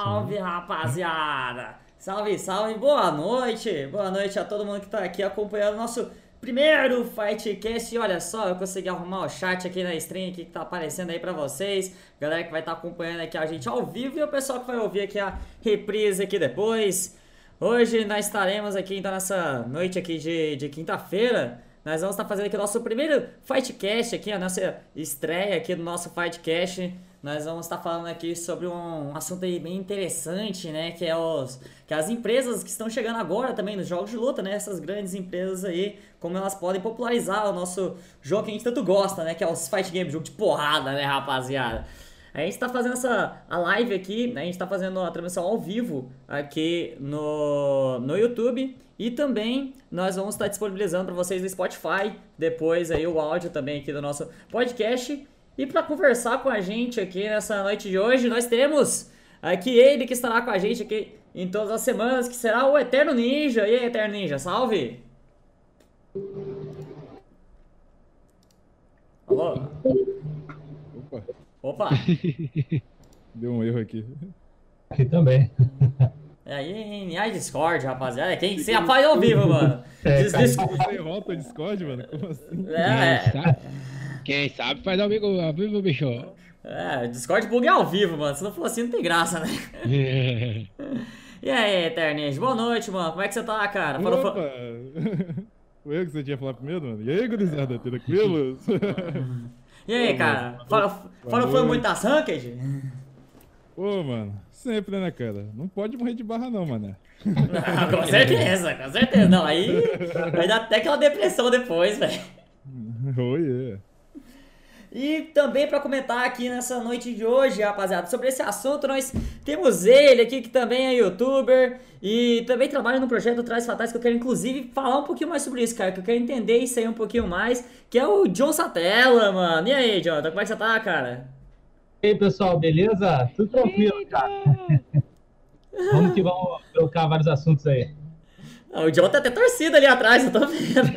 Salve, rapaziada! Salve, salve, boa noite! Boa noite a todo mundo que tá aqui acompanhando o nosso primeiro Fightcast. E olha só, eu consegui arrumar o chat aqui na stream que tá aparecendo aí pra vocês. Galera que vai estar tá acompanhando aqui a gente ao vivo e o pessoal que vai ouvir aqui a reprise aqui depois. Hoje nós estaremos aqui, então, nessa noite aqui de, de quinta-feira. Nós vamos estar tá fazendo aqui o nosso primeiro Fightcast aqui, a nossa estreia aqui do nosso Fightcast nós vamos estar falando aqui sobre um assunto aí bem interessante, né? Que é os que as empresas que estão chegando agora também nos jogos de luta, né? Essas grandes empresas aí, como elas podem popularizar o nosso jogo que a gente tanto gosta, né? Que é os fight games, jogo de porrada, né, rapaziada? A gente está fazendo essa a live aqui, né? a gente está fazendo a transmissão ao vivo aqui no, no YouTube e também nós vamos estar disponibilizando para vocês no Spotify depois aí o áudio também aqui do nosso podcast. E para conversar com a gente aqui nessa noite de hoje, nós temos aqui ele que estará com a gente aqui em todas as semanas, que será o Eterno Ninja. E aí, Eterno Ninja, salve! Alô? Opa! Opa! Deu um erro aqui. Aqui também. É aí, ai Discord, rapaziada. Quem que se rapaz ao vivo, mano? É, Des, Dis... Você volta Discord, mano? Como assim? É, é. Quem sabe faz ao vivo, ao vivo, bicho. É, Discord bug é ao vivo, mano. Se não for assim, não tem graça, né? e aí, Eterninho? Boa noite, mano. Como é que você tá, cara? Falou, Opa! Foi eu que você tinha falado primeiro, mano? E aí, gurizada, tranquilo? e aí, cara? Fala, fala foi muitas ranked? Pô, mano, sempre, né, cara? Não pode morrer de barra não, mano. com certeza, com certeza. Não, aí vai dar até aquela depressão depois, velho. Oh, yeah. E também para comentar aqui nessa noite de hoje, rapaziada, sobre esse assunto, nós temos ele aqui que também é youtuber e também trabalha no projeto Traz Fatais, que eu quero inclusive falar um pouquinho mais sobre isso, cara, que eu quero entender isso aí um pouquinho mais, que é o John Satella, mano. E aí, John, como é que você tá, cara? E aí, pessoal, beleza? Tudo tranquilo, Eita. cara. vamos que vamos trocar vários assuntos aí. o John tá até torcido ali atrás, eu tô vendo.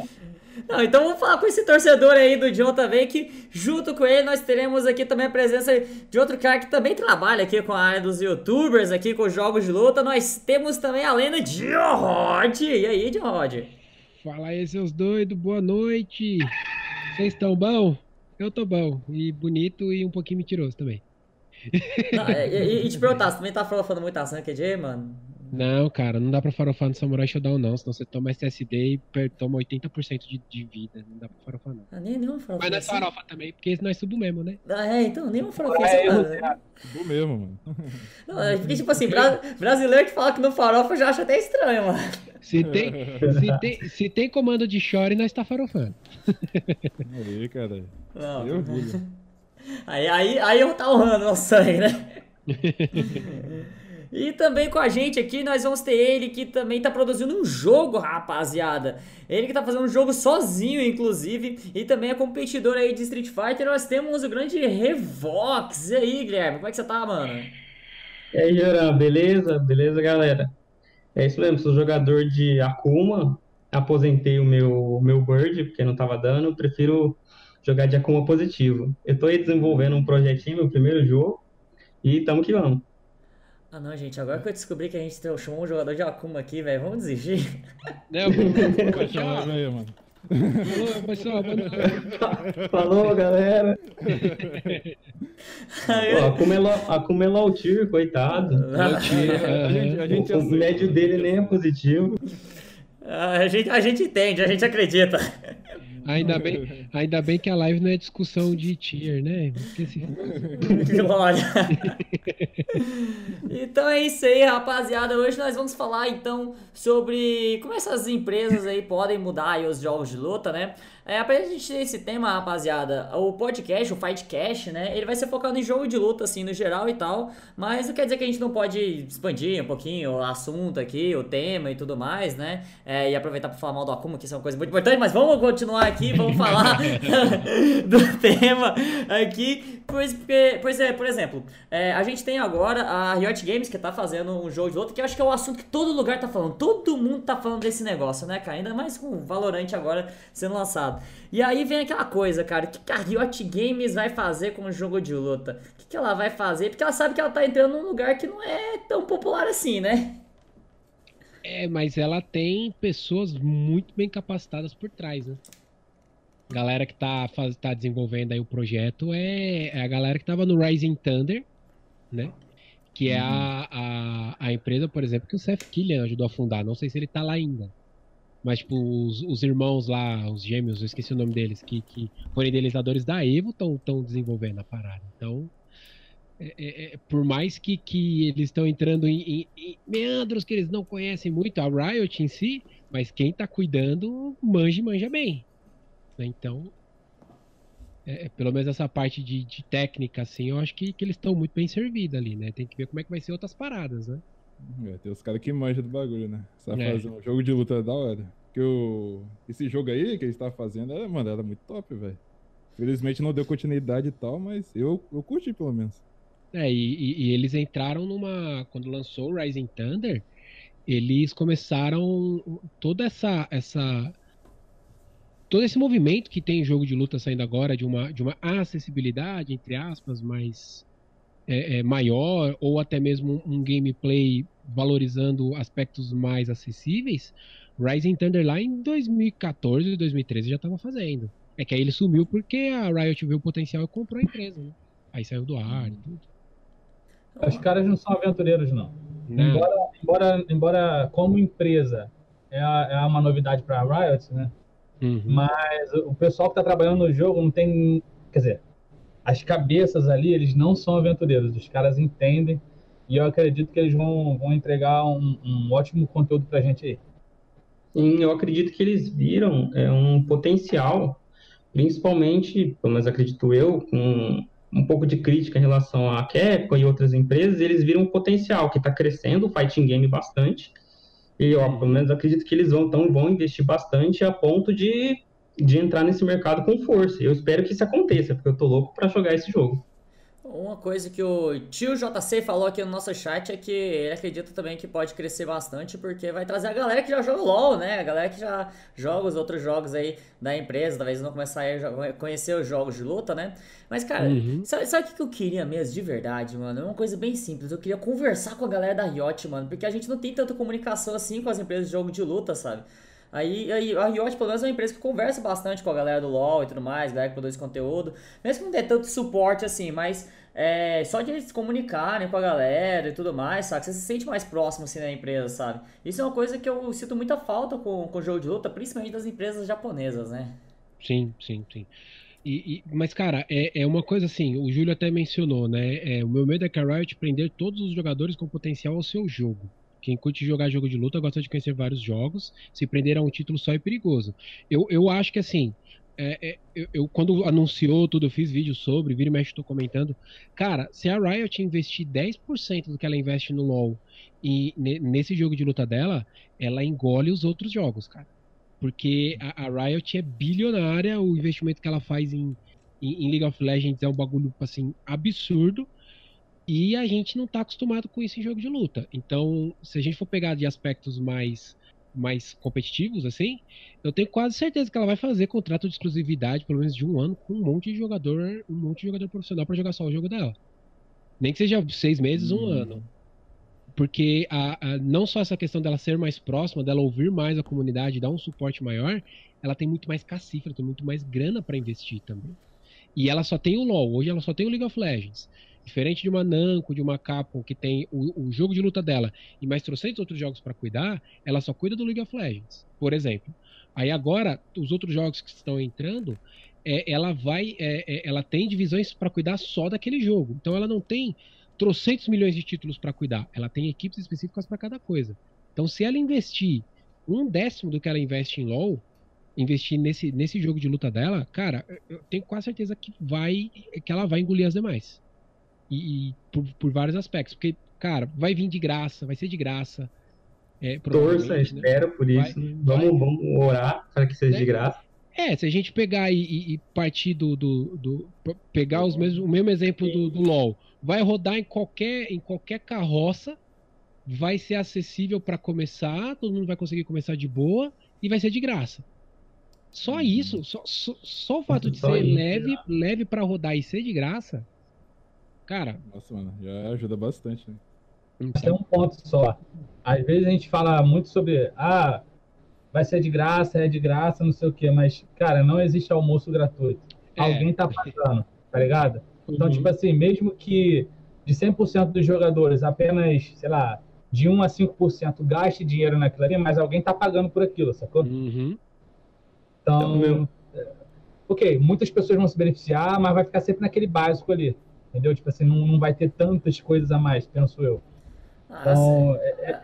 Não, então vamos falar com esse torcedor aí do John também, que junto com ele nós teremos aqui também a presença de outro cara que também trabalha aqui com a área dos youtubers, aqui com jogos de luta. Nós temos também a lenda de Rod. E aí, John Rod? Fala aí, seus doidos, boa noite. Vocês estão bom? Eu tô bom. E bonito e um pouquinho mentiroso também. Não, e, e, e te perguntar, você também tá falando muita sangue, mano? Não, cara, não dá pra farofar no Samurai Shodown não, senão você toma SSD e toma 80% de, de vida. Não dá pra farofar não. Ah, nem, nenhuma farofa. Mas não é farofa também, porque nós subo mesmo, né? Ah, é, então, nenhuma farofa. É, eu, subo mesmo, mano. Não, é porque, tipo assim, bra brasileiro que fala que não farofa já acha até estranho, mano. Se tem, se tem, se tem comando de chore, nós tá farofando. Aí, cara. Não. Eu aí, aí, aí eu tá honrando nosso sangue, né? E também com a gente aqui nós vamos ter ele que também tá produzindo um jogo, rapaziada. Ele que tá fazendo um jogo sozinho, inclusive, e também é competidor aí de Street Fighter. Nós temos o grande Revox. E aí, Guilherme, como é que você tá, mano? E aí, Joran, beleza? Beleza, galera? É isso mesmo, sou jogador de Akuma. Aposentei o meu, meu Bird, porque não tava dando. Prefiro jogar de Akuma positivo. Eu tô aí desenvolvendo um projetinho, meu primeiro jogo. E tamo que vamos. Ah não, gente, agora que eu descobri que a gente chamou um jogador de Akuma aqui, velho, vamos desistir. Não, vou chamar aí, mano. Falou, pessoal. Falou, galera. Pô, Akuma, é Akuma é low tier, coitado. Low tier, a gente, a gente o, o médio dele nem é positivo. A gente, a gente entende, a gente acredita. Ainda bem, ainda bem que a live não é discussão de tier, né? Olha. então é isso aí, rapaziada. Hoje nós vamos falar então sobre como essas empresas aí podem mudar os jogos de luta, né? É, pra gente ter esse tema, rapaziada, o podcast, o Fightcast, né? Ele vai ser focado em jogo de luta, assim, no geral e tal. Mas não quer dizer que a gente não pode expandir um pouquinho o assunto aqui, o tema e tudo mais, né? É, e aproveitar pra falar mal do Akuma, que isso é uma coisa muito importante. Mas vamos continuar aqui, vamos falar do tema aqui. Pois, pois é, por exemplo, é, a gente tem agora a Riot Games, que tá fazendo um jogo de luta, que eu acho que é o assunto que todo lugar tá falando. Todo mundo tá falando desse negócio, né, cara? Ainda mais com o Valorant agora sendo lançado. E aí vem aquela coisa, cara, o que, a Riot Games vai fazer com o jogo de luta? O que, que ela vai fazer? Porque ela sabe que ela tá entrando num lugar que não é tão popular assim, né? É, mas ela tem pessoas muito bem capacitadas por trás, né? Galera que tá, faz, tá desenvolvendo aí o projeto é, é a galera que tava no Rising Thunder, né? Que é a, a, a empresa, por exemplo, que o Seth Killian ajudou a fundar. Não sei se ele tá lá ainda. Mas, tipo, os, os irmãos lá, os gêmeos, eu esqueci o nome deles, que, que foram idealizadores da Evo, estão desenvolvendo a parada. Então, é, é, é, por mais que, que eles estão entrando em, em, em, meandros que eles não conhecem muito, a Riot em si, mas quem tá cuidando, manja manja bem. Né? Então, é, é, pelo menos essa parte de, de, técnica, assim, eu acho que, que eles estão muito bem servidos ali, né? Tem que ver como é que vai ser outras paradas, né? É, tem os caras que manjam do bagulho, né? Sabe é. fazer um jogo de luta da hora. Porque o... esse jogo aí que eles estavam fazendo, era, mano, era muito top, velho. Felizmente não deu continuidade e tal, mas eu, eu curti pelo menos. É, e, e, e eles entraram numa. Quando lançou o Rising Thunder, eles começaram toda essa. essa todo esse movimento que tem em jogo de luta saindo agora de uma, de uma acessibilidade, entre aspas, mais é, é, maior, ou até mesmo um gameplay valorizando aspectos mais acessíveis, Rising Thunder lá em 2014, 2013 já estava fazendo. É que aí ele sumiu porque a Riot viu o potencial e comprou a empresa, né? Aí saiu do ar e tudo. Os caras não são aventureiros, não. não. Embora, embora, embora como empresa é, é uma novidade para a Riot, né? Uhum. Mas o pessoal que está trabalhando no jogo não tem. Quer dizer, as cabeças ali, eles não são aventureiros. Os caras entendem. E eu acredito que eles vão, vão entregar um, um ótimo conteúdo para a gente aí. Sim, eu acredito que eles viram é, um potencial, principalmente, pelo menos acredito eu, com um pouco de crítica em relação à Capcom e outras empresas, eles viram um potencial que está crescendo o fighting game bastante. E ó, pelo menos acredito que eles vão, então, vão investir bastante a ponto de, de entrar nesse mercado com força. Eu espero que isso aconteça, porque eu tô louco para jogar esse jogo. Uma coisa que o tio JC falou aqui no nosso chat é que ele acredita também que pode crescer bastante porque vai trazer a galera que já joga LoL, né? A galera que já joga os outros jogos aí da empresa, talvez não começar a conhecer os jogos de luta, né? Mas, cara, uhum. sabe, sabe o que eu queria mesmo de verdade, mano? É uma coisa bem simples. Eu queria conversar com a galera da Riot, mano, porque a gente não tem tanta comunicação assim com as empresas de jogo de luta, sabe? Aí, aí a Riot, pelo menos, é uma empresa que conversa bastante com a galera do LoL e tudo mais, galera que produz conteúdo. Mesmo que não dê tanto suporte assim, mas é, só de eles se comunicarem com a galera e tudo mais, sabe? Você se sente mais próximo assim da empresa, sabe? Isso é uma coisa que eu sinto muita falta com, com o jogo de luta, principalmente das empresas japonesas, né? Sim, sim, sim. E, e, mas, cara, é, é uma coisa assim, o Júlio até mencionou, né? É, o meu medo é que a Riot prender todos os jogadores com potencial ao seu jogo. Quem curte jogar jogo de luta gosta de conhecer vários jogos. Se prender a um título só é perigoso. Eu, eu acho que assim, é, é, eu, eu, quando anunciou tudo, eu fiz vídeo sobre, vira e mexe, tô comentando. Cara, se a Riot investir 10% do que ela investe no LoL e nesse jogo de luta dela, ela engole os outros jogos, cara. Porque a, a Riot é bilionária, o investimento que ela faz em, em, em, League of Legends é um bagulho, assim, absurdo. E a gente não tá acostumado com isso em jogo de luta. Então, se a gente for pegar de aspectos mais mais competitivos, assim, eu tenho quase certeza que ela vai fazer contrato de exclusividade, pelo menos de um ano, com um monte de jogador, um monte de jogador profissional para jogar só o jogo dela. Nem que seja seis meses, um hum. ano. Porque a, a, não só essa questão dela ser mais próxima, dela ouvir mais a comunidade, dar um suporte maior, ela tem muito mais cacifra, tem muito mais grana para investir também. E ela só tem o LoL, hoje ela só tem o League of Legends. Diferente de uma Namco, de uma Capcom, que tem o, o jogo de luta dela e mais trocentos outros jogos para cuidar, ela só cuida do League of Legends, por exemplo. Aí agora, os outros jogos que estão entrando, é, ela vai, é, é, ela tem divisões para cuidar só daquele jogo. Então ela não tem trocentos milhões de títulos para cuidar, ela tem equipes específicas para cada coisa. Então se ela investir um décimo do que ela investe em LoL, investir nesse, nesse jogo de luta dela, cara, eu tenho quase certeza que vai, que ela vai engolir as demais. E, e por, por, vários aspectos. Porque, cara, vai vir de graça, vai ser de graça. É, Torça, né? espero por isso. Vai, vamos, vai... vamos orar para que seja é, de graça. É, se a gente pegar e, e, partir do, do, do, pegar os mesmos, o mesmo exemplo do, do, LoL, vai rodar em qualquer, em qualquer carroça, vai ser acessível para começar, todo mundo vai conseguir começar de boa e vai ser de graça. Só uhum. isso, só, só, só, o fato de só ser isso, leve, já. leve para rodar e ser de graça, cara. Nossa, mano, já ajuda bastante, né? Então. Tem um ponto só. Às vezes a gente fala muito sobre, ah, vai ser de graça, é de graça, não sei o quê, mas, cara, não existe almoço gratuito. É. Alguém tá pagando, tá ligado? Então, uhum. tipo assim, mesmo que de 100% dos jogadores apenas, sei lá, de 1 a 5% gaste dinheiro naquilo ali, mas alguém tá pagando por aquilo, sacou? Uhum. Então, meu... É, ok, muitas pessoas vão se beneficiar, mas vai ficar sempre naquele básico ali, entendeu? Tipo assim, não, não vai ter tantas coisas a mais, penso eu. Ah, então, é,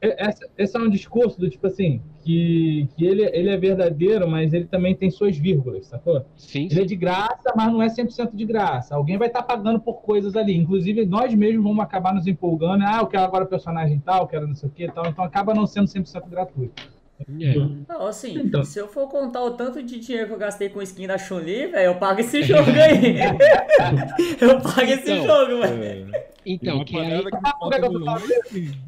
é, é, esse, é um discurso do tipo assim, que, que ele, ele é verdadeiro, mas ele também tem suas vírgulas, sacou? Sim, sim. Ele é de graça, mas não é 100% de graça. Alguém vai estar tá pagando por coisas ali. Inclusive, nós mesmos vamos acabar nos empolgando. Ah, eu quero agora personagem tal, eu quero não sei o que tal. Então acaba não sendo 100% gratuito. É. Não, assim, então. se eu for contar o tanto de dinheiro que eu gastei com skin da Chun-Li, velho, eu pago esse jogo aí. eu pago esse então, jogo, velho. É. Então, que aí... Sabe por que eu tô falando isso?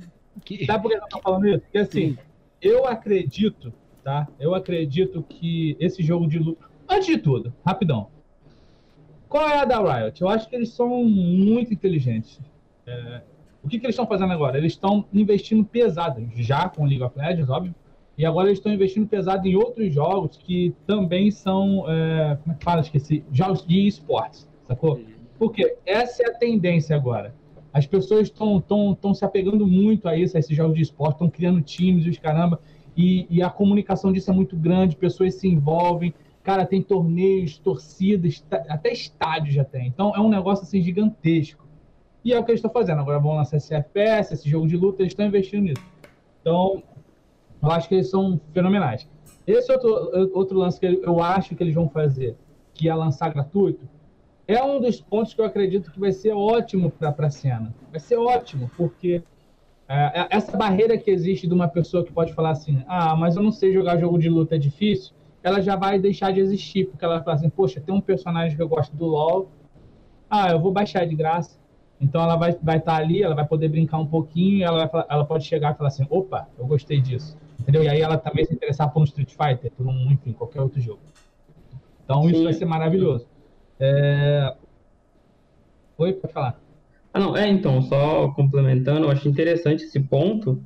Que... Sabe por que eu tô falando isso? Porque assim, Sim. eu acredito, tá? Eu acredito que esse jogo de luta. Antes de tudo, rapidão. Qual é a da Riot? Eu acho que eles são muito inteligentes. É... O que, que eles estão fazendo agora? Eles estão investindo pesado, já com League of Legends, óbvio e agora eles estão investindo pesado em outros jogos que também são, é, como é que fala? Esqueci. Jogos de esportes, sacou? Porque essa é a tendência agora. As pessoas estão tão, tão se apegando muito a isso, a esses jogos de esporte, estão criando times e os caramba. E, e, a comunicação disso é muito grande, pessoas se envolvem. Cara, tem torneios, torcidas, até estádios já tem. Então é um negócio assim gigantesco. E é o que eles estão fazendo. Agora vão lançar esse FPS, esse jogo de luta, eles estão investindo nisso. Então, eu acho que eles são fenomenais. Esse outro, outro lance que eu acho que eles vão fazer, que é lançar gratuito, é um dos pontos que eu acredito que vai ser ótimo para a cena. Vai ser ótimo, porque é, é, essa barreira que existe de uma pessoa que pode falar assim: ah, mas eu não sei jogar jogo de luta, é difícil, ela já vai deixar de existir, porque ela fala assim: poxa, tem um personagem que eu gosto do LoL, ah, eu vou baixar de graça. Então ela vai estar vai tá ali, ela vai poder brincar um pouquinho, ela, vai, ela pode chegar e falar assim: opa, eu gostei disso. Entendeu? E aí ela também se interessar por um Street Fighter, por um, enfim, qualquer outro jogo. Então Sim. isso vai ser maravilhoso. É... Oi, pode falar. Ah, não, é, então, só complementando, eu acho interessante esse ponto.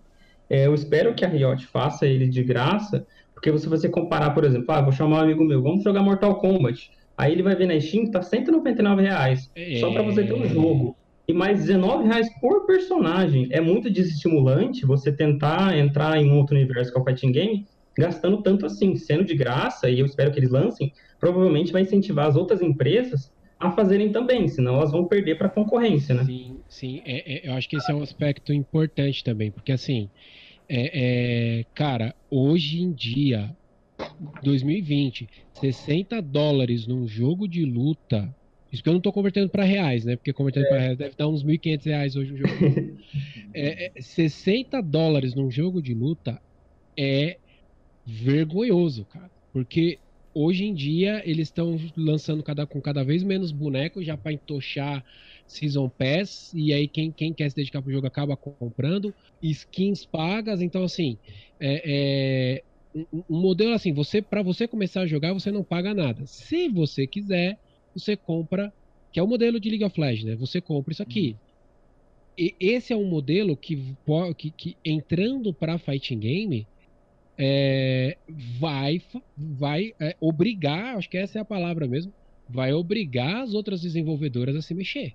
É, eu espero que a Riot faça ele de graça, porque se você comparar, por exemplo, ah, vou chamar um amigo meu, vamos jogar Mortal Kombat. Aí ele vai ver na Steam, tá 199 reais, é... só para você ter um jogo e mais 19 reais por personagem. É muito desestimulante você tentar entrar em um outro universo que é o fighting game gastando tanto assim, sendo de graça, e eu espero que eles lancem, provavelmente vai incentivar as outras empresas a fazerem também, senão elas vão perder para a concorrência, né? Sim, sim, é, é, eu acho que esse é um aspecto importante também, porque assim, é, é cara, hoje em dia, 2020, 60 dólares num jogo de luta isso que eu não estou convertendo para reais, né? Porque convertendo é. para reais deve dar uns 1.500 reais hoje o jogo. é, é, 60 dólares num jogo de luta é vergonhoso, cara. Porque hoje em dia eles estão lançando cada, com cada vez menos bonecos já para entochar Season Pass. E aí quem, quem quer se dedicar pro jogo acaba comprando. Skins pagas. Então, assim, é, é um modelo assim, você para você começar a jogar, você não paga nada. Se você quiser você compra, que é o modelo de League of Legends, né? Você compra isso aqui. Uhum. E esse é um modelo que, que, que entrando para fighting game, é, vai, vai é, obrigar, acho que essa é a palavra mesmo, vai obrigar as outras desenvolvedoras a se mexer.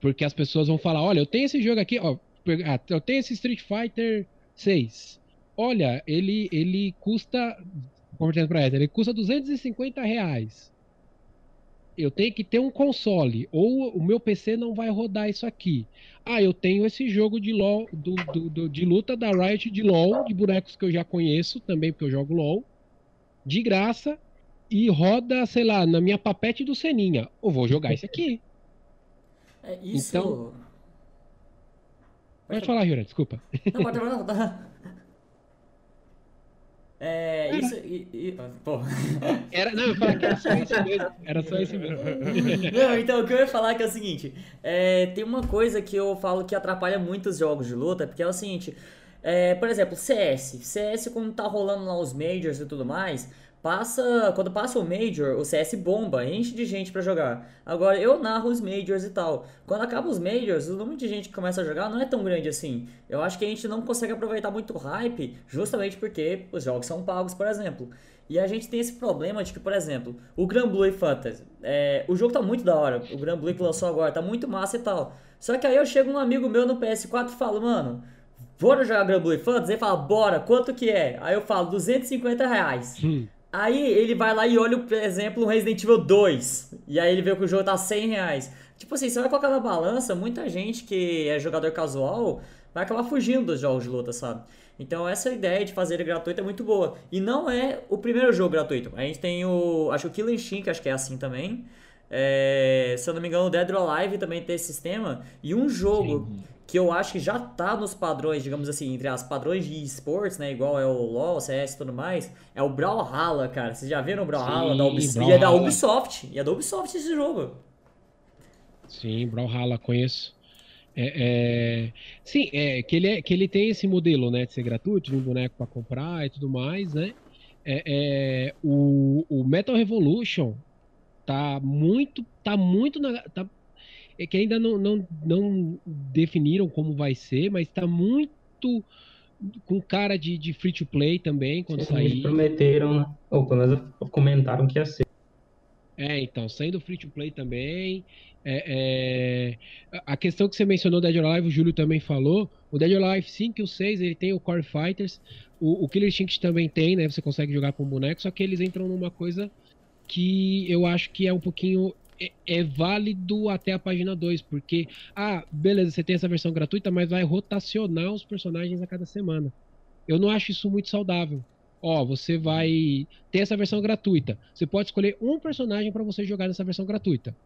Porque as pessoas vão falar, olha, eu tenho esse jogo aqui, ó, ah, eu tenho esse Street Fighter 6. Olha, ele, ele custa, convertendo para ele custa 250 reais eu tenho que ter um console, ou o meu PC não vai rodar isso aqui. Ah, eu tenho esse jogo de LOL, do, do, do, de luta da Riot de LOL, de bonecos que eu já conheço também, porque eu jogo LOL, de graça, e roda, sei lá, na minha papete do Seninha. Eu vou jogar esse aqui. É isso. Então. Pode falar, Jura, desculpa. Não, pode falar. É, isso. E, e, pô. Era, não, eu falei que era só isso mesmo. Era só isso mesmo. Não, então o que eu ia falar é que é o seguinte: é, tem uma coisa que eu falo que atrapalha muito os jogos de luta, porque é o seguinte. É, por exemplo, CS. CS, quando tá rolando lá os Majors e tudo mais, passa quando passa o Major, o CS bomba, enche de gente para jogar. Agora eu narro os Majors e tal. Quando acaba os Majors, o número de gente que começa a jogar não é tão grande assim. Eu acho que a gente não consegue aproveitar muito o hype, justamente porque os jogos são pagos, por exemplo. E a gente tem esse problema de que, por exemplo, o Grand Blue Fantasy, é, o jogo tá muito da hora, o Grand Blue que lançou agora, tá muito massa e tal. Só que aí eu chego um amigo meu no PS4 e falo, mano, bora jogar Grand Blue Fantasy? Ele fala, bora, quanto que é? Aí eu falo, 250 reais. Hum. Aí ele vai lá e olha, por exemplo, um Resident Evil 2. E aí ele vê que o jogo tá 100 reais. Tipo assim, você vai colocar na balança, muita gente que é jogador casual vai acabar fugindo dos jogos de luta, sabe? Então essa ideia de fazer ele gratuito é muito boa. E não é o primeiro jogo gratuito. A gente tem o. Acho que o Killing Instinct, acho que é assim também. É, se eu não me engano, o Dead or Alive também tem esse sistema. E um jogo Sim. Que eu acho que já tá nos padrões, digamos assim, entre as padrões de esportes, né? Igual é o LoL, CS e tudo mais, é o Brawlhalla, cara. Vocês já viram o Brawlhalla da Ubisoft? E é da Ubisoft. E é da Ubisoft esse jogo. Sim, Brawlhalla, conheço. É, é, sim, é que ele, é, que ele tem esse modelo, né, de ser gratuito, de um boneco para comprar e tudo mais, né? É, é, o, o Metal Revolution tá muito, tá muito na, tá, que ainda não, não, não definiram como vai ser, mas tá muito com cara de, de free to play também quando Sim, sair. Eles prometeram, né? ou pelo menos comentaram que ia ser. É, então, saindo free to play também. É, é, a questão que você mencionou Dead or Alive, o Júlio também falou. O Dead or Alive 5 e o 6, ele tem o Core Fighters. O, o Killer Instinct também tem, né? Você consegue jogar com boneco, só que eles entram numa coisa que eu acho que é um pouquinho. É, é válido até a página 2, porque, ah, beleza, você tem essa versão gratuita, mas vai rotacionar os personagens a cada semana. Eu não acho isso muito saudável. Ó, você vai ter essa versão gratuita. Você pode escolher um personagem para você jogar nessa versão gratuita.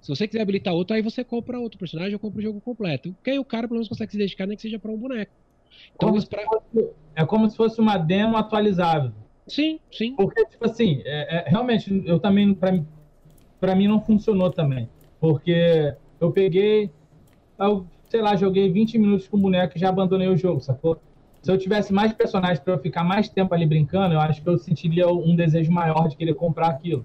Se você quiser habilitar outro, aí você compra outro personagem ou compra o jogo completo. Porque aí o cara pelo menos consegue se dedicar, nem que seja para um boneco. Então, como pra... fosse, é como se fosse uma demo atualizável. Sim, sim. Porque, tipo assim, é, é, realmente, eu também, para mim não funcionou também. Porque eu peguei, eu, sei lá, joguei 20 minutos com o boneco e já abandonei o jogo, sacou? Se eu tivesse mais personagens para eu ficar mais tempo ali brincando, eu acho que eu sentiria um desejo maior de querer comprar aquilo.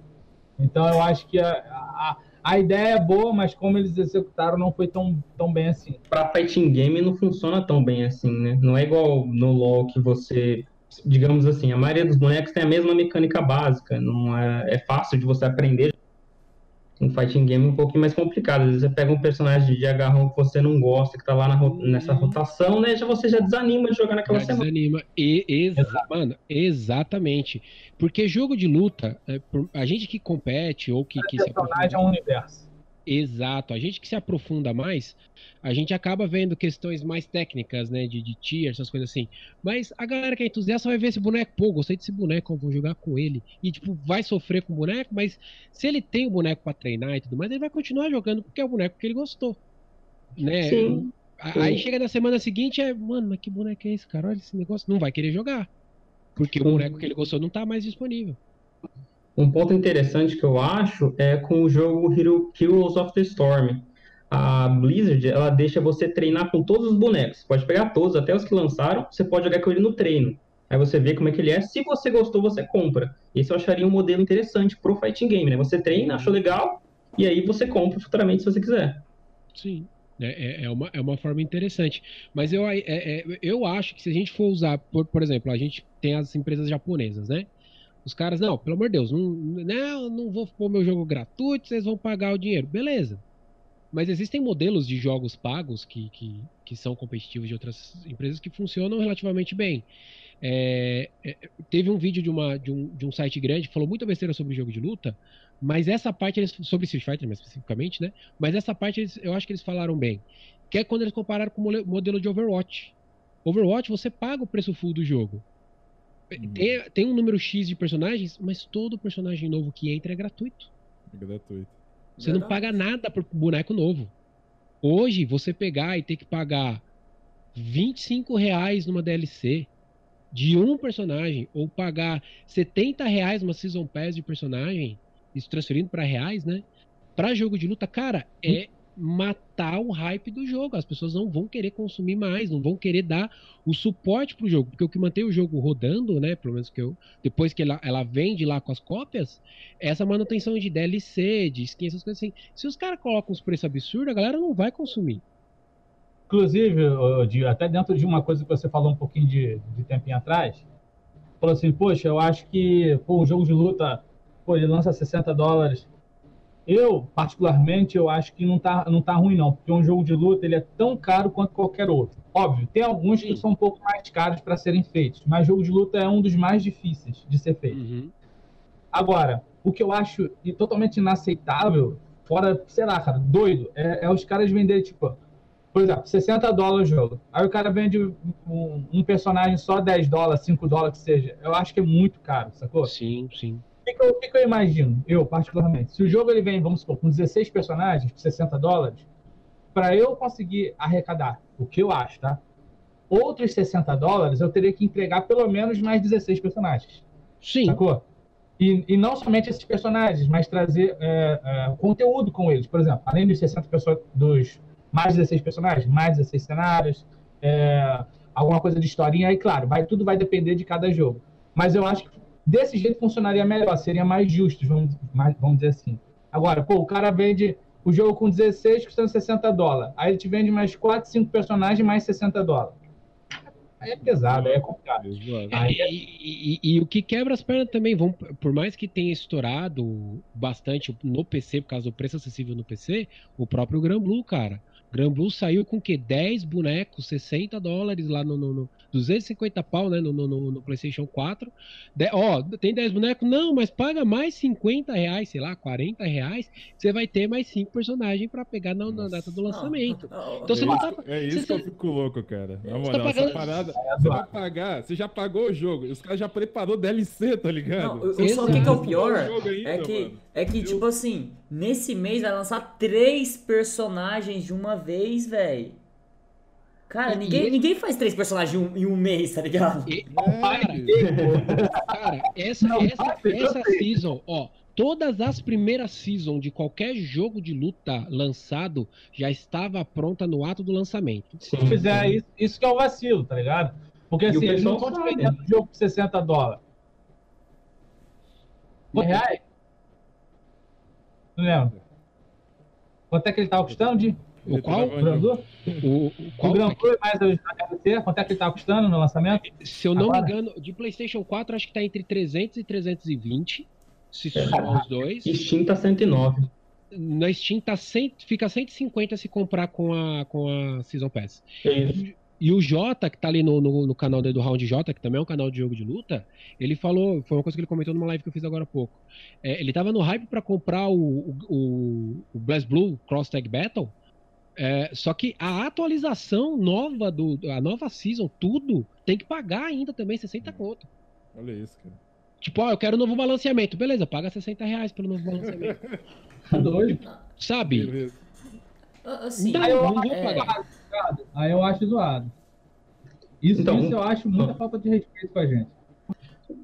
Então eu acho que a, a a ideia é boa, mas como eles executaram não foi tão, tão bem assim. Pra fighting game não funciona tão bem assim, né? Não é igual no LoL que você, digamos assim, a maioria dos bonecos tem a mesma mecânica básica, não é, é fácil de você aprender um fighting game um pouquinho mais complicado. Às vezes você pega um personagem de agarrão que você não gosta, que tá lá na, nessa uhum. rotação, né? Já você já desanima de jogar naquela já semana. Desanima. E, exa Mano, exatamente. Porque jogo de luta, é, a gente que compete ou que, que personagem é um universo. Exato. A gente que se aprofunda mais, a gente acaba vendo questões mais técnicas, né? De, de tier, essas coisas assim. Mas a galera que é entusiasta vai ver esse boneco, pô, gostei desse boneco, vou jogar com ele. E, tipo, vai sofrer com o boneco, mas se ele tem o boneco para treinar e tudo mais, ele vai continuar jogando porque é o boneco que ele gostou. Né? Sim. Aí chega na semana seguinte, é, mano, mas que boneco é esse, cara? Olha esse negócio. Não vai querer jogar. Porque o boneco que ele gostou não tá mais disponível. Um ponto interessante que eu acho é com o jogo Hero, Heroes of the Storm. A Blizzard, ela deixa você treinar com todos os bonecos. Pode pegar todos, até os que lançaram, você pode jogar com ele no treino. Aí você vê como é que ele é. Se você gostou, você compra. Esse eu acharia um modelo interessante pro fighting game, né? Você treina, achou legal, e aí você compra futuramente se você quiser. Sim. É, é, é uma, é uma forma interessante. Mas eu, é, é, eu acho que se a gente for usar, por, por exemplo, a gente tem as empresas japonesas, né? Os caras, não, pelo amor de Deus, não, não, não vou pôr meu jogo gratuito, vocês vão pagar o dinheiro. Beleza. Mas existem modelos de jogos pagos que, que, que são competitivos de outras empresas que funcionam relativamente bem. É, é, teve um vídeo de, uma, de, um, de um site grande que falou muita besteira sobre jogo de luta, mas essa parte, eles, sobre Street Fighter mais especificamente, né? Mas essa parte eles, eu acho que eles falaram bem. Que é quando eles compararam com o modelo de Overwatch. Overwatch, você paga o preço full do jogo. Uhum. Tem, tem um número X de personagens, mas todo personagem novo que entra é gratuito. É gratuito. Você Verdade. não paga nada por boneco novo. Hoje, você pegar e ter que pagar 25 reais numa DLC de um personagem, ou pagar 70 reais numa Season Pass de personagem, isso transferindo para reais, né? Para jogo de luta, cara, é matar o hype do jogo. As pessoas não vão querer consumir mais, não vão querer dar o suporte pro jogo, porque o que mantém o jogo rodando, né, pelo menos que eu, depois que ela, ela vende lá com as cópias, é essa manutenção de DLC, de skin, essas coisas assim. Se os caras colocam os preços absurdos, a galera não vai consumir. Inclusive, até dentro de uma coisa que você falou um pouquinho de, de tempinho atrás, falou assim, poxa, eu acho que pô, o jogo de luta, pô, ele lança 60 dólares, eu, particularmente, eu acho que não tá, não tá ruim, não, porque um jogo de luta ele é tão caro quanto qualquer outro. Óbvio, tem alguns que são um pouco mais caros para serem feitos, mas jogo de luta é um dos mais difíceis de ser feito. Uhum. Agora, o que eu acho totalmente inaceitável, fora, sei lá, cara, doido, é, é os caras venderem, tipo, por exemplo, 60 dólares o jogo. Aí o cara vende um, um, personagem só 10 dólares, 5 dólares que seja. Eu acho que é muito caro, sacou? Sim, sim que, que, eu, que, que eu imagino, eu particularmente? Se o jogo ele vem, vamos supor, com 16 personagens, por 60 dólares, para eu conseguir arrecadar, o que eu acho, tá? Outros 60 dólares, eu teria que entregar pelo menos mais 16 personagens. Sim. Sacou? E, e não somente esses personagens, mas trazer é, é, conteúdo com eles. Por exemplo, além dos 60 pessoas, dos mais 16 personagens, mais 16 cenários, é, alguma coisa de historinha, aí claro, vai, tudo vai depender de cada jogo. Mas eu acho que Desse jeito funcionaria melhor, seria mais justo, vamos, mais, vamos dizer assim. Agora, pô, o cara vende o jogo com 16 custando 60 dólares. Aí ele te vende mais 4, 5 personagens mais 60 dólares. Aí é pesado, aí é complicado. Aí é... E, e, e, o que quebra as pernas também, vão, por mais que tenha estourado bastante no PC, por causa do preço acessível no PC, o próprio Gran Blue, cara. Gran Blue saiu com que 10 bonecos, 60 dólares lá no, no, no 250 pau, né, no, no, no PlayStation 4. De, ó, tem 10 bonecos? Não, mas paga mais 50 reais, sei lá, 40 reais. Você vai ter mais 5 personagens para pegar na, na, data do lançamento. Não, não, então você não tá. É isso que eu fico louco, cara. Na moral, tá pagando... essa parada. Você vai pagar, você já pagou o jogo. Os caras já preparou DLC, tá ligado? Não, eu, só que, que é o pior ainda, é que, é que tipo assim, nesse mês vai lançar três personagens de uma vez, velho. Cara, ninguém, ninguém faz três personagens em um, em um mês, tá ligado? E, cara, cara, essa, não, essa, essa season, ó, todas as primeiras seasons de qualquer jogo de luta lançado já estava pronta no ato do lançamento. Se fizer isso, isso que é o vacilo, tá ligado? Porque assim, eles não estão vendendo jogo por 60 dólares. reais? Não lembro. Quanto é que ele tava custando de? O qual? O Grandu? O, qual? O Grandu mais o quanto é que ele tá custando no lançamento? Se eu não Agora? me engano, de PlayStation 4 acho que tá entre 300 e 320, se somar os dois. Steam tá 109. Na Steam tá 100, fica 150 se comprar com a, com a Season Pass. Isso. E o Jota, que tá ali no, no, no, canal do Round J, que também é um canal de jogo de luta, ele falou, foi uma coisa que ele comentou numa live que eu fiz agora há pouco. É, ele tava no hype para comprar o, o, o Blast Blue Cross Tag Battle, é, só que a atualização nova do a nova season, tudo, tem que pagar ainda também 60 conto. Olha isso, cara. Tipo, ó, eu quero um novo balanceamento. Beleza, paga 60 reais pelo novo balanceamento. Tá doido? Sabe? Assim, não, eu, não vou é... pagar. Aí eu acho zoado. Isso, então, isso eu acho muita falta de respeito com a gente.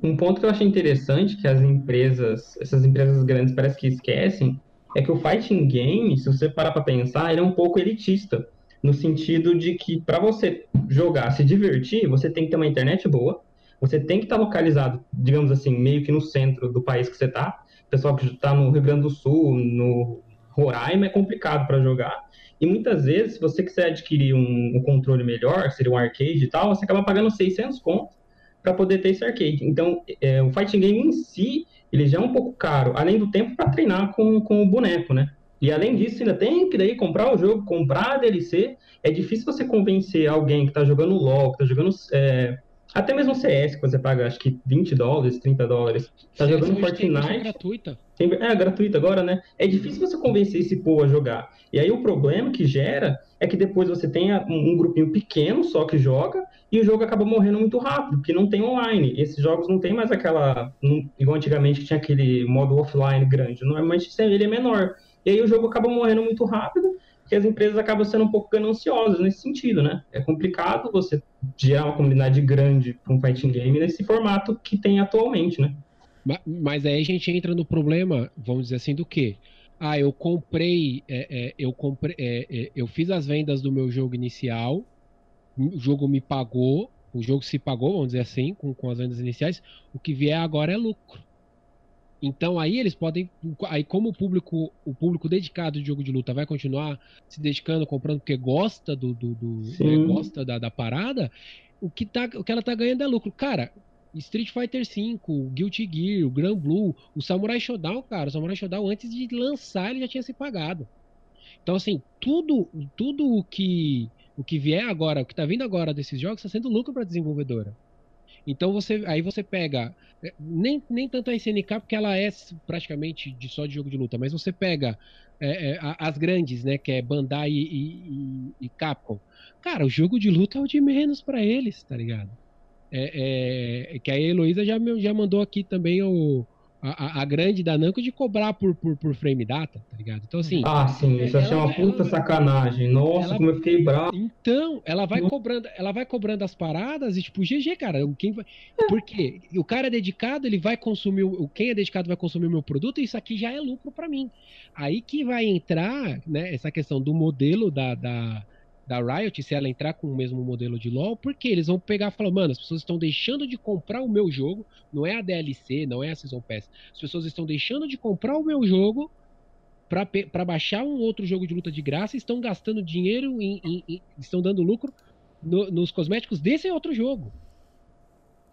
Um ponto que eu achei interessante, que as empresas, essas empresas grandes parece que esquecem, é que o fighting game, se você parar para pensar, ele é um pouco elitista, no sentido de que para você jogar, se divertir, você tem que ter uma internet boa, você tem que estar tá localizado, digamos assim, meio que no centro do país que você está. O pessoal que está no Rio Grande do Sul, no Roraima, é complicado para jogar. E muitas vezes, se você quiser adquirir um, um, controle melhor, seria um arcade e tal, você acaba pagando 600 conto para poder ter esse arcade. Então, é, o fighting game em si, ele já é um pouco caro, além do tempo para treinar com, com o boneco, né? E além disso, ainda tem que daí comprar o jogo, comprar a DLC. É difícil você convencer alguém que está jogando LoL, que está jogando é, até mesmo CS, que você paga acho que 20 dólares, 30 dólares. Tá jogando Fortnite. É gratuita. é, gratuita agora, né? É difícil você convencer esse povo a jogar. E aí o problema que gera é que depois você tem um, um grupinho pequeno só que joga e o jogo acaba morrendo muito rápido, porque não tem online. Esses jogos não tem mais aquela. igual antigamente que tinha aquele modo offline grande. Normalmente ele é menor. E aí o jogo acaba morrendo muito rápido, porque as empresas acabam sendo um pouco gananciosas nesse sentido, né? É complicado você gerar uma comunidade grande para um fighting game nesse formato que tem atualmente, né? Mas aí a gente entra no problema, vamos dizer assim, do quê? ah, eu comprei, é, é, eu comprei, é, é, eu fiz as vendas do meu jogo inicial, o jogo me pagou, o jogo se pagou, vamos dizer assim, com, com as vendas iniciais, o que vier agora é lucro. Então aí eles podem, aí como o público, o público dedicado de jogo de luta vai continuar se dedicando, comprando porque gosta do, do, do né, gosta da, da, parada, o que tá, o que ela tá ganhando é lucro. Cara, Street Fighter V, o Guilty Gear, o Grand Blue, o Samurai Shodown, cara, o Samurai Shodown antes de lançar ele já tinha se pagado. Então assim, tudo, tudo o que o que vier agora, o que tá vindo agora desses jogos está sendo lucro para desenvolvedora. Então você aí você pega é, nem, nem tanto a SNK porque ela é praticamente de só de jogo de luta, mas você pega é, é, as grandes, né, que é Bandai e, e, e, Capcom. Cara, o jogo de luta é o de menos para eles, tá ligado? É, é, que a Heloísa já, já mandou aqui também o, a, a, grande da Namco de cobrar por, por, por frame data, tá ligado? Então, assim. Ah, sim, isso achei uma puta ela, sacanagem. Nossa, ela, como eu fiquei bravo. Então, ela vai cobrando, ela vai cobrando as paradas e, tipo, GG, cara, quem vai. Por quê? O cara é dedicado, ele vai consumir. O, quem é dedicado vai consumir o meu produto, e isso aqui já é lucro para mim. Aí que vai entrar, né, essa questão do modelo da, da da Riot, se ela entrar com o mesmo modelo de LoL, porque eles vão pegar e falar, mano, as pessoas estão deixando de comprar o meu jogo, não é a DLC, não é a Season Pass, as pessoas estão deixando de comprar o meu jogo para baixar um outro jogo de luta de graça e estão gastando dinheiro, em, em, em estão dando lucro no, nos cosméticos desse outro jogo.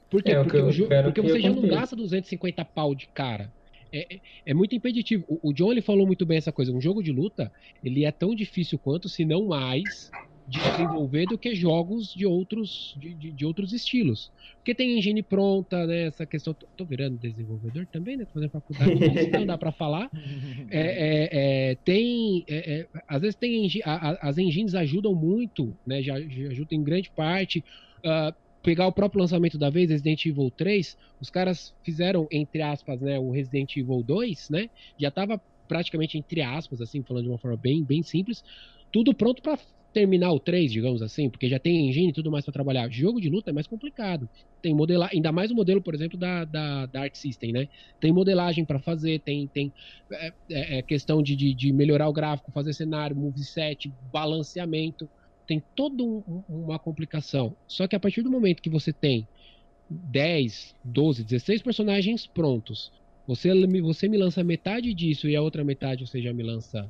Por quê? É, porque, o, porque você já não gasta 250 pau de cara. É, é, é, muito impeditivo. O, o, John ele falou muito bem essa coisa. Um jogo de luta ele é tão difícil quanto, se não mais, de desenvolver do que jogos de outros de, de, de outros estilos. Porque tem engine pronta, né? Essa questão. Tô, tô virando desenvolvedor também, né? Tô fazendo faculdade, então dá para falar. É, é, é tem, é, às vezes tem a, a, as engines ajudam muito, né? Já, já ajudam em grande parte. Uh, pegar o próprio lançamento da vez, Resident Evil 3, os caras fizeram, entre aspas, né, o Resident Evil 2, né? Já tava praticamente entre aspas, assim, falando de uma forma bem, bem simples, tudo pronto para terminar o 3, digamos assim, porque já tem engine e tudo mais para trabalhar. Jogo de luta é mais complicado. Tem modelar, ainda mais o modelo, por exemplo, da, da, da Art System, né? Tem modelagem para fazer, tem, tem é, é, é questão de, de, de, melhorar o gráfico, fazer cenário, moveset, balanceamento tem toda um, uma complicação. Só que a partir do momento que você tem 10, 12, 16 personagens prontos, você, você me lança metade disso e a outra metade você já me lança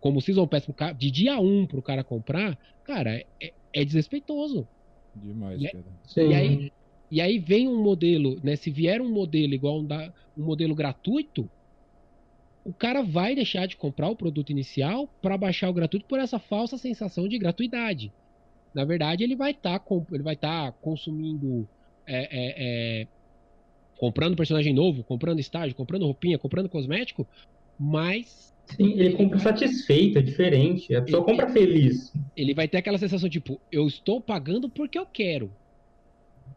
como Season Pass de dia 1 pro cara comprar, cara, é, é desrespeitoso. Demais, e, cara. E aí, e aí vem um modelo, né? Se vier um modelo igual um, da, um modelo gratuito, o cara vai deixar de comprar o produto inicial para baixar o gratuito por essa falsa sensação de gratuidade. Na verdade, ele vai estar tá, ele vai estar tá consumindo, é, é, é, comprando personagem novo, comprando estágio, comprando roupinha, comprando cosmético, mas Sim, ele compra satisfeito, é diferente. A pessoa ele, compra feliz. Ele vai ter aquela sensação tipo, eu estou pagando porque eu quero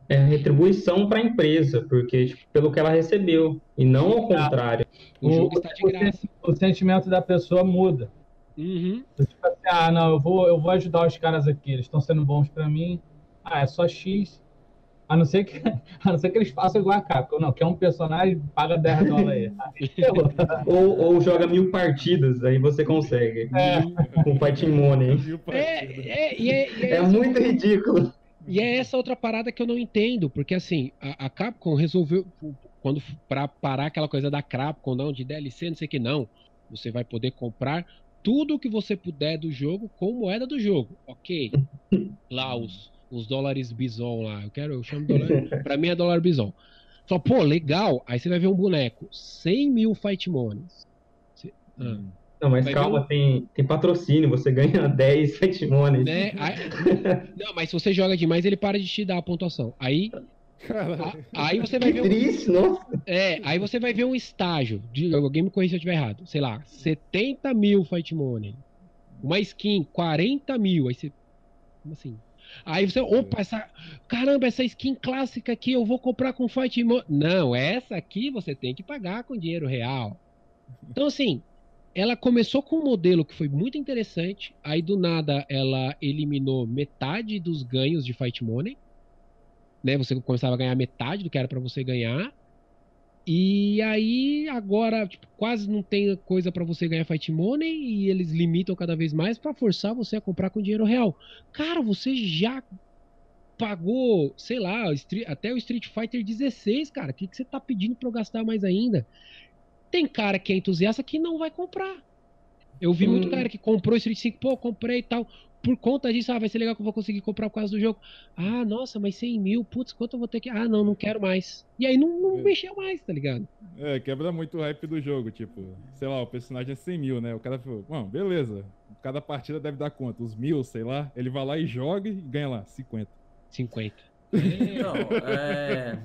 é retribuição para a empresa, porque tipo, pelo que ela recebeu, e não ao contrário. O, o jogo está de graça. O sentimento da pessoa muda. Uhum. Tipo assim, ah, não, eu vou, eu vou ajudar os caras aqui, eles estão sendo bons para mim. Ah, é só X. A não ser que, a não ser que eles façam igual a Capcom. Não, que é um personagem, paga 10 dólares aí. ou, ou joga mil partidas, aí você consegue. É. Com Fighting Money. É, é, é, é, muito ridículo. E é essa outra parada que eu não entendo, porque assim, a, a Capcom resolveu, quando para parar aquela coisa da Capcom, não, de DLC, não sei o que, não. Você vai poder comprar tudo que você puder do jogo com moeda do jogo. Ok. Lá os, os dólares bison lá. Eu quero, eu chamo dólar. pra mim é dólar bison. Só, pô, legal. Aí você vai ver um boneco. 100 mil fight monies. Você, ah, hum. Não, mas calma, um... tem, tem patrocínio, você ganha 10 Fatmones. Né? Aí... Não, mas se você joga demais, ele para de te dar a pontuação. Aí. A, aí você vai que ver. Triste, um... nossa. É, aí você vai ver um estágio. De, alguém me corrija se eu estiver errado. Sei lá, 70 mil Fight Money. Uma skin, 40 mil. Aí você. Como assim? Aí você, opa, essa. Caramba, essa skin clássica aqui eu vou comprar com Fight Money. Não, essa aqui você tem que pagar com dinheiro real. Então, assim, ela começou com um modelo que foi muito interessante. Aí do nada ela eliminou metade dos ganhos de Fight Money. Né? Você começava a ganhar metade do que era para você ganhar. E aí, agora, tipo, quase não tem coisa para você ganhar Fight Money e eles limitam cada vez mais para forçar você a comprar com dinheiro real. Cara, você já pagou, sei lá, até o Street Fighter 16, cara. O que, que você tá pedindo pra eu gastar mais ainda? Tem cara que é entusiasta que não vai comprar. Eu vi hum. muito cara que comprou Street 5, pô, comprei e tal por conta disso, ah, vai ser legal que eu vou conseguir comprar por causa do jogo. Ah, nossa, mas 100 mil, putz, quanto eu vou ter que. Ah, não, não quero mais. E aí não, não é. mexeu mais, tá ligado? É, quebra muito o hype do jogo, tipo, sei lá, o personagem é 100 mil, né? O cara falou, bom, beleza, cada partida deve dar quanto? Os mil, sei lá. Ele vai lá e joga e ganha lá, 50. 50. Então, é.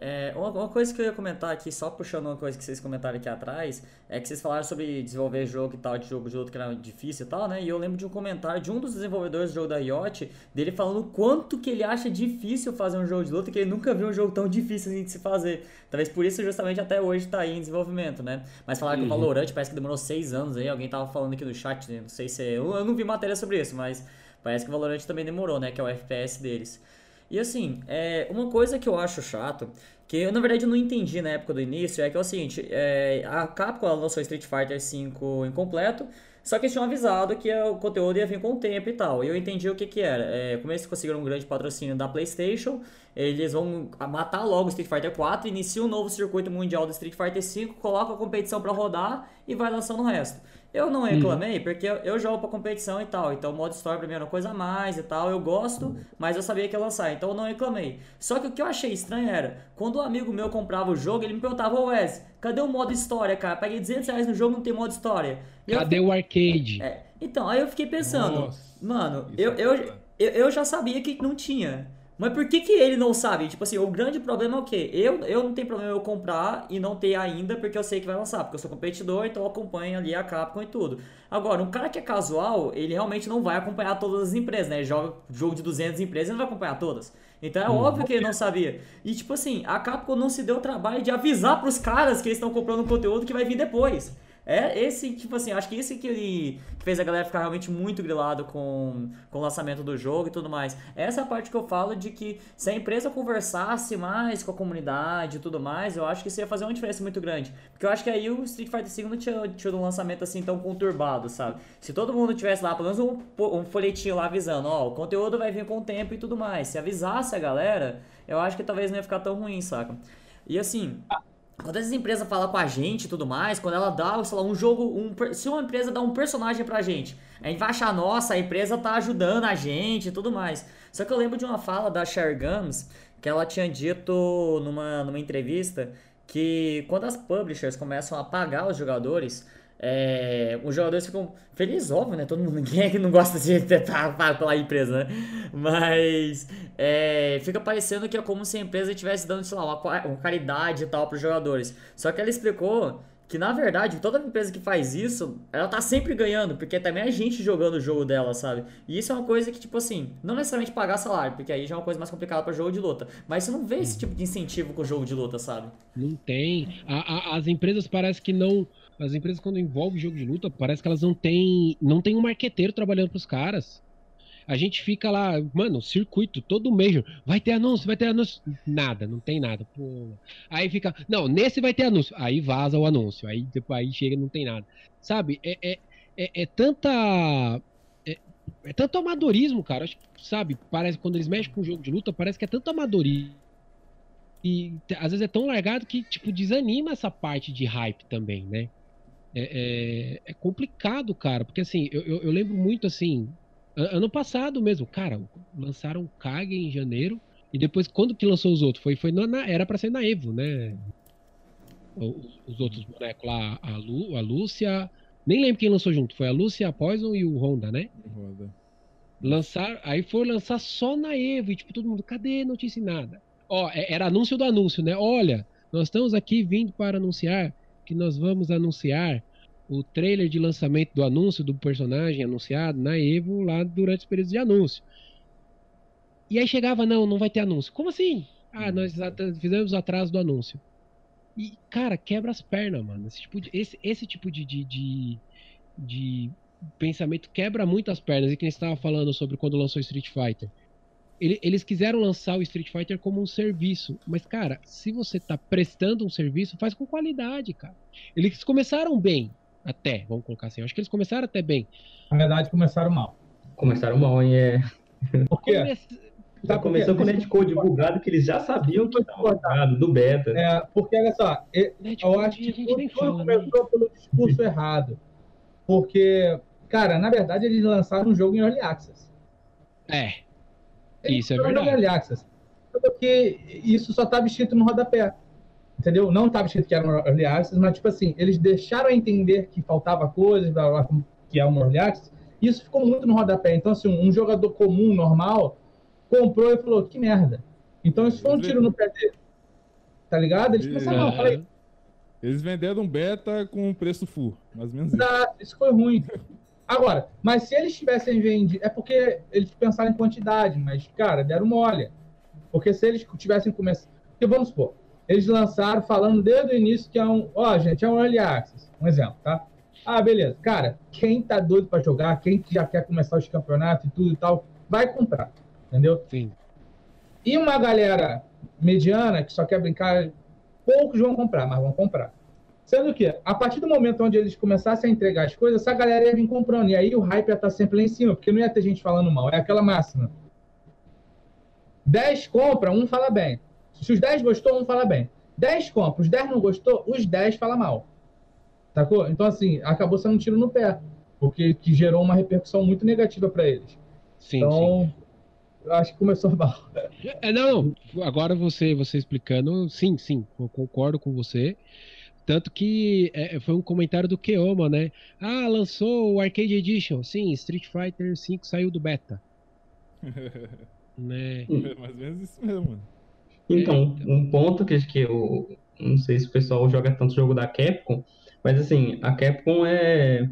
É, uma, uma, coisa que eu ia comentar aqui, só puxando uma coisa que vocês comentaram aqui atrás, é que vocês falaram sobre desenvolver jogo e tal, de jogo de outro que era difícil e tal, né? E eu lembro de um comentário de um dos desenvolvedores do jogo da Yacht, dele falando o quanto que ele acha difícil fazer um jogo de luta, que ele nunca viu um jogo tão difícil assim de se fazer. Talvez por isso justamente até hoje tá aí em desenvolvimento, né? Mas falaram uhum. que o uhum. Valorant parece que demorou seis anos aí, alguém tava falando aqui no chat, né? não sei se é, eu, eu não vi matéria sobre isso, mas parece que o Valorant também demorou, né? Que é o FPS deles. E assim, é, uma coisa que eu acho chato, que eu na verdade não entendi na época do início, é que é o seguinte, é, a Capcom lançou Street Fighter V incompleto, só que eles tinham avisado que o conteúdo ia vir com o tempo e tal. E eu entendi o que que era. É, como eles conseguiram um grande patrocínio da PlayStation, eles vão matar logo Street Fighter 4, inicia um novo circuito mundial do Street Fighter 5, coloca a competição para rodar e vai lançando o resto. Eu não reclamei, uhum. porque eu, eu, jogo pra competição e tal. Então, o modo história pra mim era uma coisa a mais e tal. Eu gosto, mas eu sabia que ia lançar. Então, eu não reclamei. Só que o que eu achei estranho era, quando um amigo meu comprava o jogo, ele me perguntava, ô Wes, cadê o modo história, cara? Paguei 200 reais no jogo, não tem modo história. E cadê eu, o arcade? É, então, aí eu fiquei pensando, Nossa, mano, eu, é eu, eu, eu já sabia que não tinha. Mas por que, que ele não sabe? Tipo assim, o grande problema é o quê? Eu, eu não tenho problema eu comprar e não ter ainda, porque eu sei que vai lançar, porque eu sou competidor, então eu acompanho ali a Capcom e tudo. Agora, um cara que é casual, ele realmente não vai acompanhar todas as empresas, né? Ele joga jogo de 200 empresas e não vai acompanhar todas. Então é hum. óbvio que ele não sabia. E tipo assim, a Capcom não se deu o trabalho de avisar pros caras que eles estão comprando um conteúdo que vai vir depois. É esse, tipo assim, acho que esse que ele fez a galera ficar realmente muito grilado com, com o lançamento do jogo e tudo mais. Essa é a parte que eu falo de que se a empresa conversasse mais com a comunidade e tudo mais, eu acho que isso ia fazer uma diferença muito grande. Porque eu acho que aí o Street Fighter V não tinha tido um lançamento assim tão conturbado, sabe? Se todo mundo tivesse lá, pelo menos um, um folhetinho lá avisando, ó, o conteúdo vai vir com o tempo e tudo mais. Se avisasse a galera, eu acho que talvez não ia ficar tão ruim, saca? E assim. Quando essas empresas falam com a gente e tudo mais, quando ela dá, sei lá, um jogo, um, se uma empresa dá um personagem pra gente, a gente vai achar, nossa, a empresa tá ajudando a gente e tudo mais. Só que eu lembro de uma fala da Cher Gums, que ela tinha dito numa, numa entrevista que quando as publishers começam a pagar os jogadores, é, os jogadores ficam felizes, óbvio, né? Todo mundo, ninguém é que não gosta de pago pela empresa, né? Mas é, fica parecendo que é como se a empresa estivesse dando, sei lá, uma, uma caridade e tal para os jogadores. Só que ela explicou que na verdade toda empresa que faz isso, ela tá sempre ganhando, porque também é a gente jogando o jogo dela, sabe? E isso é uma coisa que, tipo assim, não necessariamente pagar salário, porque aí já é uma coisa mais complicada para jogo de luta. Mas você não vê esse tipo de incentivo com o jogo de luta, sabe? Não tem. A, a, as empresas parece que não as empresas, quando envolvem jogo de luta, parece que elas não têm, não tem um marqueteiro trabalhando pros caras. A gente fica lá, mano, circuito, todo mês. Vai ter anúncio, vai ter anúncio. Nada, não tem nada. Pô. Aí fica, não, nesse vai ter anúncio. Aí vaza o anúncio. Aí, depois, aí chega não tem nada. Sabe? É, é, é, é tanta. É, é, tanto amadorismo, cara. Acho, sabe? Parece quando eles mexem com o jogo de luta, parece que é tanto amadorismo. E às vezes é tão largado que, tipo, desanima essa parte de hype também, né? É, é, é complicado, cara, porque assim, eu, eu, eu, lembro muito assim, ano passado mesmo, cara, lançaram Kage em janeiro, e depois, quando que lançou os outros? Foi, foi na, era pra ser na Evo, né? Os, os outros bonecos lá, a, Lu, a Lúcia, nem lembro quem lançou junto, foi a Lúcia, a Poison e o Honda, né? Honda. Lançar, aí foi lançar só na Evo, e tipo, todo mundo, cadê notícia e nada? Ó, é, era anúncio do anúncio, né? Olha, nós estamos aqui vindo para anunciar que nós vamos anunciar o trailer de lançamento do anúncio do personagem anunciado na Evo lá durante os períodos de anúncio. E aí chegava, não, não vai ter anúncio. Como assim? Ah, nós fizemos o atraso do anúncio. E, cara, quebra as pernas, mano. Esse tipo de, esse, esse tipo de, de, de, de pensamento quebra muito as pernas. E quem estava falando sobre quando lançou Street Fighter. Ele, eles quiseram lançar o Street Fighter como um serviço. Mas, cara, se você tá prestando um serviço, faz com qualidade, cara. Eles começaram bem, até, vamos colocar assim. Eu acho que eles começaram até bem. Na verdade, começaram mal. Começaram mal, hein? É. Por quê? Já começou com o netcode bugado que eles já sabiam que estava bugado, do beta. É, porque olha só, eu acho que tudo, tudo né? começou né? pelo discurso errado. Porque, cara, na verdade eles lançaram um jogo em Early Access. É. Isso é verdade. Early Access. Porque isso só estava escrito no rodapé. Entendeu? Não estava escrito que era um Early Access, mas tipo assim, eles deixaram a entender que faltava coisas, blá, blá, que é um Early Access. Isso ficou muito no rodapé. Então, assim, um jogador comum, normal, comprou e falou, que merda. Então isso foi um tiro no pé dele. Tá ligado? Eles começaram, a falei. Eles venderam um beta com preço full, mais ou menos isso. isso foi ruim. Agora, mas se eles tivessem vendido, é porque eles pensaram em quantidade, mas, cara, deram mole. Porque se eles tivessem começado. Porque vamos supor, eles lançaram falando desde o início que é um. Ó, oh, gente, é um early access. Um exemplo, tá? Ah, beleza. Cara, quem tá doido para jogar, quem já quer começar os campeonatos e tudo e tal, vai comprar. Entendeu? Sim. E uma galera mediana que só quer brincar, poucos vão comprar, mas vão comprar. Sendo que, a partir do momento onde eles começassem a entregar as coisas, essa galera ia vir comprando. E aí o hype ia estar sempre lá em cima, porque não ia ter gente falando mal. É aquela máxima. 10 compra, um fala bem. Se os 10 gostou, um fala bem. 10 compra, os 10 não gostou, os 10 fala mal. Sacou? Então, assim, acabou sendo um tiro no pé. Porque que gerou uma repercussão muito negativa para eles. Sim, então, sim eu acho que começou mal. É, não, agora você, você explicando, sim, sim, eu concordo com você. Tanto que é, foi um comentário do Keoma, né? Ah, lançou o Arcade Edition. Sim, Street Fighter V saiu do beta. né? É mais ou menos isso mesmo, mano. Então, é, um ponto que, que eu não sei se o pessoal joga tanto jogo da Capcom, mas assim, a Capcom é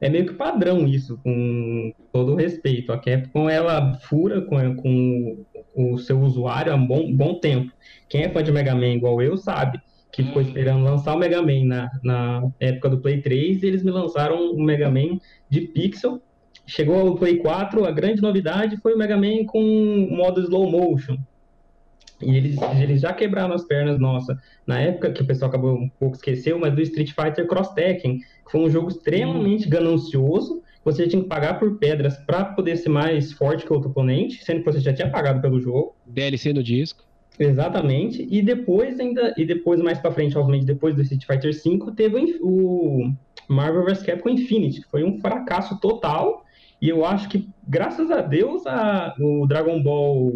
é meio que padrão isso, com todo o respeito. A Capcom, ela fura com, com o seu usuário há um bom, bom tempo. Quem é fã de Mega Man igual eu sabe que ficou esperando lançar o Mega Man na, na época do Play 3 e eles me lançaram o Mega Man de pixel. Chegou ao Play 4, a grande novidade foi o Mega Man com modo slow motion. E eles, eles já quebraram as pernas, nossa, na época que o pessoal acabou um pouco esqueceu, mas do Street Fighter Cross Tekken, que foi um jogo extremamente ganancioso, você tinha que pagar por pedras para poder ser mais forte que o outro oponente, sendo que você já tinha pagado pelo jogo. DLC no disco. Exatamente. E depois ainda, e depois mais para frente, obviamente, depois do Street Fighter V, teve o Marvel vs Capcom Infinity, que foi um fracasso total. E eu acho que, graças a Deus, a, o Dragon Ball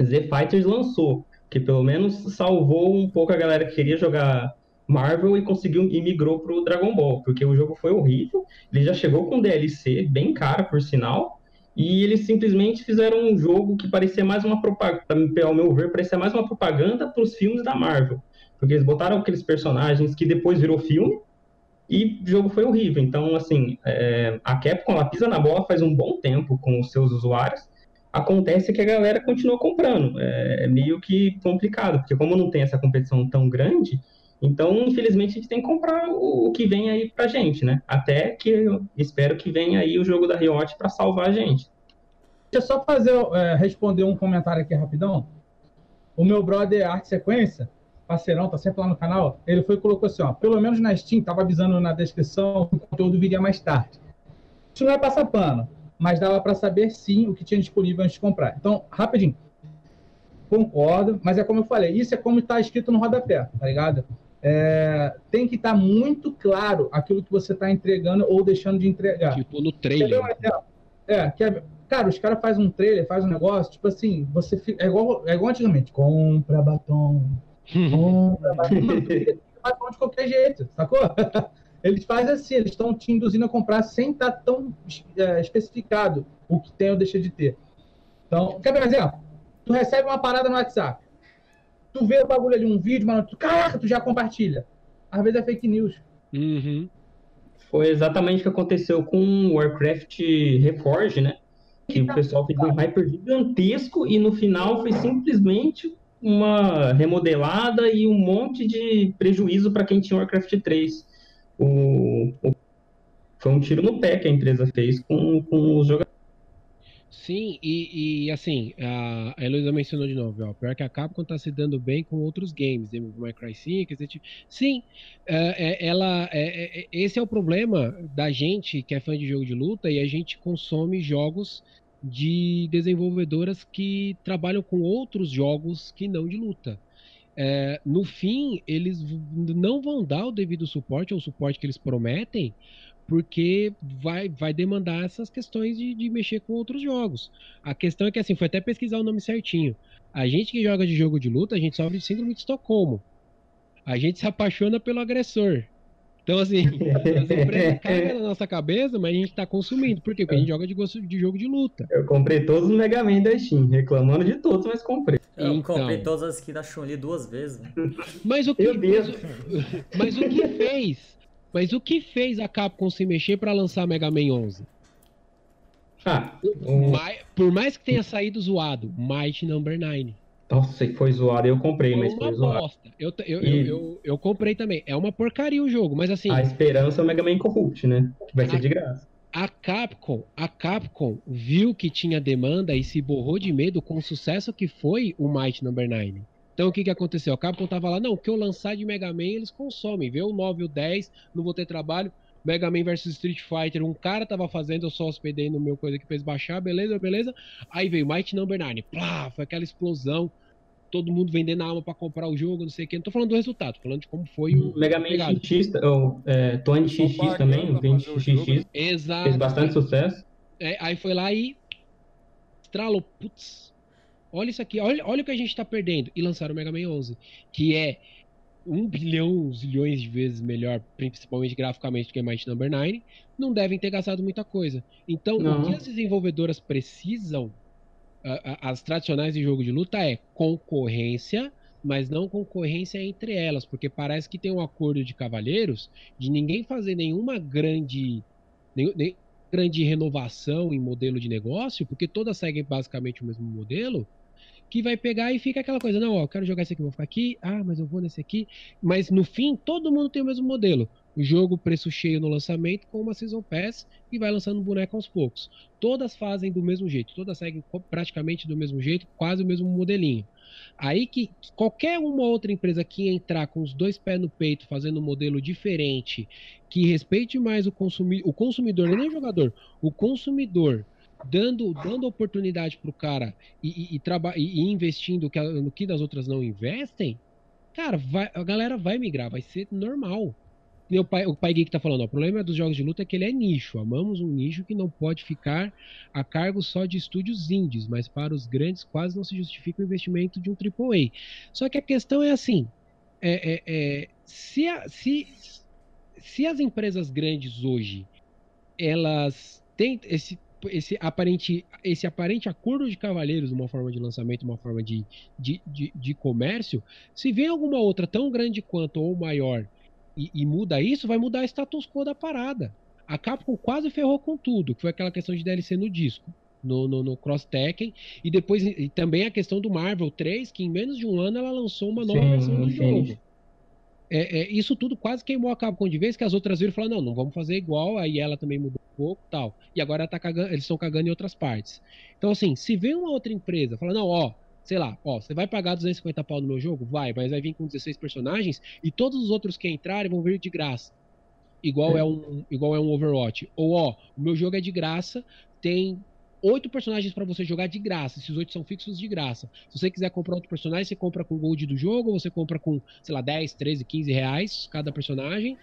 Z Fighters lançou, que pelo menos salvou um pouco a galera que queria jogar Marvel e conseguiu e migrou pro Dragon Ball, porque o jogo foi horrível. Ele já chegou com DLC bem caro, por sinal, e eles simplesmente fizeram um jogo que parecia mais uma propaganda, ao meu ver, parecia mais uma propaganda para os filmes da Marvel, porque eles botaram aqueles personagens que depois virou filme e o jogo foi horrível. Então, assim, é, a Capcom ela pisa na bola faz um bom tempo com os seus usuários Acontece que a galera continua comprando. É, é meio que complicado, porque como não tem essa competição tão grande, então, infelizmente, a gente tem que comprar o, que vem aí pra gente, né? Até que eu espero que venha aí o jogo da Riot para salvar a gente. Deixa eu só fazer, é, responder um comentário aqui rapidão. O meu brother Arte Sequência, parceirão, tá sempre lá no canal, ele foi e colocou assim, ó, pelo menos na Steam, tava avisando na descrição, o conteúdo viria mais tarde. Isso não é passar pano mas dava para saber sim o que tinha disponível antes de comprar. Então, rapidinho. Concordo, mas é como eu falei, isso é como está escrito no rodapé, tá ligado? É, tem que estar tá muito claro aquilo que você está entregando ou deixando de entregar. Tipo no trailer. É, é, cara, os caras fazem um trailer, fazem um negócio, tipo assim, você fica, é igual, é igual antigamente, compra batom, compra batom, batom de qualquer jeito, sacou? Eles fazem assim, eles estão te induzindo a comprar sem estar tá tão é, especificado o que tem ou deixa de ter. Então, quer ver um exemplo? Tu recebe uma parada no WhatsApp. Tu vê o bagulho ali, um vídeo, mano, tu, caraca, tu já compartilha. Às vezes é fake news. Uhum. Foi exatamente o que aconteceu com o Warcraft Reforge, né? Que o pessoal fez um hyper gigantesco e no final foi simplesmente uma remodelada e um monte de prejuízo para quem tinha Warcraft 3 o, o, foi um tiro no pé que a empresa fez com, com os jogadores. Sim, e, e assim, a, a Heloísa mencionou de novo, ó, pior que a Capcom tá se dando bem com outros games, Devil May Cry 5, etc. Sim, é, é, ela, é, é, esse é o problema da gente que é fã de jogo de luta e a gente consome jogos de desenvolvedoras que trabalham com outros jogos que não de luta. É, no fim, eles não vão dar o devido suporte ou o suporte que eles prometem, porque vai, vai demandar essas questões de, de mexer com outros jogos. A questão é que, assim, foi até pesquisar o nome certinho. A gente que joga de jogo de luta, a gente sofre de síndrome de Estocolmo. A gente se apaixona pelo agressor. Então, assim, as empresas cagam na nossa cabeça, mas a gente tá consumindo. Por quê? Porque a gente joga de, gosto, de jogo de luta. Eu comprei todos os Mega Man da Steam, reclamando de todos, mas comprei. Eu então... comprei todas as skins da Chun-Li duas vezes. Mas o que, mas, mas o que fez mas o que fez a Capcom se mexer para lançar Mega Man 11? Ah, um... Por mais que tenha saído zoado, Might Number 9. Nossa, foi zoado, eu comprei, foi mas foi zoado. Bosta. Eu, eu, e... eu, eu, eu, comprei também. É uma porcaria o jogo, mas assim. A esperança é o Mega Man Corrupt, né? Que vai a, ser de graça. A Capcom, a Capcom viu que tinha demanda e se borrou de medo com o sucesso que foi o Might Number 9. Então o que, que aconteceu? A Capcom tava lá, não, o que eu lançar de Mega Man eles consomem. Vê o 9 e o 10, não vou ter trabalho. Mega Man vs Street Fighter, um cara tava fazendo, eu só hospedei no meu coisa que fez baixar, beleza, beleza. Aí veio Might Number 9, plá, foi aquela explosão. Todo mundo vendendo a alma para comprar o jogo, não sei o que. Não tô falando do resultado, tô falando de como foi o. Mega Man XX, ou é, Tony XX também, 20 XX. Exato. Fez bastante sucesso. É, aí foi lá e. Estralou, putz, olha isso aqui, olha, olha o que a gente está perdendo. E lançaram o Mega Man 11, que é um bilhão, zilhões de vezes melhor, principalmente graficamente, do que Might Number 9, não devem ter gastado muita coisa. Então, não. o que as desenvolvedoras precisam, as tradicionais de jogo de luta, é concorrência, mas não concorrência entre elas, porque parece que tem um acordo de cavalheiros de ninguém fazer nenhuma grande. Nem, nem, grande renovação em modelo de negócio, porque todas seguem basicamente o mesmo modelo, que vai pegar e fica aquela coisa, não, ó, eu quero jogar esse aqui, vou ficar aqui, ah, mas eu vou nesse aqui. Mas no fim, todo mundo tem o mesmo modelo. O jogo preço cheio no lançamento com uma Season Pass e vai lançando boneco aos poucos. Todas fazem do mesmo jeito, todas seguem praticamente do mesmo jeito, quase o mesmo modelinho. Aí que qualquer uma outra empresa que entrar com os dois pés no peito, fazendo um modelo diferente, que respeite mais o, consumi o consumidor, é nem o jogador, o consumidor, dando, dando oportunidade para o cara e, e, e, e investindo no que das outras não investem, cara, vai, a galera vai migrar, vai ser normal. O pai, o pai Geek tá falando, ó, o problema dos jogos de luta é que ele é nicho. Amamos um nicho que não pode ficar a cargo só de estúdios indies, mas para os grandes quase não se justifica o investimento de um AAA. Só que a questão é assim: é, é, é, se, a, se, se as empresas grandes hoje elas têm esse esse aparente, esse aparente acordo de cavalheiros, uma forma de lançamento, uma forma de, de, de, de comércio, se vem alguma outra tão grande quanto ou maior e, e, muda isso, vai mudar o status quo da parada. A Capcom quase ferrou com tudo, que foi aquela questão de DLC no disco, no, no, no Cross Tekken, e depois e também a questão do Marvel 3, que em menos de um ano ela lançou uma nova sim, versão do sim. jogo. É, é, isso tudo quase queimou a Capcom de vez, que as outras viram e falaram, não, não vamos fazer igual, aí ela também mudou um pouco tal. E agora tá cagando, eles estão cagando em outras partes. Então, assim, se vem uma outra empresa, fala, não, ó, sei lá, ó, você vai pagar 250 pau no meu jogo? Vai, mas vai vir com 16 personagens e todos os outros que entrarem vão vir de graça. Igual é, é um, igual é um Overwatch. Ou, ó, o meu jogo é de graça, tem oito personagens para você jogar de graça. Esses oito são fixos de graça. Se você quiser comprar outro personagem, você compra com gold do jogo, ou você compra com, sei lá, 10, 13, 15 reais cada personagem.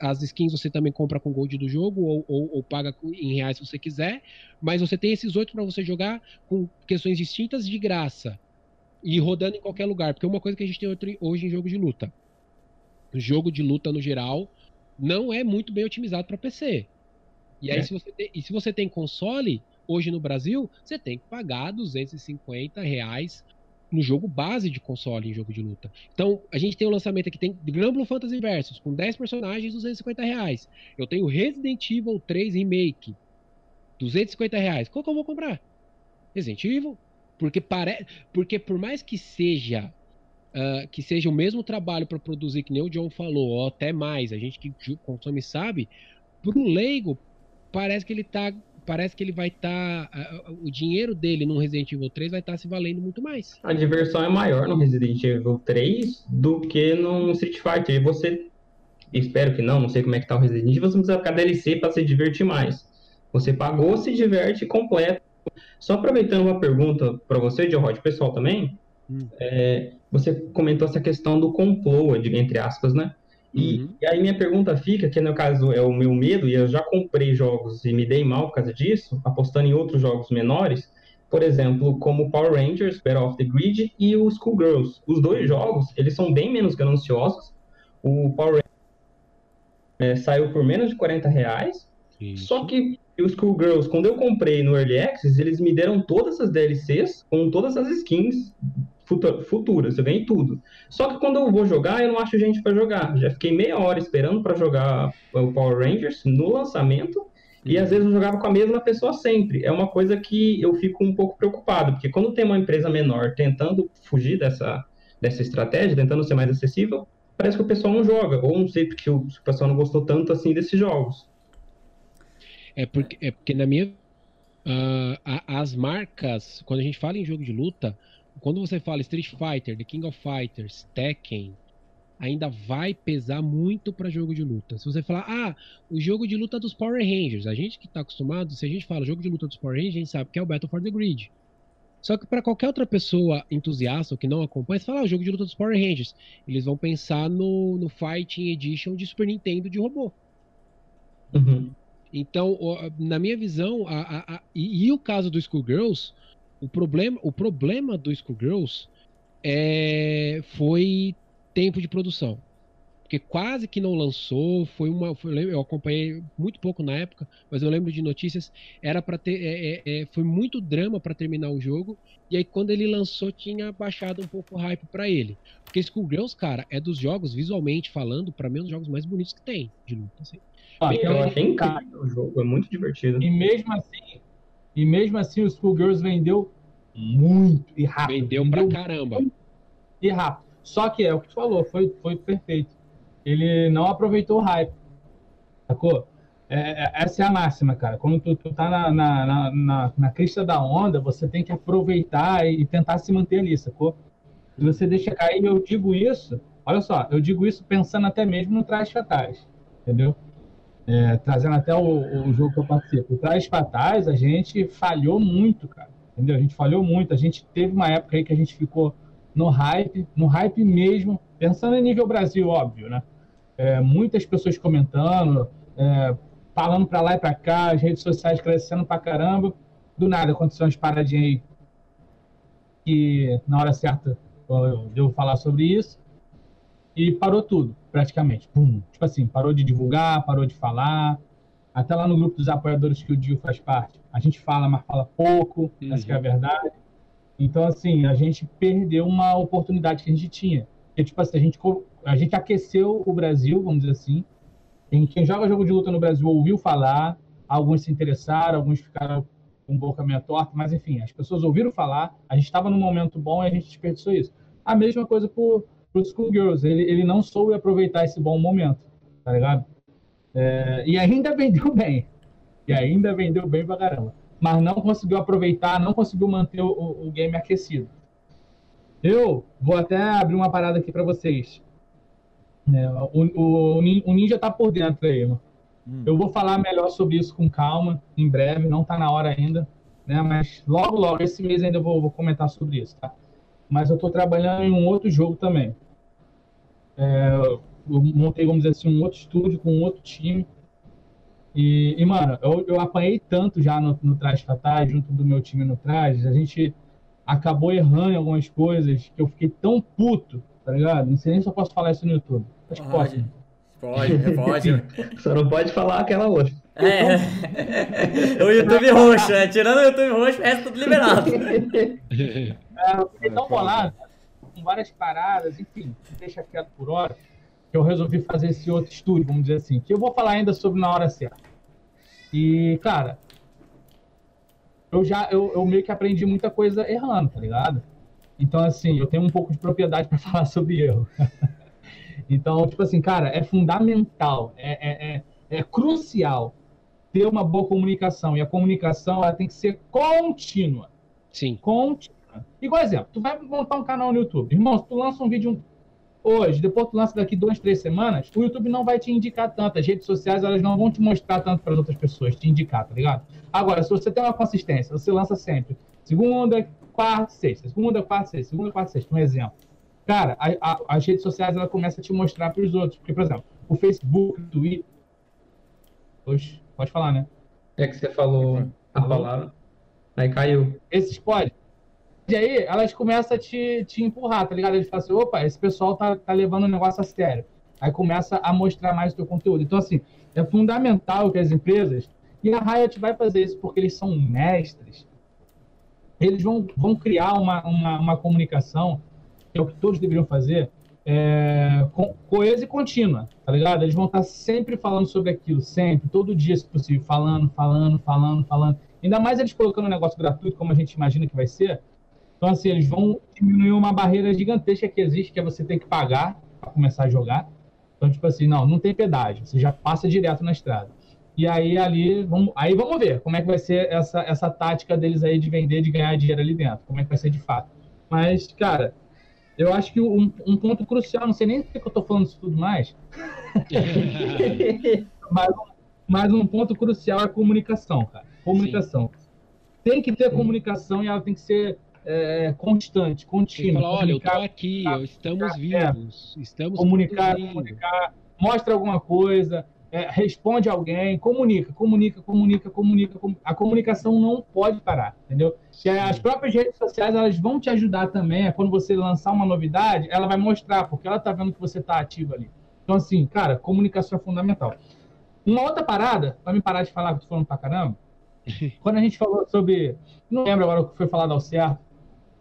As skins você também compra com gold do jogo, ou, ou, ou paga em reais se você quiser. Mas você tem esses oito para você jogar com questões distintas de graça. E rodando em qualquer lugar. Porque uma coisa que a gente tem hoje em jogo de luta. O jogo de luta, no geral, não é muito bem otimizado para PC. E aí, é. se, você tem, e se você tem console, Hoje no Brasil, você tem que pagar 250 reais no jogo base de console em jogo de luta. Então, a gente tem um lançamento aqui, tem Granblue Fantasy Versus, com 10 personagens, 250 reais. Eu tenho Resident Evil 3 Remake, 250 reais. Qual que eu vou comprar? Resident Evil. Porque, pare... Porque por mais que seja uh, que seja o mesmo trabalho para produzir, que nem o John falou, ou até mais, a gente que consome sabe, para o leigo, parece que ele está parece que ele vai estar. Tá, o dinheiro dele no Resident Evil 3 vai estar tá se valendo muito mais. A diversão é maior no Resident Evil 3 do que no Street Fighter. E você. Espero que não, não sei como é que tá o Resident Evil, você não precisa ficar DLC para se divertir mais. Você pagou, se diverte completo. Só aproveitando uma pergunta para você, Rod, pessoal também. Hum. É, você comentou essa questão do complô, entre aspas, né? E, uhum. e, aí minha pergunta fica, que no caso é o meu medo, e eu já comprei jogos e me dei mal por causa disso, apostando em outros jogos menores, por exemplo, como Power Rangers, Battle of the Grid e o Schoolgirls. Os dois jogos, eles são bem menos gananciosos. O Power Rangers é, saiu por menos de 40 reais, Isso. só que os Schoolgirls, quando eu comprei no Early Access, eles me deram todas as DLCs com todas as skins futuras, eu ganhei tudo. Só que quando eu vou jogar, eu não acho gente para jogar. Já fiquei meia hora esperando para jogar o Power Rangers no lançamento e às vezes eu jogava com a mesma pessoa sempre. É uma coisa que eu fico um pouco preocupado, porque quando tem uma empresa menor tentando fugir dessa, dessa estratégia, tentando ser mais acessível, parece que o pessoal não joga. Ou não sei porque o, o pessoal não gostou tanto assim desses jogos. É porque, é porque na minha. Uh, as marcas, quando a gente fala em jogo de luta, quando você fala Street Fighter, The King of Fighters, Tekken, ainda vai pesar muito para jogo de luta. Se você falar, ah, o jogo de luta dos Power Rangers, a gente que está acostumado, se a gente fala jogo de luta dos Power Rangers, a gente sabe que é o Battle for the Grid. Só que para qualquer outra pessoa entusiasta ou que não acompanha, você fala, ah, o jogo de luta dos Power Rangers, eles vão pensar no, no Fighting Edition de Super Nintendo de robô. Uhum. Então, na minha visão, a, a, a, e, e, o caso do Schoolgirls, o problema, o problema do Schoolgirls é, foi tempo de produção. Porque quase que não lançou, foi uma. Foi, eu acompanhei muito pouco na época, mas eu lembro de notícias. Era para ter. É, é, é, foi muito drama para terminar o jogo. E aí, quando ele lançou, tinha baixado um pouco o hype para ele. Porque Schoolgirls, cara, é dos jogos, visualmente falando, para mim, é um dos jogos mais bonitos que tem de luta. Assim. Ah, eu achei incrível o jogo, é muito divertido. E mesmo assim, e mesmo assim, o Schoolgirls vendeu muito e rápido. Vendeu, vendeu pra caramba. E rápido. Só que é o que tu falou, foi, foi perfeito. Ele não aproveitou o hype. Sacou? É, é, essa é a máxima, cara. Quando tu, tu tá na, na, na, na, crista da onda, você tem que aproveitar e, tentar se manter ali, sacou? Se você deixa cair, eu digo isso, olha só, eu digo isso pensando até mesmo no Trás Fatais, entendeu? É, trazendo até o, o, jogo que eu participo. O Trás a gente falhou muito, cara. Entendeu? A gente falhou muito. A gente teve uma época aí que a gente ficou no hype, no hype mesmo, pensando em nível Brasil, óbvio, né? É, muitas pessoas comentando, é, falando para lá e para cá, as redes sociais crescendo pra caramba. Do nada aconteceu umas paradinhas aí que na hora certa eu devo falar sobre isso e parou tudo praticamente. Pum. Tipo assim, parou de divulgar, parou de falar. Até lá no grupo dos apoiadores que o Dio faz parte, a gente fala, mas fala pouco, uhum. essa é a verdade. Então, assim, a gente perdeu uma oportunidade que a gente tinha. Porque, tipo assim, a gente, a gente aqueceu o Brasil, vamos dizer assim. Em quem joga jogo de luta no Brasil ouviu falar, alguns se interessaram, alguns ficaram com boca meio torta, mas enfim, as pessoas ouviram falar, a gente estava num momento bom e a gente desperdiçou isso. A mesma coisa por pro Schoolgirls. Ele, ele não soube aproveitar esse bom momento, tá ligado? É, e ainda vendeu bem. E ainda vendeu bem pra caramba. Mas não conseguiu aproveitar, não conseguiu manter o, o game aquecido. Eu vou até abrir uma parada aqui para vocês. É, o, o, o, Ninja tá por dentro aí, mano. Hum. Eu vou falar melhor sobre isso com calma, em breve, não tá na hora ainda, né? Mas logo, logo, esse mês ainda eu vou, vou comentar sobre isso, tá? mas eu estou trabalhando em um outro jogo também. É, eu montei, vamos dizer assim, um outro estúdio com um outro time. E, e mano, eu, eu apanhei tanto já no, no Traje Fatais, junto do meu time no Traje, a gente acabou errando em algumas coisas que eu fiquei tão puto, tá ligado? Não sei nem se eu posso falar isso no YouTube. Acho que pode. Né? Pode, pode. Só não pode falar aquela outra. É. o YouTube roxo, né? Tirando o YouTube roxo, é tudo liberado. É, eu fiquei tão bolado, várias paradas, enfim, deixa quieto por hora, que eu resolvi fazer esse outro estúdio, vamos dizer assim, que eu vou falar ainda sobre na hora certa. E, cara, eu já, eu, eu meio que aprendi muita coisa errando, tá ligado? Então, assim, eu tenho um pouco de propriedade para falar sobre erro. então, tipo assim, cara, é fundamental, é, é, é, é crucial ter uma boa comunicação. E a comunicação ela tem que ser contínua. Sim. Contínua. Igual exemplo, tu vai montar um canal no YouTube. Irmão, se tu lança um vídeo hoje, depois tu lança daqui duas, três semanas, o YouTube não vai te indicar tanto. As redes sociais elas não vão te mostrar tanto para as outras pessoas, te indicar, tá ligado? Agora, se você tem uma consistência, você lança sempre segunda, quarta, sexta, segunda, quarta, sexta, segunda, quarta, sexta, um exemplo. Cara, a, a, as redes sociais ela começa a te mostrar para os outros. Porque, por exemplo, o Facebook, o Twitter. Oxe, pode falar, né? É que você falou a palavra. Aí caiu. Esses podem. E aí, elas começam a te, te empurrar, tá ligado? Eles falam assim, opa, esse pessoal tá, tá levando o negócio a sério. Aí começa a mostrar mais o teu conteúdo. Então, assim, é fundamental que as empresas, e a Riot vai fazer isso porque eles são mestres, eles vão, vão criar uma, uma, uma comunicação, que é o que todos deveriam fazer, é, co coesa e contínua, tá ligado? Eles vão estar sempre falando sobre aquilo, sempre, todo dia, se possível, falando, falando, falando, falando. Ainda mais eles colocando um negócio gratuito, como a gente imagina que vai ser, então, assim, eles vão diminuir uma barreira gigantesca que existe, que é você ter que pagar para começar a jogar. Então, tipo assim, não, não tem pedágio, você já passa direto na estrada. E aí ali, vamos, aí vamos ver como é que vai ser essa, essa tática deles aí de vender, de ganhar dinheiro ali dentro, como é que vai ser de fato. Mas, cara, eu acho que um, um ponto crucial, não sei nem por que eu tô falando isso tudo mais, mas, mas um ponto crucial é a comunicação, cara. Comunicação. Sim. Tem que ter comunicação e ela tem que ser é, constante, contínua. Fala, olha, eu estou aqui, estamos vivos, é, estamos comunicar, comunicar, mostra alguma coisa, é, responde alguém, comunica, comunica, comunica, comunica. A comunicação não pode parar, entendeu? E as próprias redes sociais elas vão te ajudar também. É quando você lançar uma novidade, ela vai mostrar, porque ela está vendo que você está ativo ali. Então, assim, cara, comunicação é fundamental. Uma outra parada, para me parar de falar que eu tô falando pra caramba, quando a gente falou sobre. Não lembro agora o que foi falado ao certo,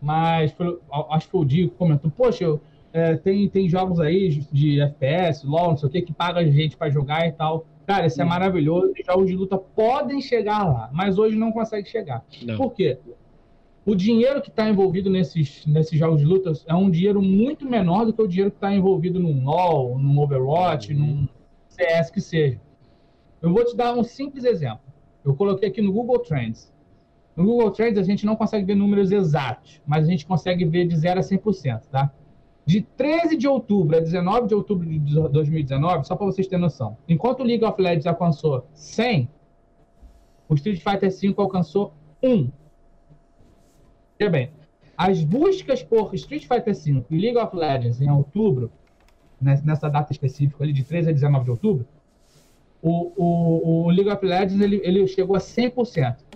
mas acho que o que comentou, poxa, eu, é, tem, tem jogos aí de FPS, LOL, não sei o que, que paga gente para jogar e tal. Cara, isso é maravilhoso. Os jogos de luta podem chegar lá, mas hoje não consegue chegar. Não. Por quê? O dinheiro que está envolvido nesses, nesses jogos de luta é um dinheiro muito menor do que o dinheiro que está envolvido num LoL, num Overwatch, uhum. num CS que seja. Eu vou te dar um simples exemplo. Eu coloquei aqui no Google Trends. No Google Trends a gente não consegue ver números exatos, mas a gente consegue ver de 0 a 100%, tá? De 13 de outubro a 19 de outubro de 2019, só para vocês terem noção, enquanto o League of Legends alcançou 100, o Street Fighter V alcançou 1. Veja bem, as buscas por Street Fighter V e League of Legends em outubro, nessa data específica ali, de 13 a 19 de outubro, o, o, o League of Legends ele, ele chegou a 100%.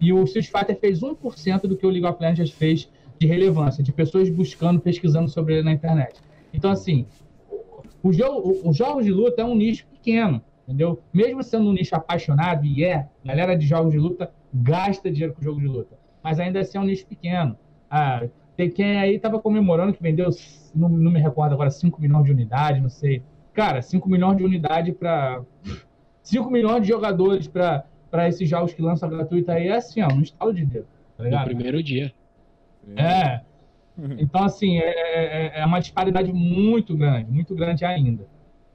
E o Street Fighter fez 1% do que o League of Legends fez de relevância, de pessoas buscando, pesquisando sobre ele na internet. Então, assim, os jogos de luta é um nicho pequeno, entendeu? Mesmo sendo um nicho apaixonado, e é, galera de jogos de luta gasta dinheiro com jogo de luta. Mas ainda assim é um nicho pequeno. Ah, tem quem aí estava comemorando que vendeu, não, não me recordo agora, 5 milhões de unidades, não sei. Cara, 5 milhões de unidades para. 5 milhões de jogadores para para esses jogos que lançam gratuito aí é assim, ó, no estalo de dedo. Tá no primeiro dia. É. Então, assim, é, é, é, uma disparidade muito grande, muito grande ainda.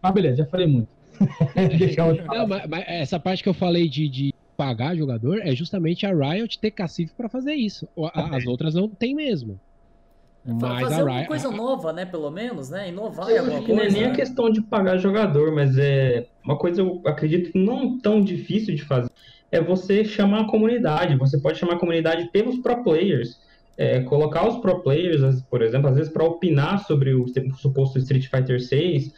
Mas beleza, já falei muito. Deixa eu Não, mas, mas, essa parte que eu falei de, de pagar jogador é justamente a Riot ter cacife para fazer isso. As outras não tem mesmo. Mas fazer a Riot... coisa nova, né? Pelo menos, né? Inovar em alguma coisa. Não é nem né? a questão de pagar jogador, mas é uma coisa, eu acredito, não tão difícil de fazer. É você chamar a comunidade. Você pode chamar a comunidade pelos pro players. É, colocar os pro players, por exemplo, às vezes para opinar sobre o suposto Street Fighter 6,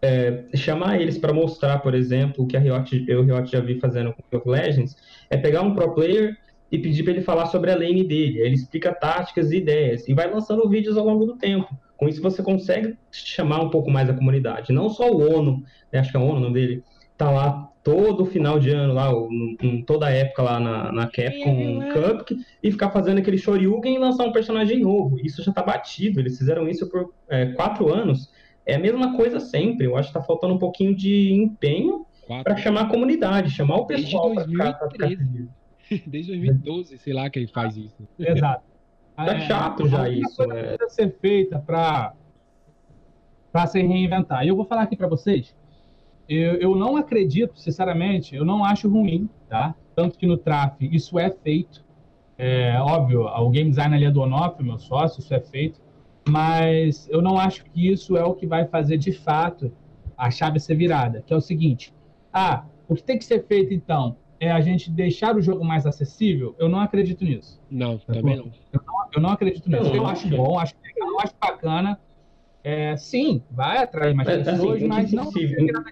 é, chamar eles para mostrar, por exemplo, o que a Riot, eu Riot já vi fazendo com League of Legends, é pegar um pro player e pedir para ele falar sobre a lane dele. Ele explica táticas e ideias e vai lançando vídeos ao longo do tempo. Com isso você consegue chamar um pouco mais a comunidade. Não só o ONU, né, acho que é o ONU o nome dele, tá lá todo final de ano, lá, em toda a época lá na, na Capcom é. Cup, e ficar fazendo aquele Shoryuken e lançar um personagem novo. Isso já tá batido, eles fizeram isso por é, quatro anos. É a mesma coisa sempre. Eu acho que tá faltando um pouquinho de empenho para chamar a comunidade, chamar o pessoal para ficar, pra ficar Desde 2012, sei lá, que ele faz isso. Exato. Tá é, chato já isso. É. Precisa ser feita para para se reinventar. E eu vou falar aqui para vocês. Eu, eu não acredito, sinceramente, eu não acho ruim tá? Tanto que no TRAF isso é feito. É óbvio, o game design ali é do Onofre, meu sócio, isso é feito. Mas eu não acho que isso é o que vai fazer de fato a chave ser virada, que é o seguinte: ah, o que tem que ser feito então é a gente deixar o jogo mais acessível? Eu não acredito nisso. Não, tá também não. Eu, não. eu não acredito nisso. Eu, eu acho bom, acho legal, acho bacana. É, sim, vai atrair mais é, pessoas, assim, mas não.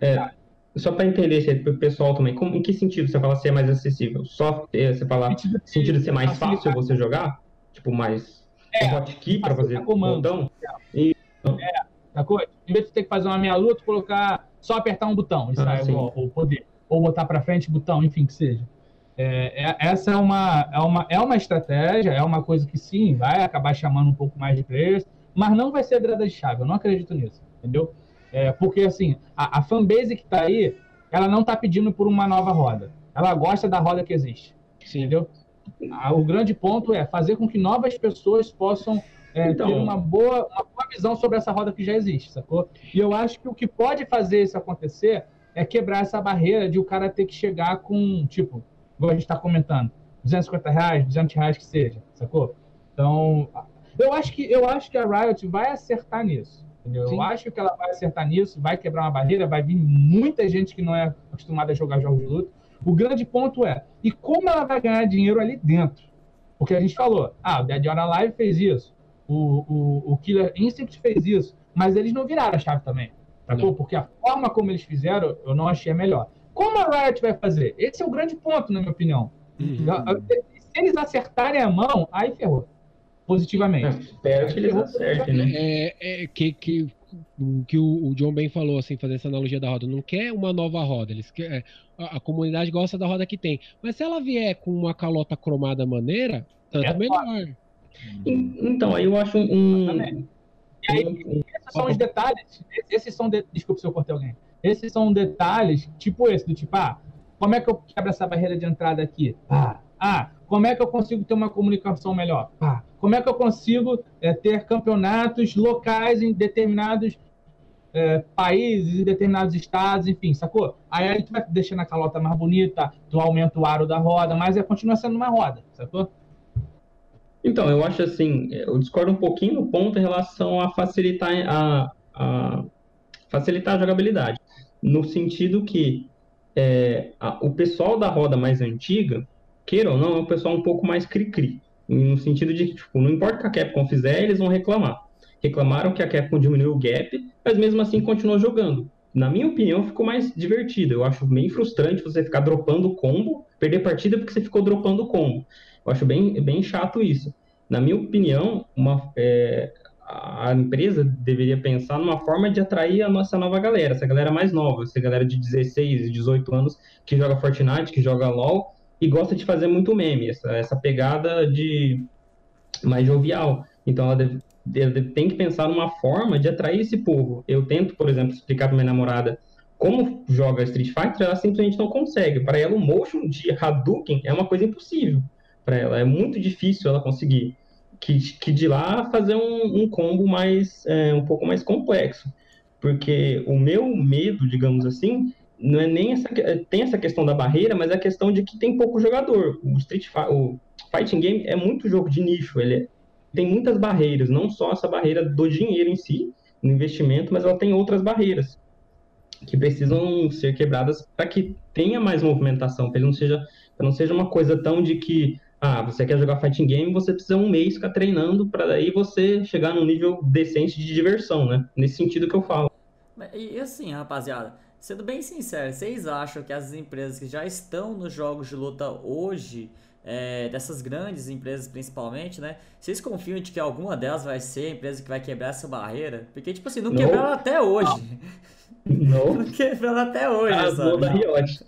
É, só para entender para o pessoal também, como, em que sentido você fala ser mais acessível? Só você fala sentido, sentido de ser mais fácil você jogar? Tipo, mais é, hotkey para fazer comando. botão? E... É, sacou? Em vez de ter que fazer uma meia luta, colocar só apertar um botão e ah, sai o, o, poder. Ou botar para frente botão, enfim, que seja. É, é, essa é uma, é, uma, é uma estratégia, é uma coisa que sim, vai acabar chamando um pouco mais de players, mas não vai ser virada de chave. Eu não acredito nisso, entendeu? É, porque, assim, a, a fanbase que está aí, ela não está pedindo por uma nova roda. Ela gosta da roda que existe, Sim. entendeu? O grande ponto é fazer com que novas pessoas possam é, então, ter uma boa, uma boa visão sobre essa roda que já existe, sacou? E eu acho que o que pode fazer isso acontecer é quebrar essa barreira de o cara ter que chegar com, tipo, igual a gente está comentando, 250 reais, 200 reais que seja, sacou? Então, eu acho que, eu acho que a Riot vai acertar nisso. Entendeu? Eu acho que ela vai acertar nisso, vai quebrar uma barreira, vai vir muita gente que não é acostumada a jogar jogos de luta. O grande ponto é, e como ela vai ganhar dinheiro ali dentro? Porque a gente falou, ah, o Dead or Alive fez isso, o, o, o Killer Instinct fez isso, mas eles não viraram a chave também. Sacou? Porque a forma como eles fizeram, eu não achei a melhor. Como a Riot vai fazer? Esse é o grande ponto, na minha opinião. Uhum. Se eles acertarem a mão, aí ferrou positivamente. É, espero que eles acertem, né? É, é, que, que, que o, o, John Ben falou, assim, fazer essa analogia da roda, não quer uma nova roda, eles quer, é, a, a, comunidade gosta da roda que tem. Mas se ela vier com uma calota cromada maneira, tanto é melhor. Então, aí eu acho um. E aí, esses são os detalhes. Esses são. De... Desculpa se eu cortei alguém. Esses são detalhes, tipo esse, do tipo, ah, como é que eu quebro essa barreira de entrada aqui? Ah, ah como é que eu consigo ter uma comunicação melhor? Ah, como é que eu consigo é, ter campeonatos locais em determinados é, países, em determinados estados, enfim, sacou? Aí, aí tu vai deixando a calota mais bonita, tu aumenta o aro da roda, mas é, continua sendo uma roda, sacou? Então, eu acho assim, eu discordo um pouquinho no ponto em relação a facilitar a, a facilitar a jogabilidade. No sentido que é, a, o pessoal da roda mais antiga, queira ou não, é um pessoal um pouco mais cri-cri. No sentido de que, tipo, não importa o que a Capcom fizer, eles vão reclamar. Reclamaram que a Capcom diminuiu o gap, mas mesmo assim continuou jogando. Na minha opinião, ficou mais divertido. Eu acho bem frustrante você ficar dropando combo, perder partida porque você ficou dropando combo. Eu acho bem, bem chato isso. Na minha opinião, uma, é, a empresa deveria pensar numa forma de atrair a nossa nova galera, essa galera mais nova, essa galera de 16, 18 anos que joga Fortnite, que joga LoL e gosta de fazer muito meme, essa, essa pegada de mais jovial. Então ela, deve, tem que pensar numa forma de atrair esse povo. Eu tento, por exemplo, explicar para minha namorada como joga Street Fighter, ela simplesmente não consegue. Para ela, o motion de Hadouken é uma coisa impossível. Para ela, é muito difícil ela conseguir. Que, que de lá fazer um, um combo mais é, um pouco mais complexo. Porque o meu medo, digamos assim, não é nem essa tem essa questão da barreira, mas é a questão de que tem pouco jogador. O Street o Fighting Game é muito jogo de nicho, ele é, tem muitas barreiras, não só essa barreira do dinheiro em si, no investimento, mas ela tem outras barreiras que precisam ser quebradas para que tenha mais movimentação, para não seja não seja uma coisa tão de que ah, você quer jogar fighting game, você precisa um mês ficar treinando para daí você chegar num nível decente de diversão, né? Nesse sentido que eu falo. E assim, rapaziada, Sendo bem sincero, vocês acham que as empresas que já estão nos jogos de luta hoje, é, dessas grandes empresas principalmente, né? Vocês confiam de que alguma delas vai ser a empresa que vai quebrar essa barreira? Porque, tipo assim, não, não. quebraram até hoje. Não. não quebraram até hoje, ah, sabe? Da Riot.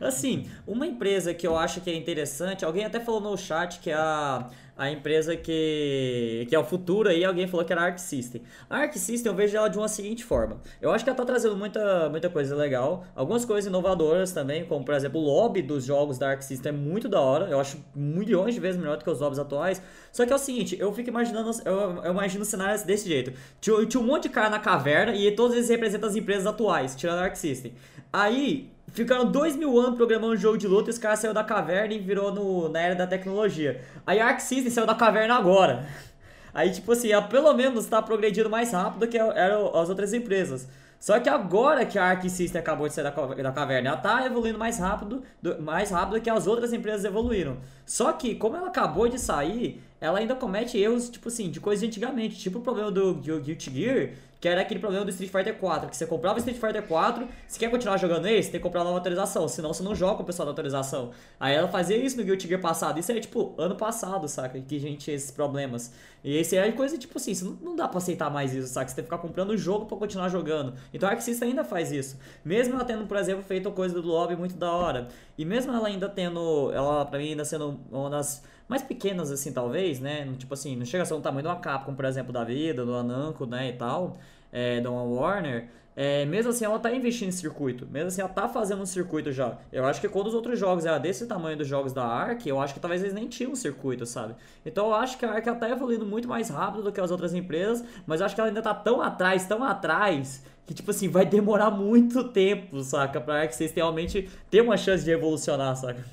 Assim, uma empresa que eu acho que é interessante, alguém até falou no chat que é a a empresa que, que é o futuro aí, alguém falou que era a Arc System. A Arc System eu vejo ela de uma seguinte forma. Eu acho que ela tá trazendo muita, muita coisa legal, algumas coisas inovadoras também, como por exemplo o lobby dos jogos da Arc System é muito da hora, eu acho milhões de vezes melhor do que os lobbies atuais. Só que é o seguinte, eu fico imaginando, eu, eu imagino cenários desse jeito. Tinha, tinha um monte de cara na caverna e todos eles representam as empresas atuais, tirando a Arc System. Aí, ficaram dois mil anos programando um jogo de luta e os caras saíram da caverna e virou no, na era da tecnologia. Aí a Arc System saiu da caverna agora. Aí, tipo assim, ela pelo menos tá progredindo mais rápido que eram as outras empresas. Só que agora que a Arc System acabou de sair da, caverna, ela tá evoluindo mais rápido, mais rápido que as outras empresas evoluíram. Só que, como ela acabou de sair, ela ainda comete erros, tipo assim, de coisas de antigamente. Tipo o problema do Guilty Gear, que era aquele problema do Street Fighter 4, que você comprava o Street Fighter 4, se quer continuar jogando você tem que comprar nova atualização, senão você não joga com o pessoal da atualização. Aí ela fazia isso no Guilty Gear passado, isso é tipo ano passado, saca? Que a gente tinha esses problemas. E esse é coisa tipo assim, não, não dá pra aceitar mais isso, saca? Você tem que ficar comprando o jogo pra continuar jogando. Então a Arc ainda faz isso. Mesmo ela tendo, por exemplo, feito coisa do lobby muito da hora. E mesmo ela ainda tendo, ela pra mim ainda sendo uma das mais pequenas assim, talvez, né? Tipo assim, não chega a ser o tamanho de uma Capcom, por exemplo, da vida, do Ananko, né, e tal é, da Warner, é, mesmo assim ela tá investindo em circuito, mesmo assim ela tá fazendo um circuito já. Eu acho que quando os outros jogos eram desse tamanho dos jogos da Ark, eu acho que talvez eles nem tinham um circuito, sabe? Então eu acho que a Ark tá evoluindo muito mais rápido do que as outras empresas, mas eu acho que ela ainda tá tão atrás, tão atrás, que tipo assim, vai demorar muito tempo, saca? Pra Ark vocês realmente ter uma chance de evolucionar, saca?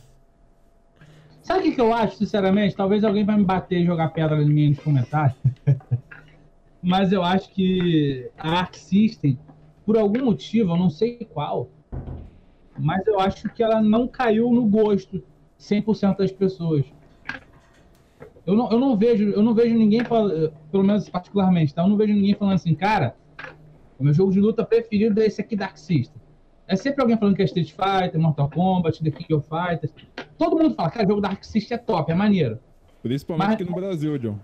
Sabe o que, eu acho, sinceramente? Talvez alguém vai me bater e jogar pedra em mim nos comentários. mas eu acho que a Arc System, por algum motivo, eu não sei qual, mas eu acho que ela não caiu no gosto 100% das pessoas. Eu não, eu não vejo, eu não vejo ninguém, pelo menos particularmente, tá? Eu não vejo ninguém falando assim, cara, o meu jogo de luta preferido é esse aqui Dark System. É sempre alguém falando que é Street Fighter, Mortal Kombat, The King of Fighters. Todo mundo fala, cara, o jogo Dark System é top, é maneiro. Principalmente Mas... aqui no Brasil, John.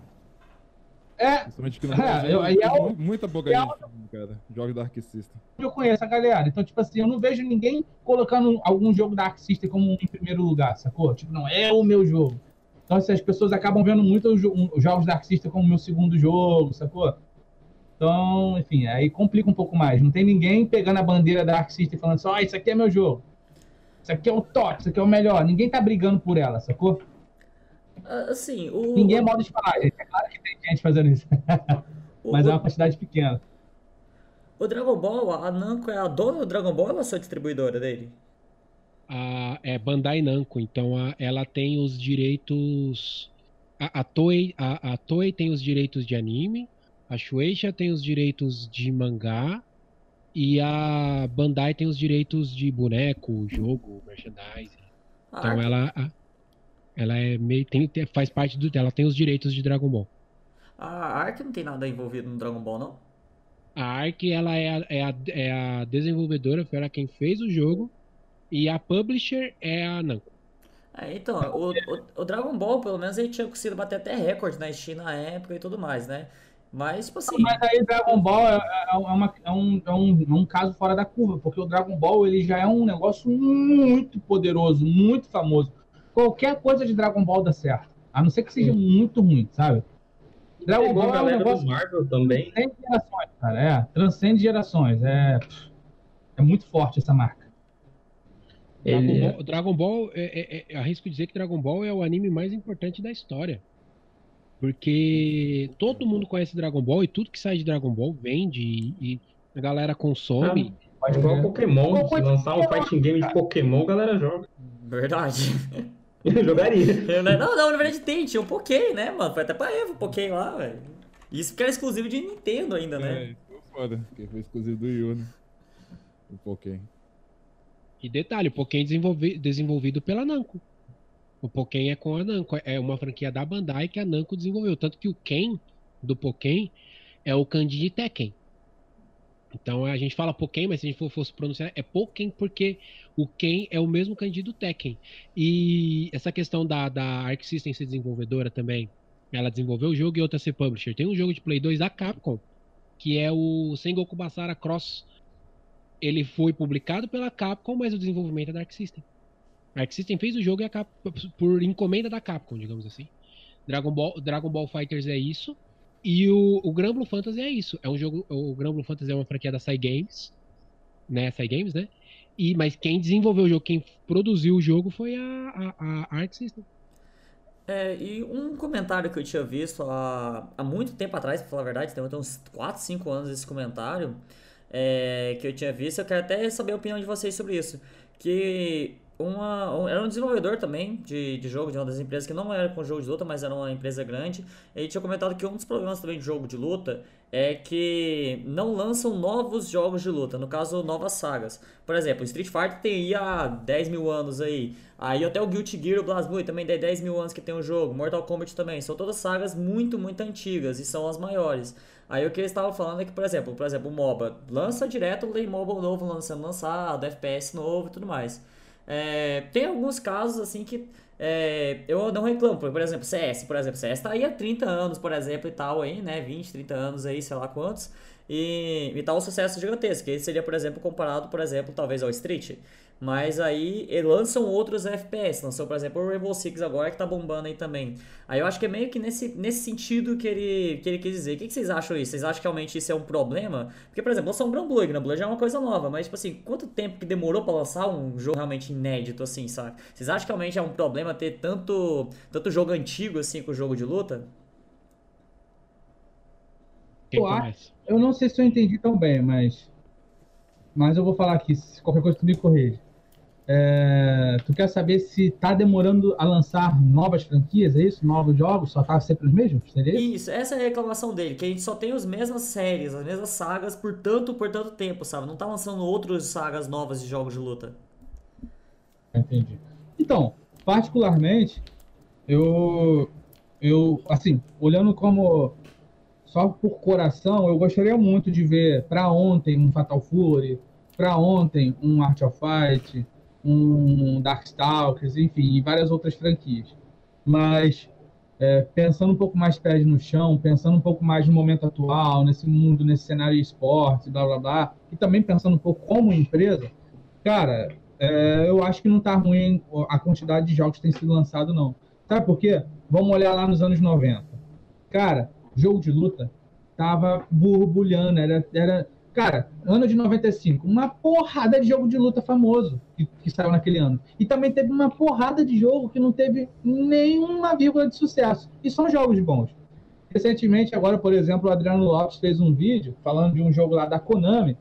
É. Principalmente que no Brasil, eu, é muita pouca gente, cara. Jogos da Arc System. Eu conheço a galera. Então, tipo assim, eu não vejo ninguém colocando algum jogo da Arc System como em primeiro lugar, sacou? Tipo, não, é o meu jogo. Então, assim, as pessoas acabam vendo muito os, jogos da Arc System como meu segundo jogo, sacou? Então, enfim, aí complica um pouco mais. Não tem ninguém pegando a bandeira da Arc System falando assim, ó, oh, isso aqui é meu jogo. Isso aqui é o top, isso aqui é o melhor. Ninguém tá brigando por ela, sacou? Assim, o... Ninguém é modo de falar, gente. É claro que tem gente fazendo isso. Mas o... é uma quantidade pequena. O Dragon Ball, a Namco é a dona do Dragon Ball ou é só distribuidora dele? A, é Bandai Namco, então a, ela tem os direitos. A, a, Toei, a, a Toei tem os direitos de anime, a Shueisha tem os direitos de mangá e a Bandai tem os direitos de boneco, jogo, merchandising. Ah, então ela. Ela é meio. Tem, faz parte do. Ela tem os direitos de Dragon Ball. A Ark não tem nada envolvido no Dragon Ball, não? A Ark ela é a, é a, é a desenvolvedora, foi ela quem fez o jogo. E a publisher é a Namco. É, então, o, o, o, Dragon Ball, pelo menos, ele tinha conseguido bater até recorde na Steam na época e tudo mais, né? Mas, tipo assim. Mas aí Dragon Ball é, é, é, uma, é, um, é, um, é um caso fora da curva, porque o Dragon Ball ele já é um negócio muito poderoso, muito famoso qualquer coisa de Dragon Ball dá certo. A não ser que seja muito ruim, sabe? Dragon Ball é um negócio Marvel também. Transcende gerações, cara. É, transcende gerações. É, é muito forte essa marca. Dragon Ele... Ball, Dragon Ball é, é, é, arrisco dizer que Dragon Ball é o anime mais importante da história. Porque todo mundo conhece Dragon Ball e tudo que sai de Dragon Ball vende e, e a galera consome. Ah, pode igual Pokémon. Se lançar um fighting game de Pokémon, a galera joga. Verdade. Eu jogaria. Não, não, na verdade tem, tinha um Pokémon, né, mano? Foi até pra Evo o Pokémon lá, velho. Isso porque era exclusivo de Nintendo ainda, né? É, isso foi foda, porque foi exclusivo do Yu, né? O Pokémon. E detalhe, o Pokémon desenvolvi, desenvolvido pela Namco. O Pokémon é com a Namco, é uma franquia da Bandai que a Namco desenvolveu. Tanto que o Ken do Pokémon é o kanji de Tekken. Então a gente fala Pokémon, mas se a gente fosse pronunciar, é Pokémon porque o Ken é o mesmo kanji do Tekken. E essa questão da, da Arc System ser desenvolvedora também, ela desenvolveu o jogo e outra ser publisher. Tem um jogo de Play 2 da Capcom, que é o Sengoku Basara Cross. Ele foi publicado pela Capcom, mas o desenvolvimento é da Arc System. A Arc System fez o jogo e a Capcom, por encomenda da Capcom, digamos assim. Dragon Ball, Dragon Ball Fighters é isso. E o, o Gran Blue Fantasy é isso. É um jogo. O Gran Blue Fantasy é uma franquia da Sai Games. Né? Sai Games, né? E, mas quem desenvolveu o jogo, quem produziu o jogo foi a, a, a Arc System. É, e um comentário que eu tinha visto há, há muito tempo atrás, pra falar a verdade, tem uns 4, 5 anos esse comentário, é, que eu tinha visto. Eu quero até saber a opinião de vocês sobre isso. Que uma, um, era um desenvolvedor também de, de jogo de uma das empresas que não era com jogo de luta, mas era uma empresa grande. Ele tinha comentado que um dos problemas também de jogo de luta é que não lançam novos jogos de luta, no caso, novas sagas. Por exemplo, Street Fighter tem aí há 10 mil anos aí. Aí até o Guilty Gear, o BlazBlue também tem 10 mil anos que tem o jogo. Mortal Kombat também. São todas sagas muito, muito antigas e são as maiores. Aí o que eles estavam falando é que, por exemplo, por exemplo, o MOBA lança direto o MOBA novo lançando lançado, FPS novo e tudo mais. É, tem alguns casos assim que é, eu não reclamo, por exemplo, CS, por exemplo, CS tá aí há 30 anos, por exemplo, e tal aí, né, 20, 30 anos aí, sei lá quantos, e, e tá um sucesso gigantesco, que seria, por exemplo, comparado, por exemplo, talvez ao Street, mas aí lançam outros FPS. Lançou, por exemplo, o Rainbow Six agora, que tá bombando aí também. Aí eu acho que é meio que nesse, nesse sentido que ele, que ele quis dizer. O que, que vocês acham isso? Vocês acham que realmente isso é um problema? Porque, por exemplo, lançou um. Grand Blue já é uma coisa nova. Mas, tipo assim, quanto tempo que demorou para lançar um jogo realmente inédito, assim, sabe? Vocês acham que realmente é um problema ter tanto, tanto jogo antigo, assim, com o jogo de luta? Eu, eu não sei se eu entendi tão bem, mas... Mas eu vou falar aqui. Se qualquer coisa tu me corrige. É, tu quer saber se tá demorando a lançar novas franquias, é isso? Novos jogos? Só tá sempre os mesmos? Seria isso? essa é a reclamação dele, que a gente só tem as mesmas séries, as mesmas sagas por tanto, por tanto tempo, sabe? Não tá lançando outras sagas novas de jogos de luta. Entendi. Então, particularmente, eu, eu, assim, olhando como só por coração, eu gostaria muito de ver para ontem um Fatal Fury, para ontem um Art of Fight, um Darkstalkers, enfim, várias outras franquias. Mas é, pensando um pouco mais pés no chão, pensando um pouco mais no momento atual, nesse mundo, nesse cenário de esporte, blá blá blá, e também pensando um pouco como empresa, cara, é, eu acho que não está ruim a quantidade de jogos que tem sido lançado, não. Sabe por quê? Vamos olhar lá nos anos 90. Cara, jogo de luta tava borbulhando, era, era Cara, ano de 95, uma porrada de jogo de luta famoso que, que saiu naquele ano. E também teve uma porrada de jogo que não teve nenhuma vírgula de sucesso. E são jogos bons. Recentemente, agora, por exemplo, o Adriano Lopes fez um vídeo falando de um jogo lá da Konami.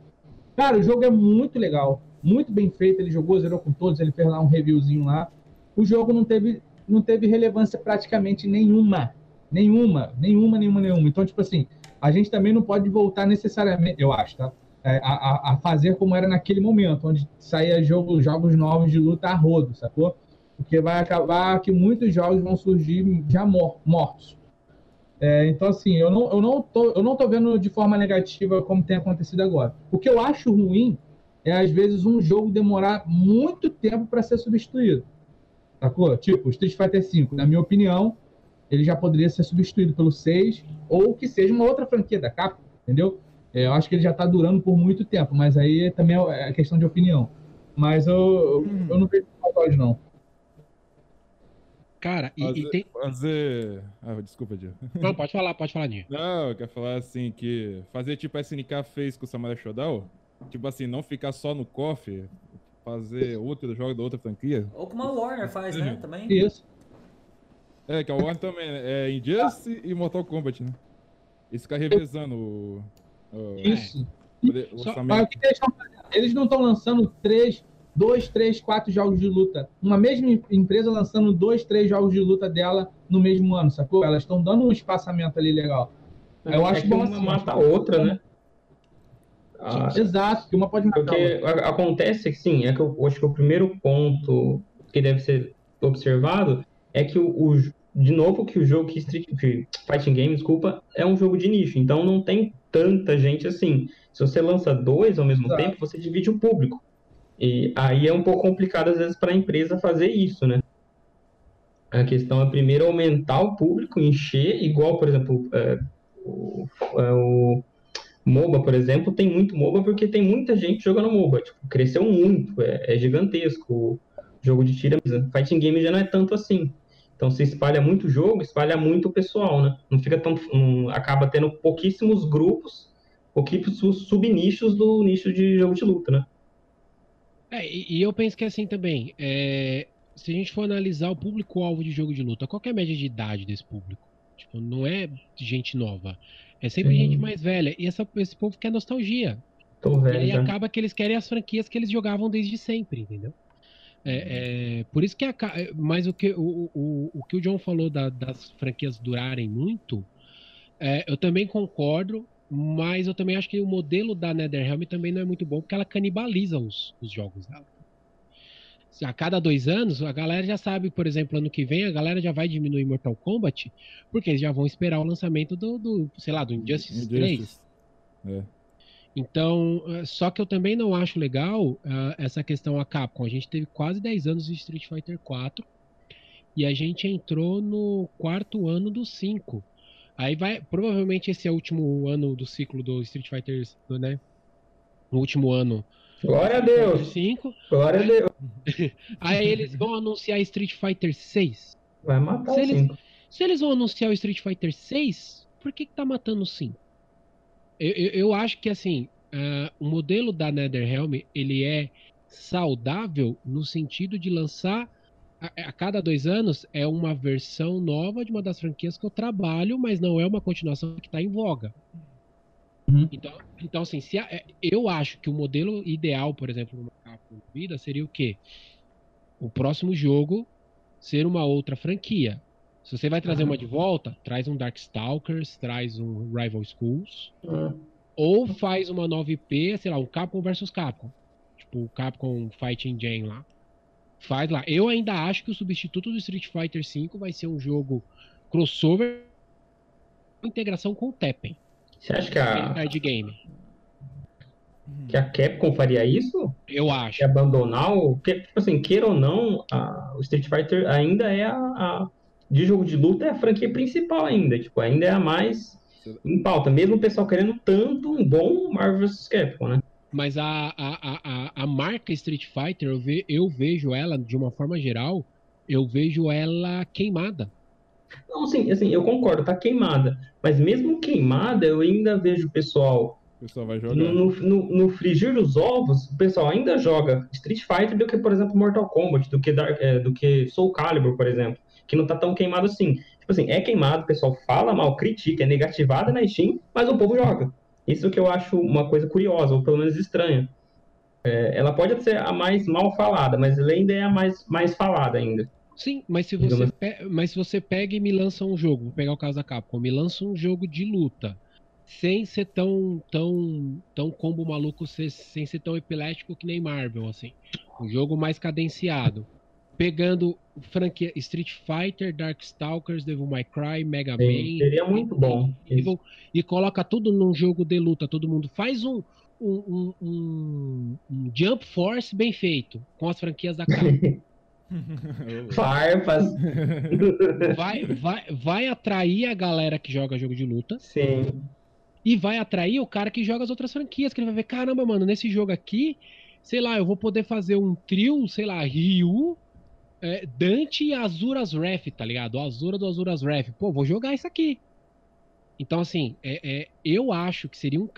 Cara, o jogo é muito legal, muito bem feito. Ele jogou, zerou com todos, ele fez lá um reviewzinho lá. O jogo não teve, não teve relevância praticamente nenhuma. Nenhuma, nenhuma, nenhuma, nenhuma. Então, tipo assim, a gente também não pode voltar necessariamente, eu acho, tá? É, a, a, fazer como era naquele momento, onde saía jogo, jogos novos de luta a rodo, sacou? Porque vai acabar que muitos jogos vão surgir já mor mortos. É, então, assim, eu não, eu, não tô, eu não tô vendo de forma negativa como tem acontecido agora. O que eu acho ruim é, às vezes, um jogo demorar muito tempo para ser substituído. Sacou? Tipo, Street Fighter V, na minha opinião, ele já poderia ser substituído pelo 6 ou que seja uma outra franquia da Capcom, entendeu? É, eu acho que ele já está durando por muito tempo, mas aí também é, é questão de opinião. Mas eu, hum. eu não vejo olhos, não. Cara, e, fazer, e tem. Fazer. Ah, desculpa, Dio. Não, pode falar, pode falar, Dio. Não, eu quero falar assim que fazer tipo a SNK fez com o Samurai Shodown, tipo assim, não ficar só no KOF, fazer outro jogo da outra franquia. Ou como a Warner faz, né? Também. Isso. É, que a Warner também, né? É Injustice e Mortal Kombat, né? Eles ficam revezando o. o Isso. O, o Só, eles, eles não estão lançando três, dois, três, quatro jogos de luta. Uma mesma empresa lançando dois, três jogos de luta dela no mesmo ano, sacou? Elas estão dando um espaçamento ali legal. É, eu acho é que bom uma assim, mata a outra, né? Ah, Exato, que uma pode matar Porque acontece que sim, é que eu acho que o primeiro ponto que deve ser observado é que o, o, de novo que o jogo que Street que Fighting Game, desculpa, é um jogo de nicho, então não tem tanta gente assim. Se você lança dois ao mesmo tempo, você divide o público. E aí é um pouco complicado às vezes para a empresa fazer isso, né? A questão é primeiro aumentar o público, encher, igual, por exemplo, é, o, é, o MOBA, por exemplo, tem muito MOBA porque tem muita gente jogando MOBA. Tipo, cresceu muito, é, é gigantesco. O jogo de tira, fighting game já não é tanto assim. Então, se espalha muito jogo, espalha muito o pessoal, né? Não fica tão. Não, acaba tendo pouquíssimos grupos, pouquíssimos subnichos do nicho de jogo de luta, né? É, e, eu penso que é assim também. É, se a gente for analisar o público-alvo de jogo de luta, qual é a média de idade desse público? Tipo, não é gente nova. É sempre Sim. gente mais velha. E essa, esse povo quer nostalgia. Tô velho, e aí acaba que eles querem as franquias que eles jogavam desde sempre, entendeu? É, é, por isso que a, mas o que o, o, o que o John falou da, das franquias durarem muito, é, eu também concordo, mas eu também acho que o modelo da NetherRealm também não é muito bom porque ela canibaliza os, os jogos dela. A cada dois anos, a galera já sabe, por exemplo, ano que vem, a galera já vai diminuir Mortal Kombat, porque eles já vão esperar o lançamento do, do sei lá, do Injustice, Injustice. 3. É. Então, eh, só que eu também não acho legal uh, essa questão a Capcom. A gente teve quase 10 anos de Street Fighter 4 e a gente entrou no quarto ano do 5. Aí vai, provavelmente esse é o último ano do ciclo do Street Fighter, né? O último ano. Glória a Deus. 5. Glória a Deus. Aí eles vão anunciar Street Fighter 6. Vai matar se o eles, 5. Se eles vão anunciar o Street Fighter 6, por que, que tá matando o 5? Eu, eu, eu acho que assim, uh, o modelo da NetherRealm ele é saudável no sentido de lançar a, a, cada dois anos é uma versão nova de uma das franquias que eu trabalho, mas não é uma continuação que está em voga. Uhum. Então, então, assim, se a, é, eu acho que o modelo ideal, por exemplo, numa Capcom vida seria o quê? O próximo jogo ser uma outra franquia. Se você vai trazer uma de volta, traz um Darkstalkers, traz um Rival Schools. Uhum. Ou faz uma nova IP, sei lá, um Capcom versus Capcom. Tipo, o Capcom Fighting Engine lá. Faz lá. Eu ainda acho que o substituto do Street Fighter V vai ser um jogo crossover com integração com o Tekken. Você acha que a... Card game. Que a Capcom faria isso? Eu acho. Que abandonar o... Tipo assim, queira ou não, a... o Street Fighter ainda é a... a de jogo de luta é a franquia principal ainda, tipo, ainda é a mais em pauta, mesmo o pessoal querendo tanto um bom Marvel vs Capcom, né? Mas a, a, a, a marca Street Fighter, eu, ve, eu vejo ela, de uma forma geral, eu vejo ela queimada. Não, sim, assim, eu concordo, tá queimada. Mas mesmo queimada, eu ainda vejo o pessoal. O pessoal vai jogar. No, no, no, frigir dos ovos, o pessoal ainda joga Street Fighter do que, por exemplo, Mortal Kombat, do que, Dark, é, do que Soul Calibur, por exemplo que não tá tão queimado assim. Tipo assim, é queimado, o pessoal fala mal, critica, é negativada na Steam, mas o povo joga. Isso que eu acho uma coisa curiosa, ou pelo menos estranha. É, ela pode ser a mais mal falada, mas ela ainda é a mais, mais falada ainda. Sim, mas se você, pe... mas se você pega e me lança um jogo, vou pegar o caso da Capcom, me lança um jogo de luta, sem ser tão tão tão combo maluco, sem ser tão epilético que nem Marvel, assim. Um jogo mais cadenciado pegando franquia Street Fighter, Darkstalkers, Devil May Cry, Mega Sim, Man. Seria muito bom. Evil, e coloca tudo num jogo de luta, todo mundo faz um, um, um, um Jump Force bem feito com as franquias da Capcom. Farpas. Vai, vai, vai atrair a galera que joga jogo de luta. Sim. E vai atrair o cara que joga as outras franquias, que ele vai ver, caramba, mano, nesse jogo aqui, sei lá, eu vou poder fazer um trio, sei lá, Ryu, é, Dante e Azuras Wrath, tá ligado? O Azura do Azuras Wrath. Pô, vou jogar isso aqui. Então, assim, é, é, eu acho que seria um.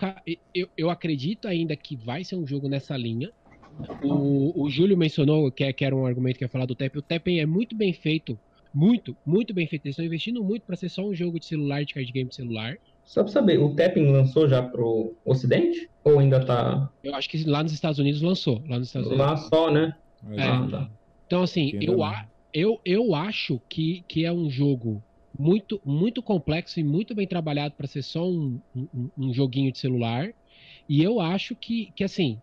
Eu, eu acredito ainda que vai ser um jogo nessa linha. O, o Júlio mencionou que, que era um argumento que ia falar do Teppen. O Teppen é muito bem feito. Muito, muito bem feito. Eles estão investindo muito para ser só um jogo de celular, de card game de celular. Só pra saber, o Teppen lançou já pro Ocidente? Ou ainda tá. Eu acho que lá nos Estados Unidos lançou. Lá nos Estados Unidos. Lá só, né? É. Ah, tá. Então, assim, eu, a, eu, eu acho que, que é um jogo muito, muito complexo e muito bem trabalhado para ser só um, um, um, joguinho de celular. E eu acho que, que assim,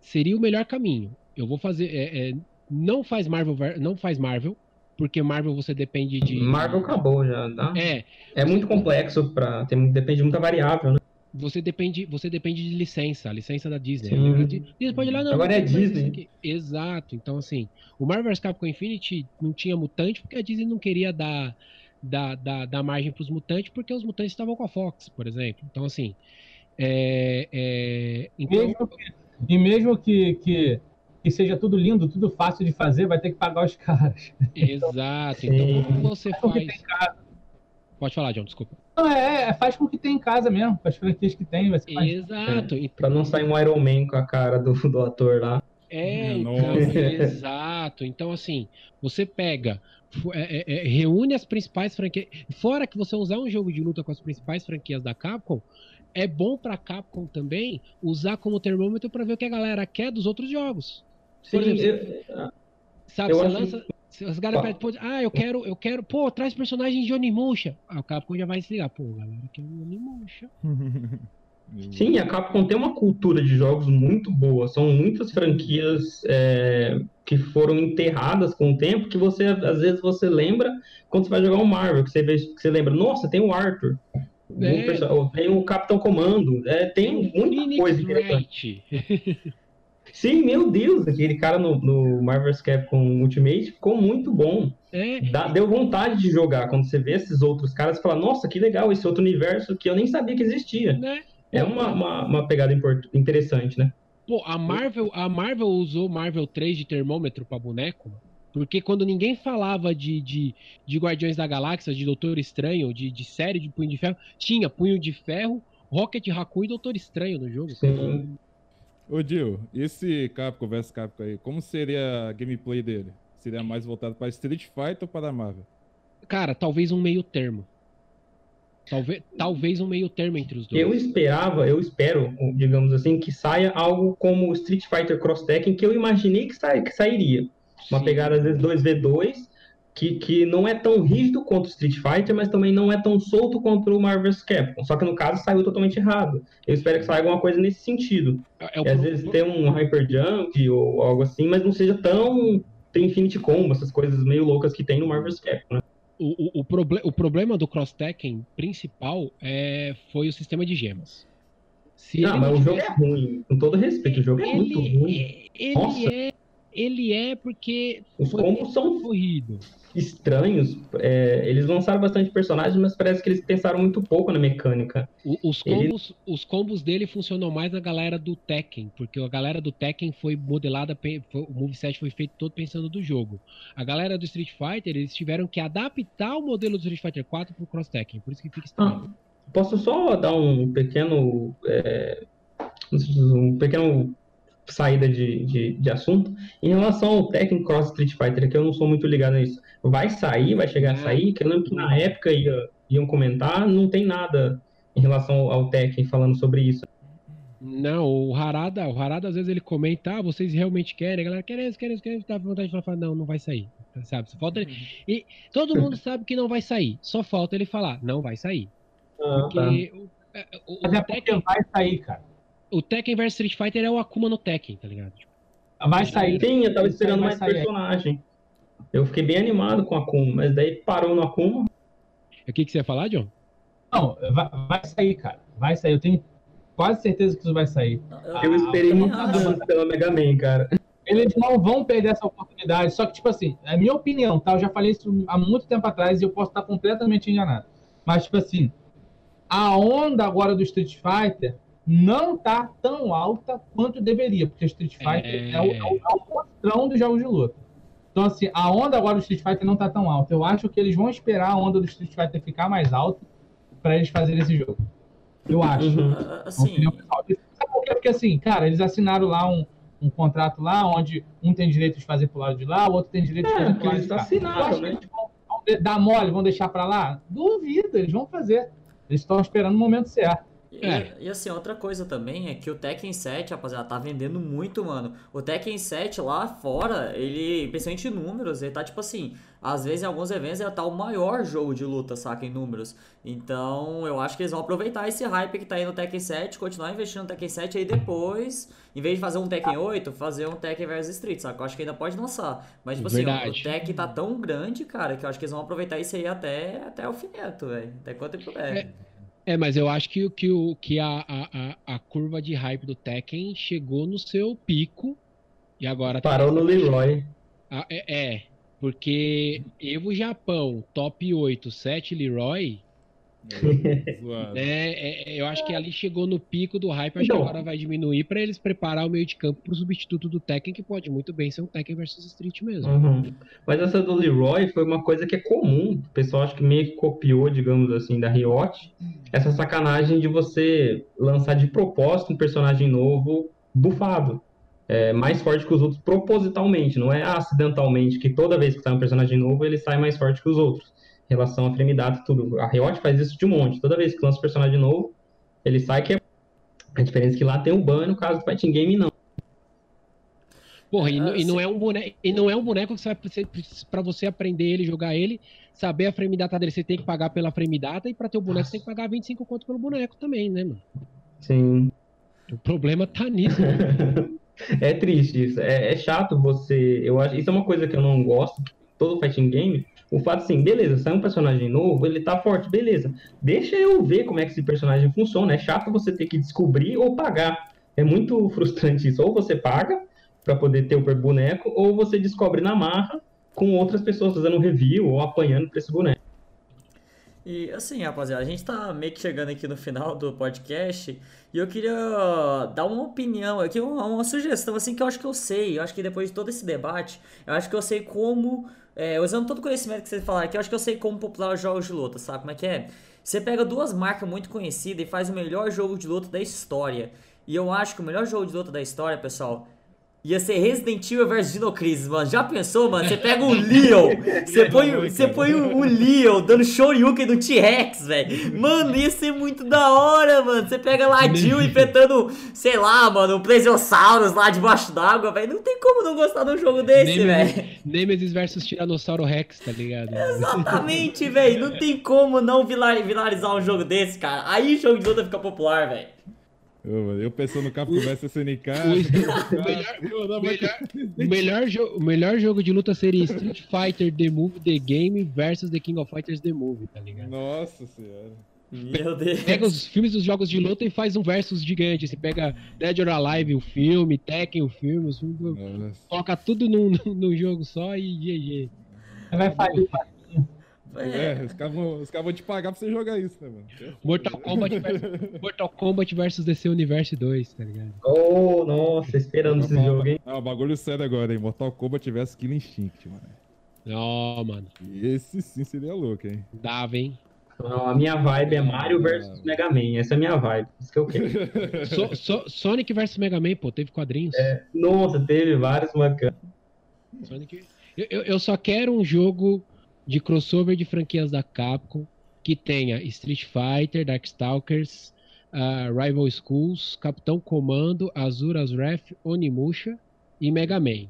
seria o melhor caminho. Eu vou fazer. É, é, não faz Marvel, não faz Marvel, porque Marvel você depende de. Marvel acabou já, tá? É. É muito complexo para tem depende de muita variável, né? Você depende, você depende de licença, a licença da Disney. Disney pode ir lá, não, Agora é Disney. Exato. Então, assim, o Marvel vs Capcom Infinity não tinha mutante porque a Disney não queria dar, dar, dar, dar margem para os mutantes porque os mutantes estavam com a Fox, por exemplo. Então, assim. É, é, então... Mesmo que, e mesmo que, que, que, seja tudo lindo, tudo fácil de fazer, vai ter que pagar os caras. Exato. Então, como você faz. Pode falar, John, desculpa. Não, é, é, faz com o que tem em casa mesmo, com as franquias que tem. Vai ser Exato. É, pra não sair um Iron Man com a cara do, do ator lá. É, então, exato. Então, assim, você pega, é, é, é, reúne as principais franquias. Fora que você usar um jogo de luta com as principais franquias da Capcom, é bom pra Capcom também usar como termômetro para ver o que a galera quer dos outros jogos. Por Sim, exemplo, eu, sabe, eu você acho... lança. As galera pedem, ah, eu quero, eu quero, pô, traz personagens de Onimusha. Ah, o Capcom já vai se ligar, pô, galera, quer um Onimusha. Sim, a Capcom tem uma cultura de jogos muito boa. São muitas franquias é, que foram enterradas com o tempo que você, às vezes, você lembra quando você vai jogar um Marvel, que você, vê, que você lembra, nossa, tem o Arthur. É. Tem o Capitão Comando. É, tem muita coisa interessante. Sim, meu Deus, aquele cara no, no Marvel's Capcom Ultimate ficou muito bom. É. Dá, deu vontade de jogar. Quando você vê esses outros caras, você fala, nossa, que legal, esse outro universo que eu nem sabia que existia. É, é uma, uma, uma pegada interessante, né? Pô, a Marvel, a Marvel usou Marvel 3 de termômetro para boneco, porque quando ninguém falava de, de, de Guardiões da Galáxia, de Doutor Estranho, de, de série de Punho de Ferro, tinha Punho de Ferro, Rocket Raccoon e Doutor Estranho no jogo. Sim. Ô, Gil, esse Capcom vs Capcom aí, como seria a gameplay dele? Seria mais voltado para Street Fighter ou para Marvel? Cara, talvez um meio termo. Talvez, talvez um meio termo entre os dois. Eu esperava, eu espero, digamos assim, que saia algo como Street Fighter Cross Tekken, que eu imaginei que, sa que sairia. Uma Sim. pegada, às vezes, 2v2, que, que não é tão rígido quanto o Street Fighter, mas também não é tão solto quanto o Marvel Capcom. Só que no caso saiu totalmente errado. Eu espero que saia alguma coisa nesse sentido. É, é às vezes ter um Hyper Jump ou algo assim, mas não seja tão. Tem Infinity Combo, essas coisas meio loucas que tem no Marvel Capcom, né? O, o, o, proble o problema do Cross Tekken principal é, foi o sistema de gemas. Se não, mas o jogo é ruim. Com todo respeito, o jogo é muito ruim. Ele Nossa. é ele é porque os combos são corrido. estranhos. É, eles lançaram bastante personagens, mas parece que eles pensaram muito pouco na mecânica. O, os, combos, Ele... os combos dele funcionam mais na galera do Tekken, porque a galera do Tekken foi modelada, foi, o moveset foi feito todo pensando do jogo. A galera do Street Fighter, eles tiveram que adaptar o modelo do Street Fighter 4 pro Cross Tekken, por isso que fica estranho. Ah, posso só dar um pequeno. É, um pequeno saída de, de, de, assunto. Em relação ao Tekken Cross Street Fighter, que eu não sou muito ligado nisso, vai sair, vai chegar a sair, que eu lembro que na época ia, iam comentar, não tem nada em relação ao Tekken falando sobre isso. Não, o Harada, o Harada às vezes ele comenta, ah, vocês realmente querem, a galera quer isso, quer isso, quer isso, tá vontade de falar, não, não vai sair, sabe? Só falta ele... Uhum. E todo mundo sabe que não vai sair, só falta ele falar, não vai sair. Ah, porque tá. o, é, o, Mas é Tekken... vai sair, cara o Tekken vs Street Fighter é o Akuma no Tekken, tá ligado? Tipo, vai sair. Sim, eu tava esperando mais personagem. Eu fiquei bem animado com o Akuma, mas daí parou no Akuma. O que, que você ia falar, John? Não, vai, vai sair, cara. Vai sair. Eu tenho quase certeza que isso vai sair. Eu ah, esperei muito anos pela Mega Man, cara. Eles não vão perder essa oportunidade. Só que, tipo assim, é minha opinião, tá? Eu já falei isso há muito tempo atrás e eu posso estar completamente enganado. Mas, tipo assim, a onda agora do Street Fighter não tá tão alta quanto deveria, porque Street Fighter é, é o, é o, é o dos jogos de luta. Então, assim, a onda agora do Street Fighter não tá tão alta. Eu acho que eles vão esperar a onda do Street Fighter ficar mais alta para eles fazerem esse jogo. Eu acho. Uhum. Assim... Porque, assim, cara, eles assinaram lá um, um contrato lá, onde um tem direito de fazer pro lado de lá, o outro tem direito de é, fazer pro lado de cá. Assinaram, né? Eles vão, vão dar mole, vão deixar para lá? Duvido, eles vão fazer. Eles estão esperando o momento certo. É. E, e, assim, outra coisa também é que o Tekken 7, rapaziada, tá vendendo muito, mano. O Tekken 7 lá fora, ele, principalmente em números, ele tá tipo assim, às vezes em alguns eventos ele tá o maior jogo de luta, saca, em números. Então, eu acho que eles vão aproveitar esse hype que tá aí no Tekken 7, continuar investindo no Tekken 7 aí depois, em vez de fazer um Tekken 8, fazer um Tekken vs Street, saca? Eu acho que ainda pode lançar. Mas, tipo Verdade. assim, o Tekken tá tão grande, cara, que eu acho que eles vão aproveitar isso aí até, até o fineto, velho. Até quanto tempo é. é. É, mas eu acho que, que, o, que a, a, a curva de hype do Tekken chegou no seu pico e agora... Tá Parou no Leroy. Ah, é, é, porque Evo Japão, top 8, 7 Leroy, é, é, é, eu acho que ali chegou no pico do hype, acho então, que agora vai diminuir para eles preparar o meio de campo para o substituto do Tekken, que pode muito bem ser um Tekken versus Street mesmo. Uhum. Mas essa do Leroy foi uma coisa que é comum, o pessoal acho que meio que copiou, digamos assim, da Riot, essa sacanagem de você lançar de propósito um personagem novo bufado. É, mais forte que os outros propositalmente, não é acidentalmente, que toda vez que sai um personagem novo ele sai mais forte que os outros relação à fremidade e tudo. A Riot faz isso de um monte. Toda vez que lança um personagem novo, ele sai que é. A diferença é que lá tem o ban, no caso do Fighting Game, não. Porra, e, ah, e não é um boneco, e não é um boneco que você vai para você aprender ele, jogar ele, saber a frame data dele, você tem que pagar pela frame data e para ter o boneco Nossa. você tem que pagar 25 conto pelo boneco também, né, mano? Sim. O problema tá nisso. é triste isso. É, é, chato você. Eu acho. Isso é uma coisa que eu não gosto. Todo fighting game. O fato assim, beleza, sai um personagem novo, ele tá forte, beleza. Deixa eu ver como é que esse personagem funciona. É chato você ter que descobrir ou pagar. É muito frustrante isso. Ou você paga para poder ter o boneco, ou você descobre na marra com outras pessoas fazendo review ou apanhando pra esse boneco. E assim, rapaziada, a gente tá meio que chegando aqui no final do podcast e eu queria dar uma opinião aqui, uma, uma, sugestão, assim, que eu acho que eu sei. Eu acho que depois de todo esse debate, eu acho que eu sei como, é, usando todo o conhecimento que vocês falaram aqui, eu acho que eu sei como popular os jogos de luta, sabe como é que é? Você pega duas marcas muito conhecidas e faz o melhor jogo de luta da história. E eu acho que o melhor jogo de luta da história, pessoal, Ia ser Resident Evil vs Dino Crisis, mano. Já pensou, mano? Você pega o Leon, você põe, você põe o, o Leon dando Shoryuken do T-Rex, velho. Mano, ia ser muito da hora, mano. Você pega lá Jill enfrentando, sei lá, mano, um Plesiosaurus lá debaixo d'água, velho. Não tem como não gostar de um jogo desse, velho. Nemesis vs Tiranossauro Rex, tá ligado? Exatamente, velho. Não tem como não vilarizar um jogo desse, cara. Aí o jogo de luta fica popular, velho. Eu, eu pensando no Capcom vs SNK. O melhor, melhor, jo melhor jogo de luta seria Street Fighter The Movie The Game versus The King of Fighters The Movie, tá ligado? Nossa senhora. Meu Deus. Pega os filmes dos jogos de luta e faz um versus gigante. Você pega Dead or Alive, o filme, Tekken, o filme, os filmes, coloca tudo num, num jogo só e GG. Vai falir, é, é, os caras vão, vão te pagar pra você jogar isso, né, mano? Mortal Kombat, versus, Mortal Kombat versus DC Universe 2, tá ligado? Oh, nossa, esperando esse jogo, hein? Não, bagulho sério agora, hein? Mortal Kombat versus Kill Instinct, mano. Ó, oh, mano. Esse sim seria louco, hein? Dava, hein? Não, a minha vibe é Mario versus Mega Man. Essa é a minha vibe. Isso que eu quero. so, so, Sonic versus Mega Man, pô, teve quadrinhos. É, nossa, teve vários bacanas. Sonic. Eu, eu, eu só quero um jogo de crossover de franquias da Capcom que tenha Street Fighter, Darkstalkers, uh, Rival Schools, Capitão Comando, Azura's Wrath, Onimusha e Mega Man.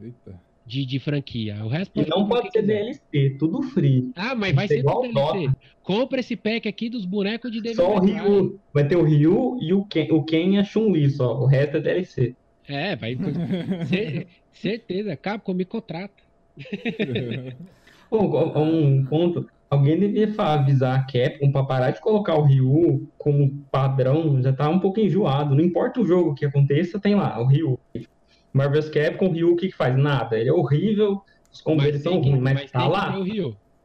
Eita. De, de franquia. O resto e não pode ser DLC, tudo free. Ah, mas vai ser tudo DLC. Compra esse pack aqui dos bonecos de DVD. Só o Ryu. Vai ter o Ryu e o Ken, o Ken e a Chun-Li só. O resto é DLC. É, vai. certeza. Capcom me contrata. um ponto, alguém devia avisar a Capcom para parar de colocar o Ryu como padrão, já tá um pouco enjoado. Não importa o jogo que aconteça, tem lá o Ryu. Marvel's Capcom, o Ryu o que, que faz? Nada. Ele é horrível, os combos são ruins, mas, mas tá lá.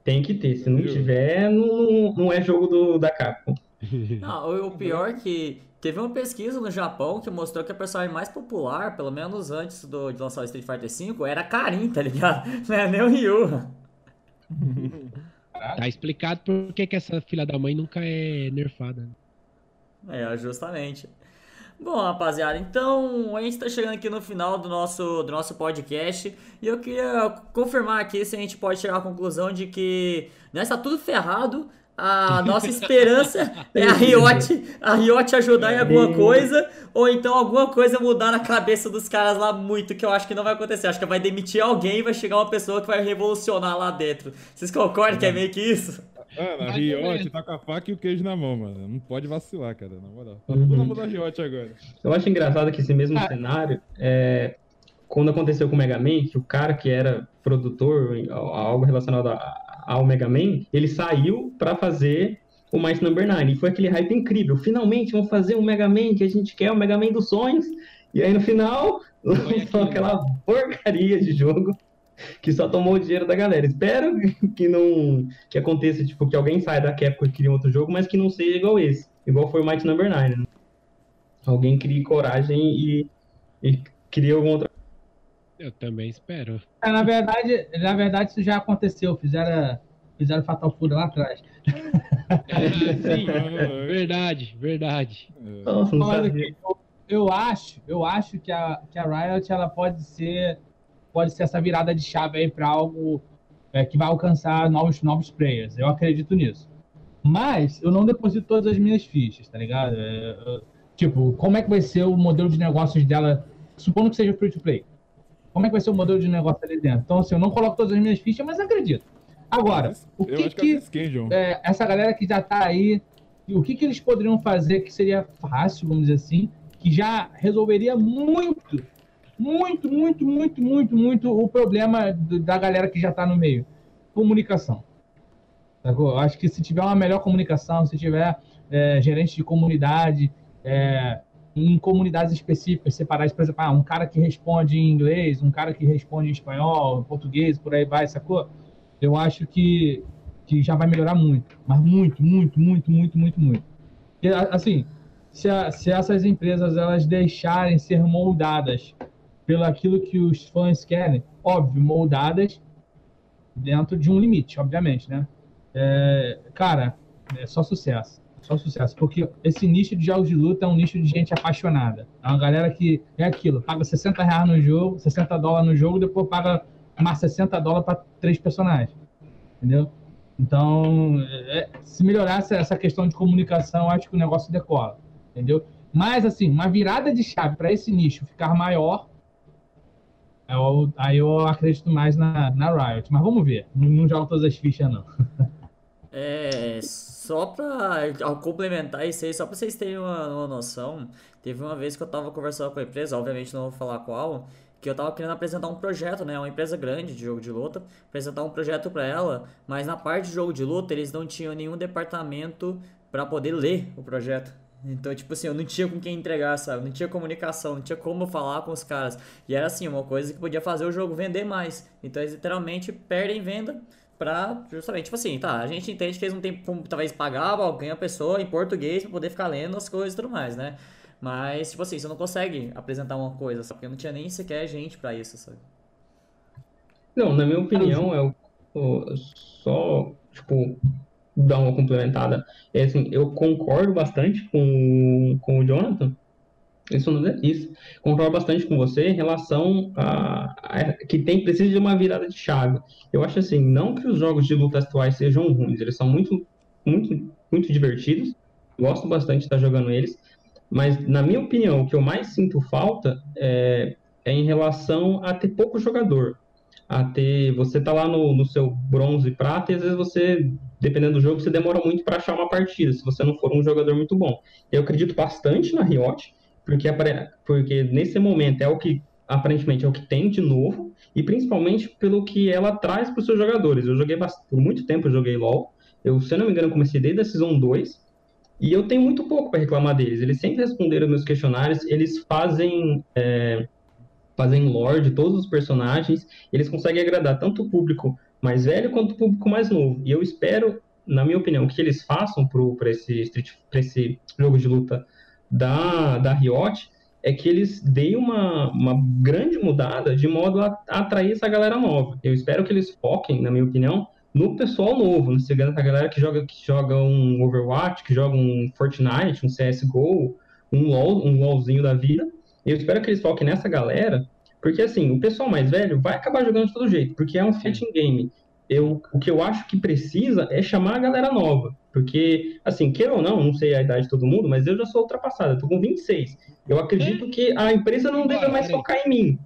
Tem que ter. Se não tiver, não, não é jogo do, da Capcom. Não, o pior é que teve uma pesquisa no Japão que mostrou que a personagem mais popular, pelo menos antes do, de lançar o Street Fighter V, era a Karin, tá ligado? Não é nem o Ryu. Tá explicado por que, que essa filha da mãe nunca é nerfada. É, justamente. Bom, rapaziada, então a gente tá chegando aqui no final do nosso, do nosso podcast e eu queria confirmar aqui se a gente pode chegar à conclusão de que nós tá tudo ferrado, a nossa esperança é a Riot, a Riot ajudar em alguma coisa, ou então alguma coisa mudar na cabeça dos caras lá muito, que eu acho que não vai acontecer. Acho que vai demitir alguém e vai chegar uma pessoa que vai revolucionar lá dentro. Vocês concordam que é meio que isso? Mano, a Riot tá com a faca e o queijo na mão, mano. Não pode vacilar, cara, na moral. Tá tudo na mão da Riot agora. Eu acho engraçado que esse mesmo ah. cenário, é, quando aconteceu com o Mega Man, que o cara que era produtor, algo relacionado a ao Mega Man, ele saiu para fazer o Might Number 9. E foi aquele hype incrível. Finalmente vamos fazer um Mega Man que a gente quer, o Mega Man dos sonhos. E aí no final, lançou aquela porcaria de jogo que só tomou o dinheiro da galera. Espero que não que aconteça, tipo, que alguém saia da Capcom e crie outro jogo, mas que não seja igual esse. Igual foi o Might Number 9. Né? Alguém crie coragem e, e crie alguma outra eu também espero. É, na verdade, na verdade, isso já aconteceu. Fizeram, fizeram Fatal Fury lá atrás. É, sim, verdade, verdade. Nossa, eu, eu, acho, eu acho que a, que a Riot ela pode ser, pode ser essa virada de chave aí para algo é, que vai alcançar novos, novos players. Eu acredito nisso. Mas eu não deposito todas as minhas fichas, tá ligado? É, tipo, como é que vai ser o modelo de negócios dela, supondo que seja free to play? Como é que vai ser o modelo de negócio ali dentro? Então, assim, eu não coloco todas as minhas fichas, mas acredito. Agora, o que, que, que é, essa galera que já tá aí, o que, que eles poderiam fazer que seria fácil, vamos dizer assim, que já resolveria muito, muito, muito, muito, muito, muito o problema da galera que já está no meio? Comunicação. Eu acho que se tiver uma melhor comunicação, se tiver é, gerente de comunidade, é, em comunidades específicas, separadas, por exemplo, ah, um cara que responde em inglês, um cara que responde em espanhol, em português, por aí vai, sacou? Eu acho que, que já vai melhorar muito. Mas muito, muito, muito, muito, muito, muito. E, assim, se, a, se essas empresas elas deixarem ser moldadas pelo aquilo que os fãs querem, óbvio, moldadas dentro de um limite, obviamente, né? É, cara, é só sucesso. Só sucesso. Porque esse nicho de jogos de luta é um nicho de gente apaixonada. É uma galera que é aquilo, paga 60 reais no jogo, 60 dólares no jogo, depois paga mais 60 dólares para três personagens. Entendeu? Então, é, se melhorasse essa questão de comunicação, acho que o negócio decola entendeu? Mas, assim, uma virada de chave para esse nicho ficar maior, eu, é aí eu acredito mais na, na Riot. Mas vamos ver. Não, não jogo todas as fichas, não. É, só pra complementar isso aí, só pra vocês terem uma, uma, noção, teve uma vez que eu tava conversando com a empresa, obviamente não vou falar qual, que eu tava querendo apresentar um projeto, né, uma empresa grande de jogo de luta, apresentar um projeto para ela, mas na parte de jogo de luta eles não tinham nenhum departamento para poder ler o projeto. Então, tipo assim, eu não tinha com quem entregar, sabe? Não tinha comunicação, não tinha como falar com os caras. E era assim, uma coisa que podia fazer o jogo vender mais. Então, eles literalmente perdem venda pra justamente, tipo assim, tá, a gente entende que eles não tem como talvez pagar alguém, a pessoa em português pra poder ficar lendo as coisas e tudo mais, né? Mas, tipo assim, você não consegue apresentar uma coisa, sabe? Porque não tinha nem sequer gente para isso, sabe? Não, na minha opinião, é o, o só, tipo, dar uma complementada. É assim, eu concordo bastante com, com o Jonathan. Isso não é isso. Concordo bastante com você em relação a, a, que tem precisa de uma virada de chave. Eu acho assim, não que os jogos de luta atuais sejam ruins, eles são muito muito muito divertidos. Gosto bastante de estar jogando eles, mas na minha opinião, o que eu mais sinto falta é, é em relação a ter pouco jogador a ter. Você tá lá no, no seu bronze e prata, e às vezes você, dependendo do jogo, você demora muito para achar uma partida, se você não for um jogador muito bom. Eu acredito bastante na Riot, porque, porque nesse momento é o que aparentemente é o que tem de novo, e principalmente pelo que ela traz para os seus jogadores. Eu joguei bastante, por muito tempo, eu joguei LoL. Eu, se eu não me engano, comecei desde a Season 2, e eu tenho muito pouco para reclamar deles. Eles sempre responderam meus questionários, eles fazem. É, fazem lore de todos os personagens, eles conseguem agradar tanto o público mais velho quanto o público mais novo. E eu espero, na minha opinião, que eles façam para esse, esse jogo de luta da, da Riot é que eles deem uma, uma grande mudada de modo a, a atrair essa galera nova. Eu espero que eles foquem, na minha opinião, no pessoal novo, no segundo a galera que joga, que joga um Overwatch, que joga um Fortnite, um CSGO, um LoL, um LoLzinho da vida, eu espero que eles foquem nessa galera, porque assim, o pessoal mais velho vai acabar jogando de todo jeito, porque é um fighting game. Eu, o que eu acho que precisa é chamar a galera nova. Porque, assim, queira ou não, não sei a idade de todo mundo, mas eu já sou ultrapassado, eu tô com 26. Eu acredito que a empresa não deve mais focar em mim.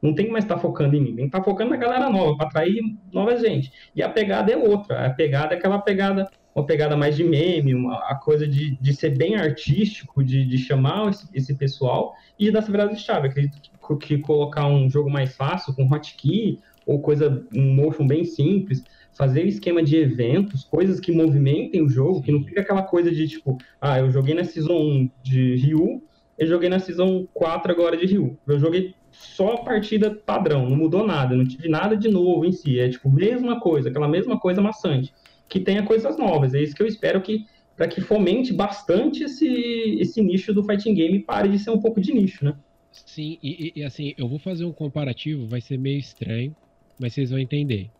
Não tem que mais estar tá focando em mim, tem que estar tá focando na galera nova, para atrair nova gente. E a pegada é outra, a pegada é aquela pegada uma pegada mais de meme, uma, a coisa de, de ser bem artístico, de, de chamar esse, esse pessoal e dar essa virada de chave. Acredito que, que, colocar um jogo mais fácil, com hotkey, ou coisa, um motion bem simples, fazer esquema de eventos, coisas que movimentem o jogo, que não fica aquela coisa de tipo, ah, eu joguei na Season 1 de Ryu, eu joguei na Season 4 agora de Ryu. Eu joguei só a partida padrão, não mudou nada, não tive nada de novo em si. É tipo, mesma coisa, aquela mesma coisa maçante que tenha coisas novas. É isso que eu espero que para que fomente bastante esse, esse nicho do fighting game e pare de ser um pouco de nicho, né? Sim, e, e, assim, eu vou fazer um comparativo, vai ser meio estranho, mas vocês vão entender.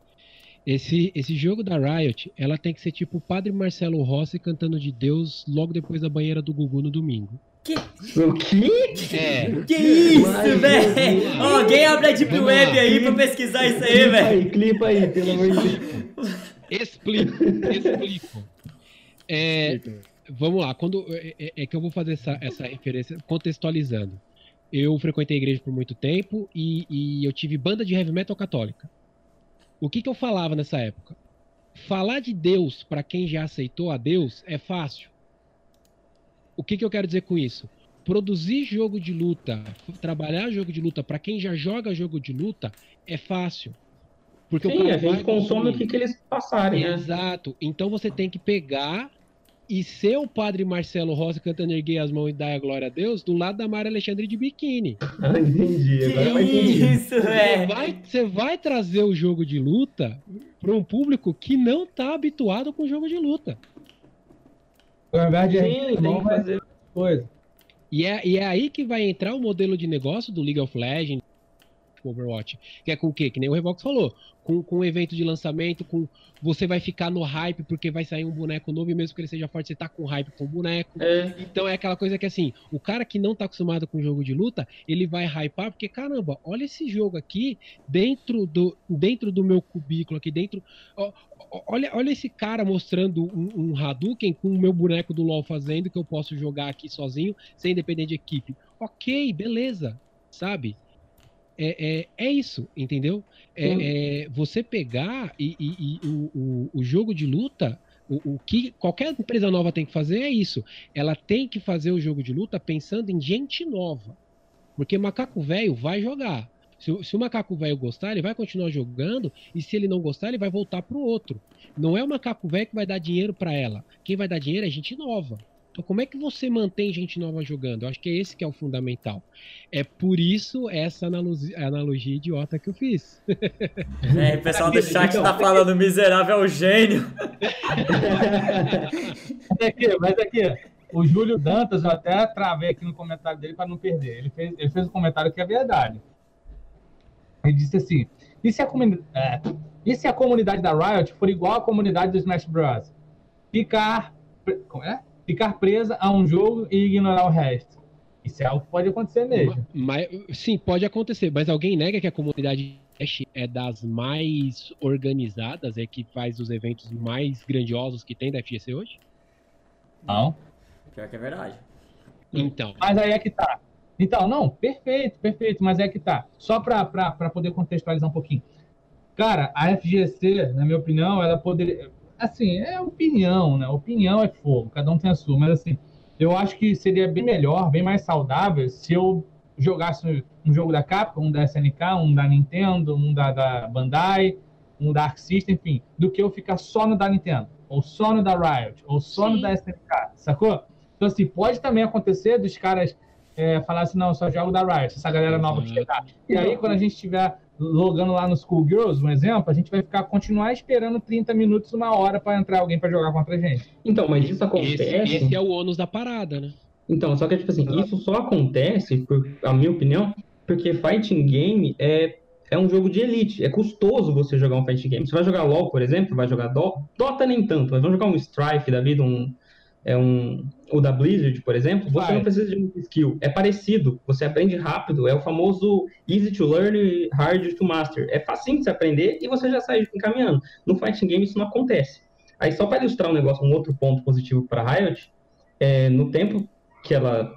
Esse, esse jogo da Riot, ela tem que ser tipo o Padre Marcelo Rossi cantando de Deus logo depois da banheira do Gugu no domingo. Que? O quê? É. Que isso, velho? Alguém abre a Deep Web aí pra pesquisar isso aí, velho. Clipa aí, clipa aí, pelo amor de Deus. Explico, explico. É, vamos lá, quando é, é, é, que eu vou fazer essa, essa referência contextualizando. Eu frequentei a igreja por muito tempo e, e eu tive banda de heavy metal católica. O que, que eu falava nessa época? Falar de Deus para quem já aceitou a Deus é fácil. O que, que eu quero dizer com isso? Produzir jogo de luta, trabalhar jogo de luta para quem já joga jogo de luta é fácil. Porque Sim, a gente consome o que, que eles passarem. Né? Exato. Então você tem que pegar e ser o padre Marcelo Rosa cantando Erguei as Mãos e Dar a Glória a Deus do lado da Maria Alexandre de biquíni. Ah, entendi. Agora que isso, é. Você vai, você vai trazer o jogo de luta para um público que não está habituado com o jogo de luta. Na verdade, tem que fazer coisa. E é, e é aí que vai entrar o modelo de negócio do League of Legends, Overwatch. Que é com o quê? Que nem o Revox falou. Com, com um evento de lançamento, com você vai ficar no hype porque vai sair um boneco novo e mesmo que ele seja forte, você tá com hype com o boneco. É. Então é aquela coisa que assim, o cara que não tá acostumado com jogo de luta, ele vai hypar porque caramba, olha esse jogo aqui dentro do, dentro do meu cubículo aqui dentro. Ó, olha, olha esse cara mostrando um, um Hadouken com o meu boneco do LoL fazendo que eu posso jogar aqui sozinho, sem depender de equipe. Ok, beleza, sabe? É, é, é isso, entendeu? É, é você pegar e, e, e o, o, o, jogo de luta, o, o, que qualquer empresa nova tem que fazer é isso. Ela tem que fazer o jogo de luta pensando em gente nova. Porque macaco velho vai jogar. Se, se o macaco velho gostar, ele vai continuar jogando. E se ele não gostar, ele vai voltar pro outro. Não é o macaco velho que vai dar dinheiro para ela. Quem vai dar dinheiro é gente nova. Então, como é que você mantém gente nova jogando? Eu acho que é esse que é o fundamental. É por isso essa analogia, analogia idiota que eu fiz. É, o pessoal do chat tá falando miserável é o gênio. mas aqui, mas aqui, o Júlio Dantas, eu até travei aqui no comentário dele para não perder. Ele fez, ele fez um comentário que é verdade. Ele disse assim: e se a, comuni é, e se a comunidade da Riot for igual à comunidade do Smash Bros? Ficar. Como é? Ficar presa a um jogo e ignorar o resto. Isso é algo que pode acontecer mesmo. Mas, sim, pode acontecer, mas alguém nega que a comunidade é das mais organizadas, é que faz os eventos mais grandiosos que tem da FGC hoje? Não. Pior que é verdade. Então. Mas aí é que tá. Então, não, perfeito, perfeito, mas é que tá. Só para poder contextualizar um pouquinho. Cara, a FGC, na minha opinião, ela poderia assim, é opinião, né? Opinião é fogo, cada um tem a sua, mas assim, eu acho que seria bem melhor, bem mais saudável se eu jogasse um jogo da Capcom, um da SNK, um da Nintendo, um da, da Bandai, um da Arc System, enfim, do que eu ficar só no da Nintendo, ou só no da Riot, ou só Sim. no da SNK, sacou? Então, assim, pode também acontecer dos caras é, falar assim, não, só jogo da Riot, essa galera nova que chegar. E aí, quando a gente tiver logando lá no Schoolgirls, um exemplo, a gente vai ficar continuar esperando 30 minutos, uma hora para entrar alguém para jogar contra a gente. Então, mas isso acontece. Esse, esse, é o ônus da parada, né? Então, só que tipo assim, isso só acontece, por a minha opinião, porque fighting game é é um jogo de elite. É custoso você jogar um fighting game. Você vai jogar LoL, por exemplo, vai jogar Dota nem tanto, mas vamos jogar um Strife da vida, um, é um, o da Blizzard, por exemplo, você Vai. não precisa de muita skill. É parecido, você aprende rápido, é o famoso easy to learn e hard to master. É facinho de se aprender e você já sai encaminhando. No fighting game isso não acontece. Aí só para ilustrar um negócio, um outro ponto positivo para Riot, é, no tempo que ela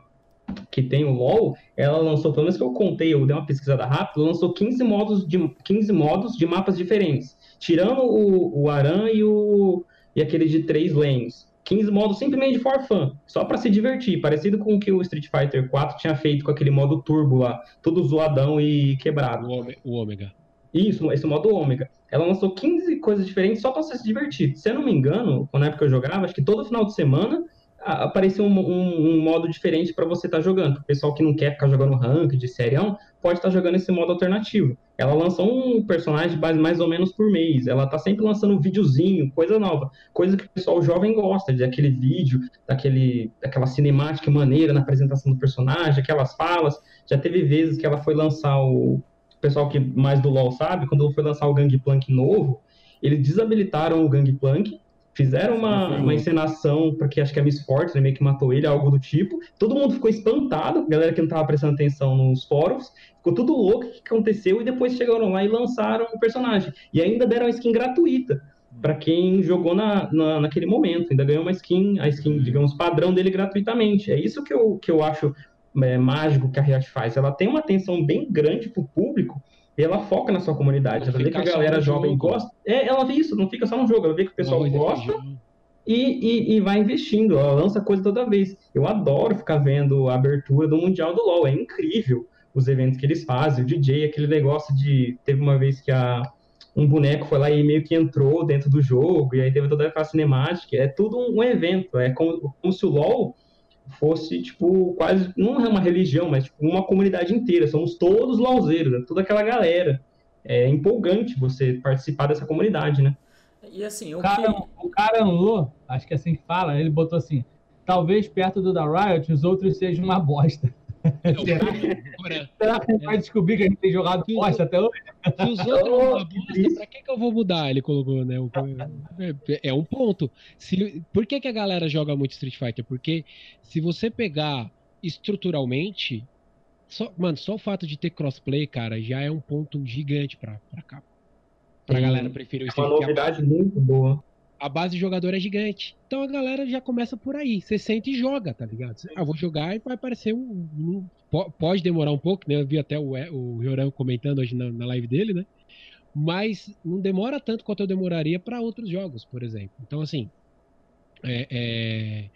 que tem o LoL, ela lançou, pelo menos que eu contei, eu dei uma pesquisada rápida, lançou 15 modos de 15 modos de mapas diferentes, tirando o, o Aran e o e aquele de três lanes. 15 modos simplesmente for fun, só para se divertir, parecido com o que o Street Fighter 4 tinha feito com aquele modo turbo lá, todo zoadão e quebrado. O ômega. Isso, esse modo ômega. Ela lançou 15 coisas diferentes só para você se divertir. Se eu não me engano, na época que eu jogava, acho que todo final de semana aparecer um, um, um, modo diferente para você estar tá jogando. O pessoal que não quer ficar jogando rank de serião pode estar tá jogando esse modo alternativo. Ela lançou um personagem base mais ou menos por mês. Ela tá sempre lançando um videozinho, coisa nova, coisa que o pessoal jovem gosta, de aquele vídeo, daquele, daquela cinemática maneira na apresentação do personagem, aquelas falas. Já teve vezes que ela foi lançar o, o pessoal que mais do LoL sabe, quando foi lançar o Gangplank novo, eles desabilitaram o Gangplank Fizeram uma, uma encenação, porque acho que a Miss Fortune meio que matou ele, algo do tipo. Todo mundo ficou espantado, galera que não estava prestando atenção nos fóruns, ficou tudo louco o que aconteceu, e depois chegaram lá e lançaram o personagem. E ainda deram a skin gratuita. para quem jogou na, na, naquele momento, ainda ganhou uma skin, a skin, digamos, padrão dele gratuitamente. É isso que eu, que eu acho é, mágico que a Riot faz. Ela tem uma atenção bem grande pro público ela foca na sua comunidade. Ela vê que a galera jovem gosta. É, ela vê isso, não fica só no jogo, ela vê que o pessoal gosta e, e, e, vai investindo. Ela lança coisa toda vez. Eu adoro ficar vendo a abertura do Mundial do LoL, é incrível os eventos que eles fazem. O DJ, aquele negócio de. Teve uma vez que a, um boneco foi lá e meio que entrou dentro do jogo, e aí teve toda aquela cinemática. É tudo um, um evento. É como, como se o LoL fosse, tipo, quase, não é uma religião, mas tipo, uma comunidade inteira. Somos todos lauzeiros, é toda aquela galera. É empolgante você participar dessa comunidade, né? E assim, o, o cara, que... o cara acho que é assim que fala, ele botou assim, talvez perto do da Riot os outros sejam uma bosta. Será, que vai descobrir que a gente tem jogado bosta até hoje? Se os outros oh, bosta, pra que, que eu vou mudar? Ele colocou, né? É, é um ponto. Se, por que, que a galera joga muito Street Fighter? Porque se você pegar estruturalmente, só, mano, só o fato de ter crossplay, cara, já é um ponto gigante pra, pra cá. Pra Sim. galera preferir o Street Fighter. É uma novidade muito boa a base de jogador é gigante. Então a galera já começa por aí. Você sente e joga, tá ligado? ah, vou jogar e vai aparecer um, um. pode demorar um pouco, né? Eu vi até o, o Rioran comentando hoje na, na, live dele, né? Mas não demora tanto quanto eu demoraria para outros jogos, por exemplo. Então, assim. É, é,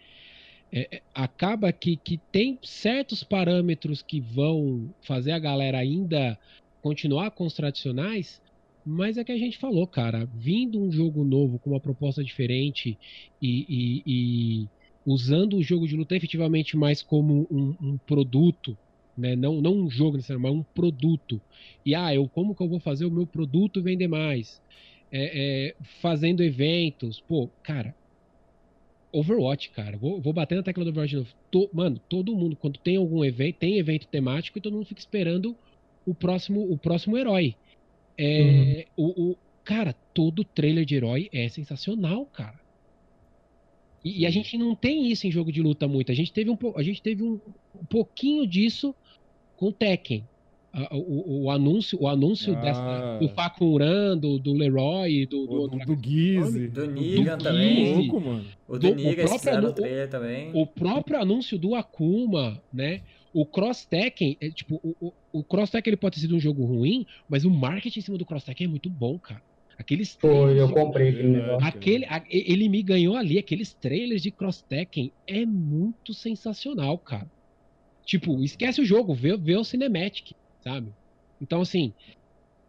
é, é, acaba que, que tem certos parâmetros que vão fazer a galera ainda continuar com os tradicionais, mas é que a gente falou, cara, vindo um jogo novo com uma proposta diferente e, e, e usando o jogo de luta efetivamente mais como um, um produto, né? Não, não um jogo necessariamente, mas um produto. E ah, eu como que eu vou fazer o meu produto vender mais? É, é, fazendo eventos, pô, cara. Overwatch, cara, vou, vou bater na tecla do Overwatch de novo. Tô, mano, todo mundo, quando tem algum evento, tem evento temático e todo mundo fica esperando o próximo, o próximo herói. É, uhum. o, o, cara, todo trailer de herói é sensacional, cara. E, e, a gente não tem isso em jogo de luta muito. A gente teve um, a gente teve um, um pouquinho disso com o Tekken. O, o, o, anúncio, o anúncio ah. dessa, do Fakuran, do, do Leroy, do, do, do, do Gizzy. Do Negan também. Louco, mano. O do, do Negan, o próprio, trailer também. O próprio anúncio do Akuma, né? O Cross Tekken, é, tipo, o, o, Cross Tekken ele pode ter sido um jogo ruim, mas o marketing em cima do Cross Tekken é muito bom, cara. Aqueles Foi, eu comprei aquele negócio. Aquele, a, ele me ganhou ali, aqueles trailers de Cross Tekken é muito sensacional, cara. Tipo, esquece o jogo, vê, vê o Cinematic, sabe? Então, assim,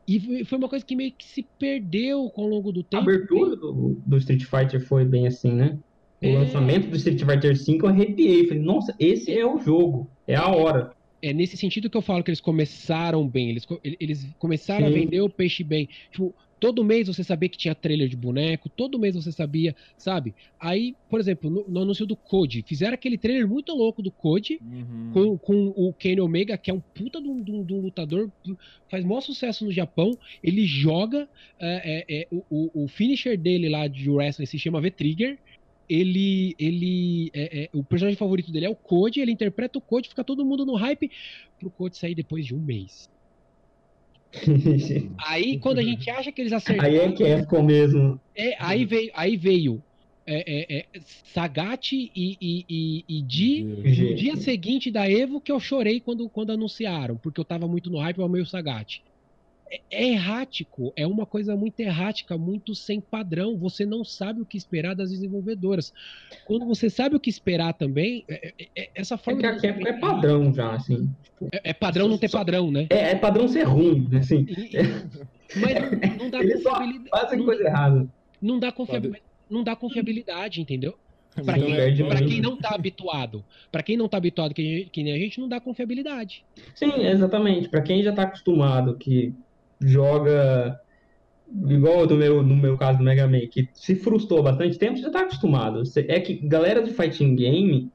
e foi uma coisa que meio que se perdeu ao longo do tempo. A abertura do, do Street Fighter foi bem assim, né? O é... lançamento do Street Fighter V eu arrepiei. Falei, nossa, esse é o jogo. É a hora. É nesse sentido que eu falo que eles começaram bem. Eles, eles começaram Sim. a vender o peixe bem. Tipo, todo mês você sabia que tinha trailer de boneco, todo mês você sabia, sabe? Aí, por exemplo, no, no anúncio do Code, fizeram aquele trailer muito louco do Code uhum. com, com o Kenny Omega, que é um puta de um, de um, de um lutador, faz maior sucesso no Japão. Ele joga, é, é, é, o, o finisher dele lá de wrestling se chama V-Trigger ele. ele é, é, o personagem favorito dele é o Code, ele interpreta o Code, fica todo mundo no hype pro Code sair depois de um mês. aí, quando a gente acha que eles acertaram. Aí é que é ficou mesmo. É, aí veio, aí veio é, é, é, Sagat e, e, e, e Di no dia seguinte da Evo que eu chorei quando, quando anunciaram, porque eu tava muito no hype, eu amei o Sagat é errático, é uma coisa muito errática, muito sem padrão. Você não sabe o que esperar das desenvolvedoras. Quando você sabe o que esperar também, é, é, é essa forma. É, que é, é padrão já, assim. Tipo, é, padrão não ter padrão, né? É, padrão ser ruim, assim. Mas não, dá Eles confiabilidade. Fazem coisa errada. Não dá, confiabilidade, não dá confiabilidade, entendeu? Para quem, pra quem não tá habituado, para quem não tá habituado que, que nem a gente, não dá confiabilidade. Sim, exatamente. Para quem já tá acostumado que joga igual no meu, no meu caso do Mega Man, que se frustrou bastante tempo, já está acostumado. É que galera de fighting game,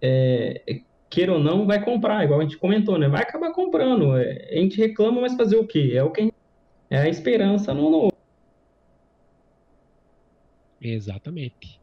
é, é, queira ou não, vai comprar, igual a gente comentou, né? Vai acabar comprando. É, a gente reclama, mas fazer o quê? É o que gente, é a esperança no novo. Exatamente.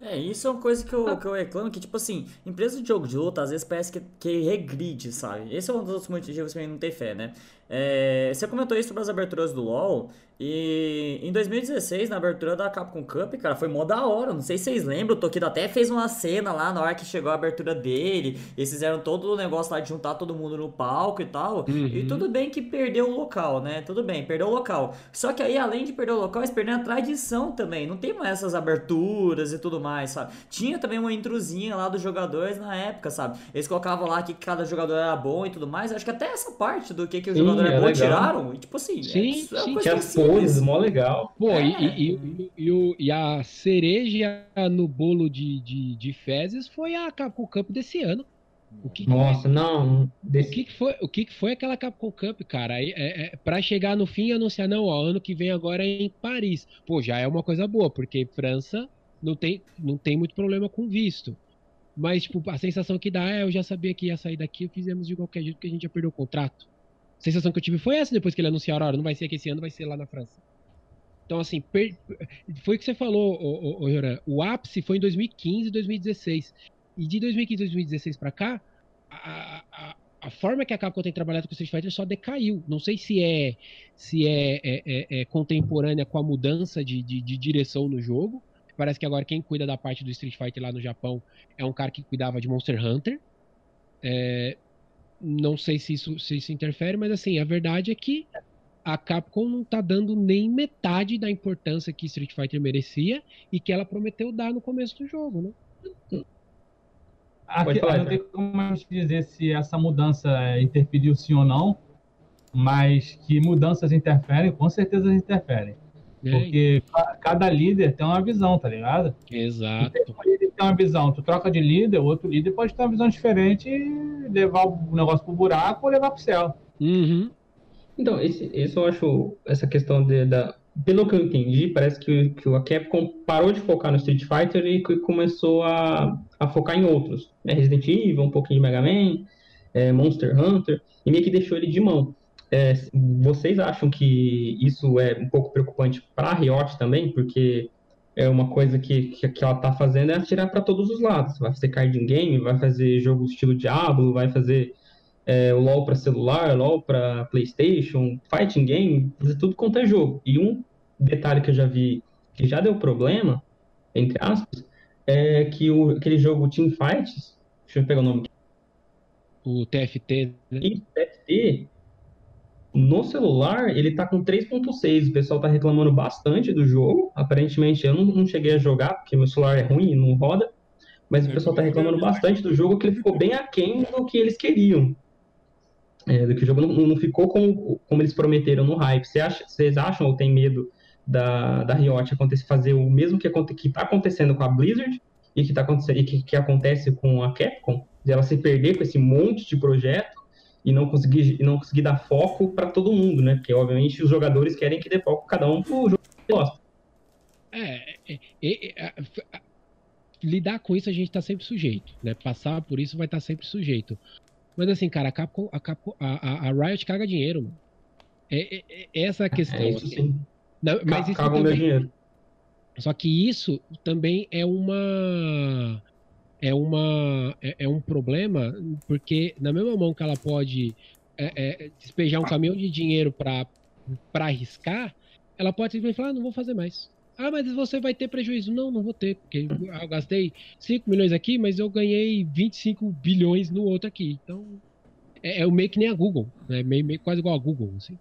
É, isso é uma coisa que eu, que eu reclamo, que, tipo assim, empresa de jogo de luta, às vezes parece que, que regride, sabe? Esse é um dos motivos pra mim não ter fé, né? É, você comentou isso sobre as aberturas do LoL. E em 2016, na abertura da Capcom Cup, cara, foi mó da hora. Não sei se vocês lembram, o Tokido até fez uma cena lá na hora que chegou a abertura dele. Eles fizeram todo o negócio lá de juntar todo mundo no palco e tal. Uhum. E tudo bem que perdeu o local, né? Tudo bem, perdeu o local. Só que aí, além de perder o local, eles perderam a tradição também. Não tem mais essas aberturas e tudo mais, sabe? Tinha também uma intrusinha lá dos jogadores na época, sabe? Eles colocavam lá que cada jogador era bom e tudo mais. Acho que até essa parte do que, que o sim, jogador é, é legal. tiraram. E, tipo assim, sim, é, sim. É poses, mó legal. Pô, é. e, e, e, e, a cereja no bolo de, de, de fezes foi a Capcom Cup desse ano. O que Nossa, foi? não. Desse... O, que, que foi, o que, que foi aquela Capcom Cup, cara? É, é, pra chegar no fim e anunciar, não, ó, ano que vem agora é em Paris. Pô, já é uma coisa boa, porque França não tem, não tem muito problema com visto. Mas, tipo, a sensação que dá é, eu já sabia que ia sair daqui, fizemos de qualquer jeito, porque a gente já perdeu o contrato. A sensação que eu tive foi essa depois que ele anunciaram, olha, não vai ser aqui esse ano, vai ser lá na França. Então, assim, per... foi o que você falou, o, o, o, ápice foi em 2015 e 2016. E de 2015 e 2016 para cá, a, a, a, forma que a Capcom tem trabalhado com o Street Fighter só decaiu. Não sei se é se é, é, é, é contemporânea com a mudança de, de, de, direção no jogo. Parece que agora quem cuida da parte do Street Fighter lá no Japão é um cara que cuidava de Monster Hunter. É, não sei se isso, se isso interfere, mas assim, a verdade é que a Capcom não tá dando nem metade da importância que Street Fighter merecia e que ela prometeu dar no começo do jogo, né? Aqui, falar, não tem como a gente dizer se essa mudança interferiu sim ou não, mas que mudanças interferem, com certeza interferem. Porque cada líder tem uma visão, tá ligado? Exato. Um líder tem uma visão, tu troca de líder, o outro líder pode ter uma visão diferente e levar o negócio pro buraco ou levar pro céu. Uhum. Então, esse, esse eu acho, essa questão de, da... Pelo que eu entendi, parece que, que a Capcom parou de focar no Street Fighter e começou a, a focar em outros. Né? Resident Evil, um pouquinho de Mega Man, é, Monster Hunter, e meio que deixou ele de mão. É, vocês acham que isso é um pouco preocupante para a Riot também? Porque é uma coisa que, que, que ela está fazendo é atirar para todos os lados. Vai fazer card game, vai fazer jogo estilo Diablo, vai fazer é, LoL para celular, LoL para PlayStation, fighting game, fazer tudo quanto é jogo. E um detalhe que eu já vi que já deu problema, entre aspas, é que o, aquele jogo Team Fights, deixa eu pegar o nome. O TFT, né? E TFT, no celular, ele tá com 3.6. O pessoal tá reclamando bastante do jogo. Aparentemente, eu não, não, cheguei a jogar, porque meu celular é ruim e não roda. Mas o pessoal tá reclamando bastante do jogo, que ele ficou bem aquém do que eles queriam. É, do que o jogo não, não, ficou como, como eles prometeram no hype. Você acha, vocês acham ou tem medo da, da Riot acontecer, fazer o mesmo que, que tá acontecendo com a Blizzard e que, tá acontecendo, e que, que acontece com a Capcom? De ela se perder com esse monte de projeto e não conseguir, e não conseguir dar foco para todo mundo, né? Porque, obviamente, os jogadores querem que dê foco cada um pro jogo que gosta. É, é, é, é, lidar com isso a gente tá sempre sujeito, né? Passar por isso vai estar tá sempre sujeito. Mas assim, cara, a Capcom, a, Capcom, a, a Riot caga dinheiro, mano. É, é, é essa a questão. É isso sim. Não, mas isso também, meu dinheiro. Só que isso também é uma é, uma, é, é, um problema, porque na mesma mão que ela pode é, é, despejar um caminhão de dinheiro para arriscar, ela pode simplesmente falar, ah, não vou fazer mais. Ah, mas você vai ter prejuízo. Não, não vou ter, porque eu gastei 5 milhões aqui, mas eu ganhei 25 bilhões no outro aqui. Então, é, é meio que nem a Google, né? meio, meio quase igual a Google, assim.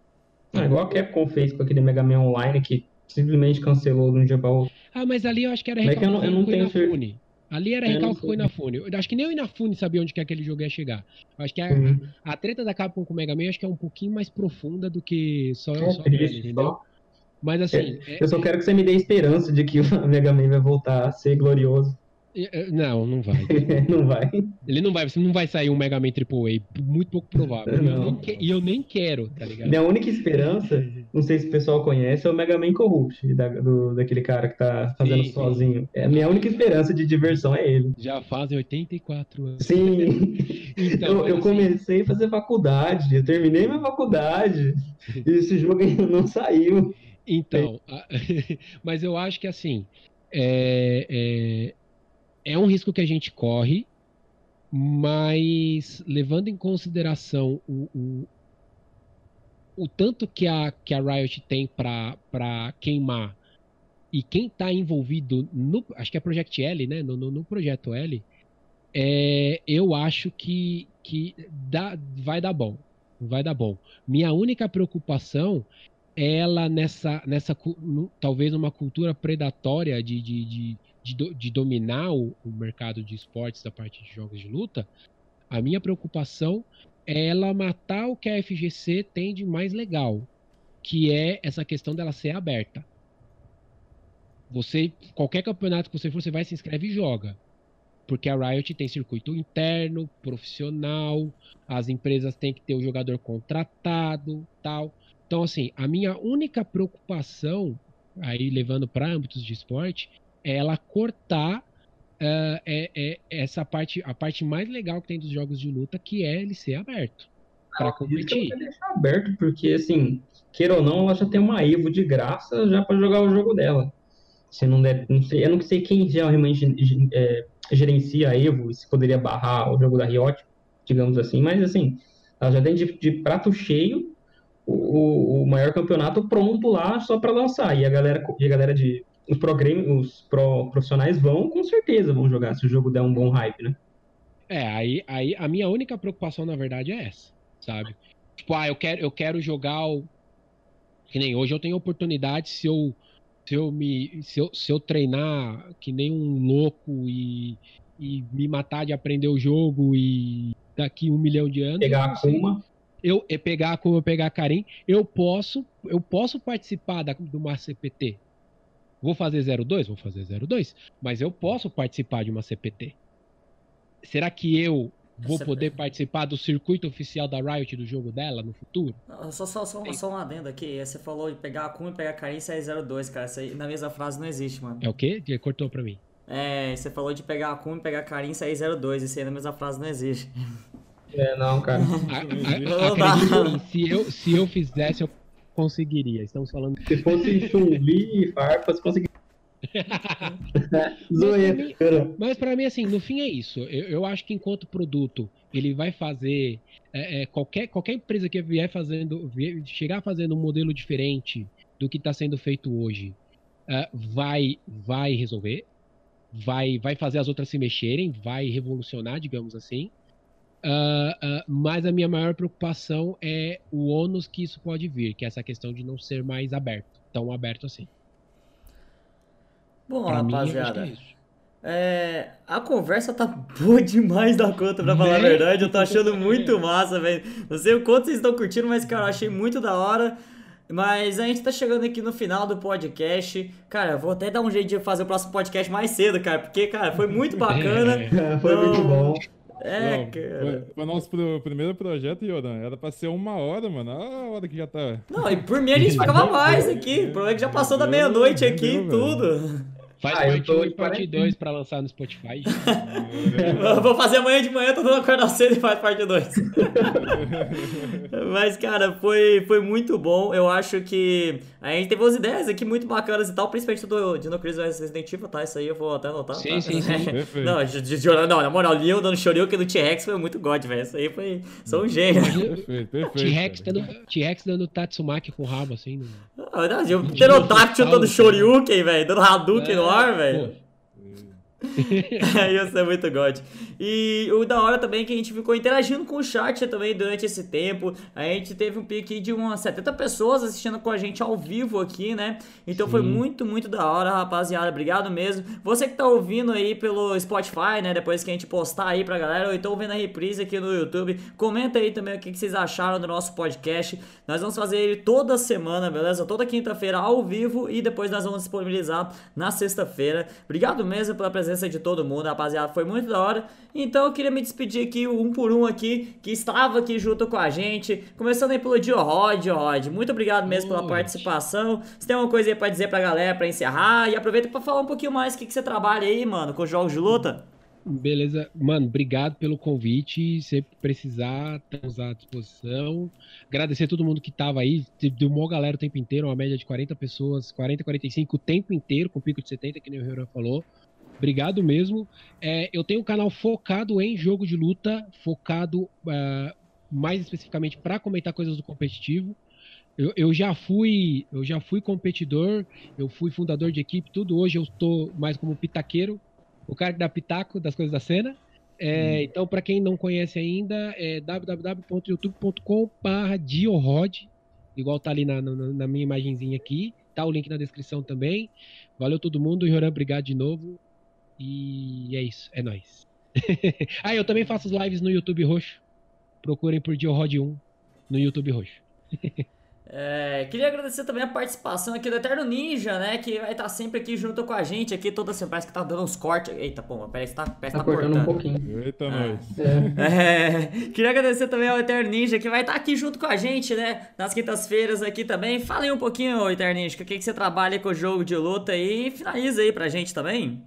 É igual a Capcom fez com aquele Mega Man Online, que simplesmente cancelou de um dia para outro. Ah, mas ali eu acho que era Recalque eu não, eu não tenho certeza. Ali era recalque com o Inafune. Eu acho que nem o Inafune sabia onde que aquele jogo ia chegar. Eu acho que a, uhum. a, a, treta da Capcom com o Mega Man acho que é um pouquinho mais profunda do que só, é, só ele, entendeu? Mas assim. É, eu só quero que você me dê esperança de que o Mega Man vai voltar a ser glorioso. Não, não vai. não vai. Ele não vai, você não vai sair um Mega Man AAA, muito pouco provável. Não. E eu, nem quero, tá ligado? Minha única esperança, não sei se o pessoal conhece, é o Mega Man Corrupt, da, do, daquele cara que tá fazendo sim, sozinho. Sim. É, a minha única esperança de diversão é ele. Já fazem 84 anos. Sim. então, eu, eu assim... comecei a fazer faculdade, eu terminei minha faculdade, e esse jogo ainda não saiu. Então, mas eu acho que assim, é, é, é um risco que a gente corre, mas levando em consideração o, o, o tanto que a, que a Riot tem para queimar e quem está envolvido no. Acho que é Project L, né? No, no, no projeto L, é, eu acho que, que dá, vai dar bom. Vai dar bom. Minha única preocupação é ela nessa, nessa talvez uma cultura predatória de, de, de, de, de dominar o, o mercado de esportes da parte de jogos de luta. A minha preocupação é ela matar o que a FGC tem de mais legal, que é essa questão dela ser aberta. Você, qualquer campeonato que você for, você vai se inscreve e joga. Porque a Riot tem circuito interno, profissional, as empresas têm que ter o jogador contratado, tal. Então, assim, a minha única preocupação, aí levando para âmbitos de esporte, é ela cortar uh, é, é, essa parte, a parte mais legal que tem dos jogos de luta, que é ele ser aberto para competir. deixar aberto, porque assim, queira ou não, ela já tem uma Evo de graça já para jogar o jogo dela. Se não der, não sei, eu não sei quem realmente é, gerencia a Evo, se poderia barrar o jogo da Riot, digamos assim, mas assim, ela já tem de, de prato cheio o, o, maior campeonato pronto lá só para lançar. E a galera, e a galera de os, pro, os pro profissionais vão, com certeza, vão jogar se o jogo der um bom hype, né? É, aí, aí a minha única preocupação, na verdade, é essa, sabe? Tipo, ah, eu quero, eu quero jogar o. Que nem hoje eu tenho oportunidade se eu. Se eu, me, se, eu, se eu treinar que nem um louco e, e me matar de aprender o jogo e daqui um milhão de anos. Pegar a Kuma. Eu, eu pegar como eu pegar a Karim, eu posso, eu posso participar da, do Mar CPT, Vou fazer 02? Vou fazer 02. Mas eu posso participar de uma CPT. Será que eu vou poder participar do circuito oficial da Riot do jogo dela no futuro? Só, só, só, só um adendo aqui. Você falou de pegar a Kun e pegar a carência é 02, cara. Isso aí na mesma frase não existe, mano. É o quê? Cortou pra mim. É, você falou de pegar a Kun e pegar a carência é 02. Isso aí na mesma frase não existe. É, não, cara. A, a, se, eu, se eu fizesse, eu conseguiria. Estamos falando. Se fosse Chun-Li e Farpas, conseguiria. mas para mim, assim, no fim é isso. Eu, eu acho que enquanto produto ele vai fazer é, é, qualquer, qualquer empresa que vier fazendo, vier, chegar fazendo um modelo diferente do que está sendo feito hoje, uh, vai, vai resolver, vai, vai fazer as outras se mexerem, vai revolucionar, digamos assim. Uh, uh, mas a minha maior preocupação é o ônus que isso pode vir, que é essa questão de não ser mais aberto, tão aberto assim. Bom, pra rapaziada, mim, é é, a conversa tá boa demais da conta, pra falar a né? verdade. Eu tô achando muito massa, velho. Não sei o quanto vocês estão curtindo, mas, cara, eu achei muito da hora. Mas a gente tá chegando aqui no final do podcast. Cara, vou até dar um jeito de fazer o próximo podcast mais cedo, cara, porque, cara, foi muito bacana. É, foi então, muito bom. É, não, cara. Foi, nosso pro, primeiro projeto, Yodan. Era pra ser uma hora, mano. Olha a hora que já tá. Não, e por mim a gente ficava mais aqui. O problema é que já passou da meia-noite aqui e tudo. Faz ah, parte 1 e parte 2 pra lançar no Spotify. Vou fazer amanhã de manhã, tô dando acordar cedo e faz parte 2. Mas, cara, foi, foi muito bom. Eu acho que a gente teve umas ideias aqui muito bacanas e tal, principalmente do Dino Crisis Resident Evil, tá? Isso aí eu vou até anotar. Sim, tá? sim, sim. não, de, de, não, na moral, Leon dando Shoryuken no T-Rex foi muito god, velho. Isso aí foi. Sou um gênio. Perfeito, perfeito. T-Rex dando, dando Tatsumaki com o rabo, assim. No... Não, não, eu pterodáctilo dando Shoryuken, velho. Dando Hadouken é, no ar, velho. Isso é muito god. E o da hora também é que a gente ficou interagindo com o chat também durante esse tempo. A gente teve um pique de umas 70 pessoas assistindo com a gente ao vivo aqui, né? Então Sim. foi muito, muito da hora, rapaziada. Obrigado mesmo. Você que tá ouvindo aí pelo Spotify, né? Depois que a gente postar aí pra galera, ou então vendo a reprise aqui no YouTube, comenta aí também o que vocês acharam do nosso podcast. Nós vamos fazer ele toda semana, beleza? Toda quinta-feira ao vivo e depois nós vamos disponibilizar na sexta-feira. Obrigado mesmo pela presença presença de todo mundo, rapaziada. Foi muito da hora. Então eu queria me despedir aqui, um por um aqui, que estava aqui junto com a gente. Começando aí pelo Diorod, Rod. Muito obrigado mesmo pela participação. Você tem alguma coisa aí pra dizer pra galera, pra encerrar? E aproveita pra falar um pouquinho mais o que, que você trabalha aí, mano, com jogos de luta. Beleza. Mano, obrigado pelo convite. Se precisar, estamos à disposição. Agradecer a todo mundo que tava aí. Deu uma galera o tempo inteiro, uma média de 40 pessoas, 40, 45 o tempo inteiro, com pico de 70, que nem o Renan falou. Obrigado mesmo. É, eu tenho um canal focado em jogo de luta, focado uh, mais especificamente para comentar coisas do competitivo. Eu, eu, já fui, eu já fui competidor, eu fui fundador de equipe, tudo. Hoje eu estou mais como pitaqueiro, o cara que dá pitaco das coisas da cena. É, hum. Então, para quem não conhece ainda, é www.youtube.com/diorod, igual tá ali na, na, na, minha imagenzinha aqui. Tá o link na descrição também. Valeu todo mundo, Joran, obrigado de novo. E é isso, é nóis. ah, eu também faço lives no YouTube Roxo. Procurem por Diorod 1 no YouTube Roxo. É, queria agradecer também a participação aqui do Eterno Ninja, né? Que vai estar sempre aqui junto com a gente aqui toda semana. Parece que tá dando uns cortes. Eita, pô, parece que tá, parece tá, tá cortando. um pouquinho. Eita, ah. nós. É. É, queria agradecer também ao Eterno Ninja, que vai estar aqui junto com a gente, né? Nas quintas-feiras aqui também. Fala aí um pouquinho, Eterno Ninja, o que, que você trabalha com o jogo de luta aí e finaliza aí pra gente também.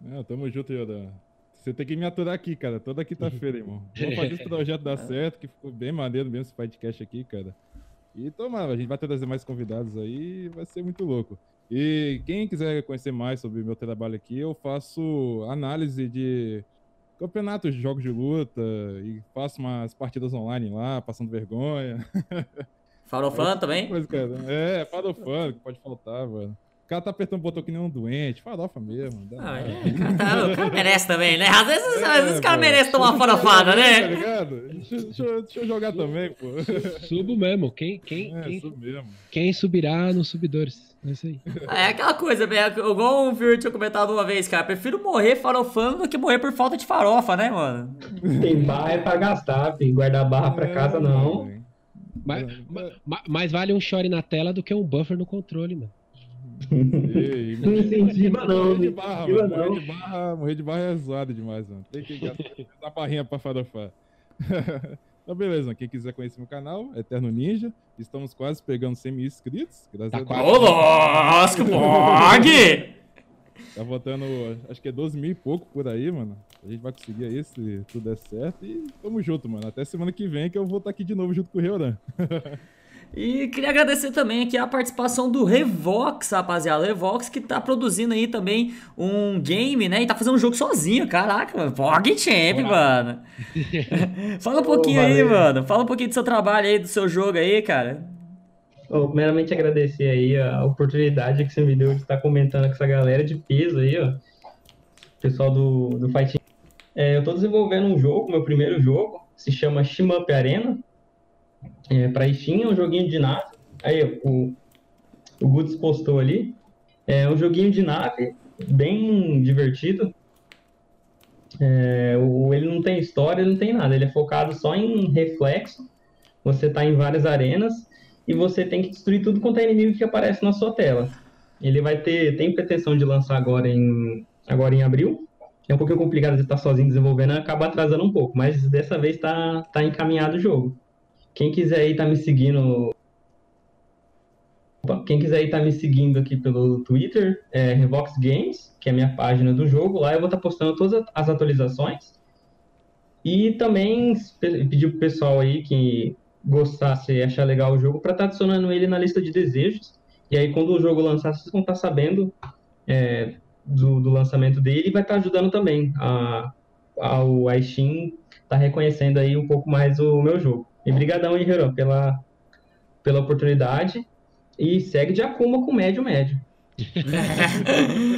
Não, tamo junto, Yoda. Você tem que me aturar aqui, cara, toda quinta-feira, irmão. Vamos fazer esse projeto dar certo, que ficou bem maneiro mesmo esse podcast aqui, cara. E toma, a gente vai trazer mais convidados aí, vai ser muito louco. E quem quiser conhecer mais sobre o meu trabalho aqui, eu faço análise de campeonatos de jogos de luta e faço umas partidas online lá, passando vergonha. Farofã também? Coisa, cara. É, farofã, que pode faltar, mano cara tá apertando o botão que nem um doente, farofa mesmo. Ah, é, o, cara tá, o cara merece também, né? Às vezes, é, às vezes o cara merece tomar uma farofada, né? Tá ligado? Deixa, deixa, deixa, eu jogar também, pô. Subo mesmo. Quem, quem, é, quem, mesmo. quem subirá nos subidores? É isso aí. É aquela coisa, igual o Vir tinha comentado uma vez, cara. Prefiro morrer farofando do que morrer por falta de farofa, né, mano? Tem barra é pra gastar, tem guardar barra pra é, casa não. Mas, mas, mas vale um chore na tela do que um buffer no controle, mano. Não incentiva não. Morrer de barra, mano. Não. Morrer de barra, morrer de barra é zoado demais, mano. Tem que dar barrinha pra farofar. então, beleza, mano. quem quiser conhecer meu canal, Eterno Ninja. Estamos quase pegando 100 mil inscritos. Graças tá a Deus. Ô, blog! Tá voltando, acho que é 12 mil e pouco por aí, mano. A gente vai conseguir aí se tudo der certo. E tamo junto, mano. Até semana que vem que eu vou estar aqui de novo junto com o Reuran. E queria agradecer também aqui a participação do Revox, rapaziada. Revox que tá produzindo aí também um game, né? E tá fazendo um jogo sozinho. Caraca, mano. Pog Champ, mano. Fala um pouquinho oh, aí, mano. Fala um pouquinho do seu trabalho aí, do seu jogo aí, cara. Oh, primeiramente agradecer aí a oportunidade que você me deu de estar comentando com essa galera de peso aí, ó. Pessoal do, do Fighting. É, eu tô desenvolvendo um jogo, meu primeiro jogo, se chama Shimup Arena é, para Steam, é um joguinho de nave. Aí o, o Goods postou ali. É um joguinho de nave, bem divertido. É, o, ele não tem história, não tem nada. Ele é focado só em reflexo. Você está em várias arenas e você tem que destruir tudo quanto é inimigo que aparece na sua tela. Ele vai ter, tem pretensão de lançar agora em, agora em abril. É um pouquinho complicado de estar sozinho desenvolvendo, acaba atrasando um pouco, mas dessa vez está tá encaminhado o jogo. Quem quiser aí tá me seguindo. Opa, quem quiser aí tá me seguindo aqui pelo Twitter, é Revox Games, que é a minha página do jogo. Lá eu vou estar tá postando todas as atualizações. E também pedir pro pessoal aí que gostasse e achar legal o jogo para estar tá adicionando ele na lista de desejos. E aí, quando o jogo lançar, vocês vão estar tá sabendo é, do, do, lançamento dele e vai estar tá ajudando também a, a, Steam tá reconhecendo aí um pouco mais o meu jogo. E brigadão, hein, Heron, pela, pela oportunidade. E segue de Akuma com médio, médio.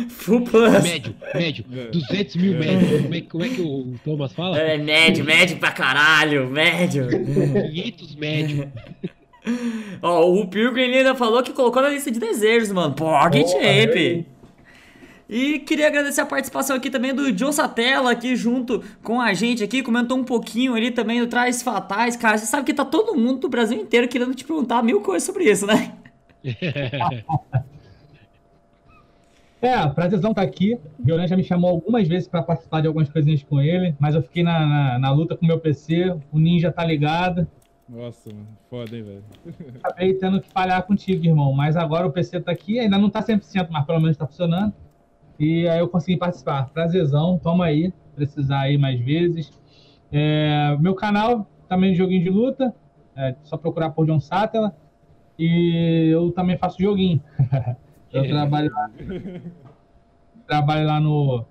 Full plus. Médio, médio. 200 mil médio. Como é, como é que o Thomas fala? É, médio, médio pra caralho. Médio. 500 médio. Ó, o Pilgrim ainda falou que colocou na lista de desejos, mano. Pog Champ. E queria agradecer a participação aqui também do John Satella aqui junto com a gente aqui, comentou um pouquinho ali também do Traz Fatais. Cara, você sabe que tá todo mundo do Brasil inteiro querendo te perguntar mil coisas sobre isso, né? é, prazerzão tá aqui. O Violante já me chamou algumas vezes para participar de algumas coisinhas com ele, mas eu fiquei na, na, na luta com o meu PC, o Ninja tá ligado. Nossa, mano, foda, hein, velho. Acabei tendo que falhar contigo, irmão, mas agora o PC tá aqui, ainda não tá 100%, mas pelo menos tá funcionando. E aí eu consegui participar. Prazerzão, toma aí, precisar aí mais vezes. É, meu canal também de joguinho de luta, é só procurar por John Satela. E eu também faço joguinho. eu trabalho lá, trabalho lá no,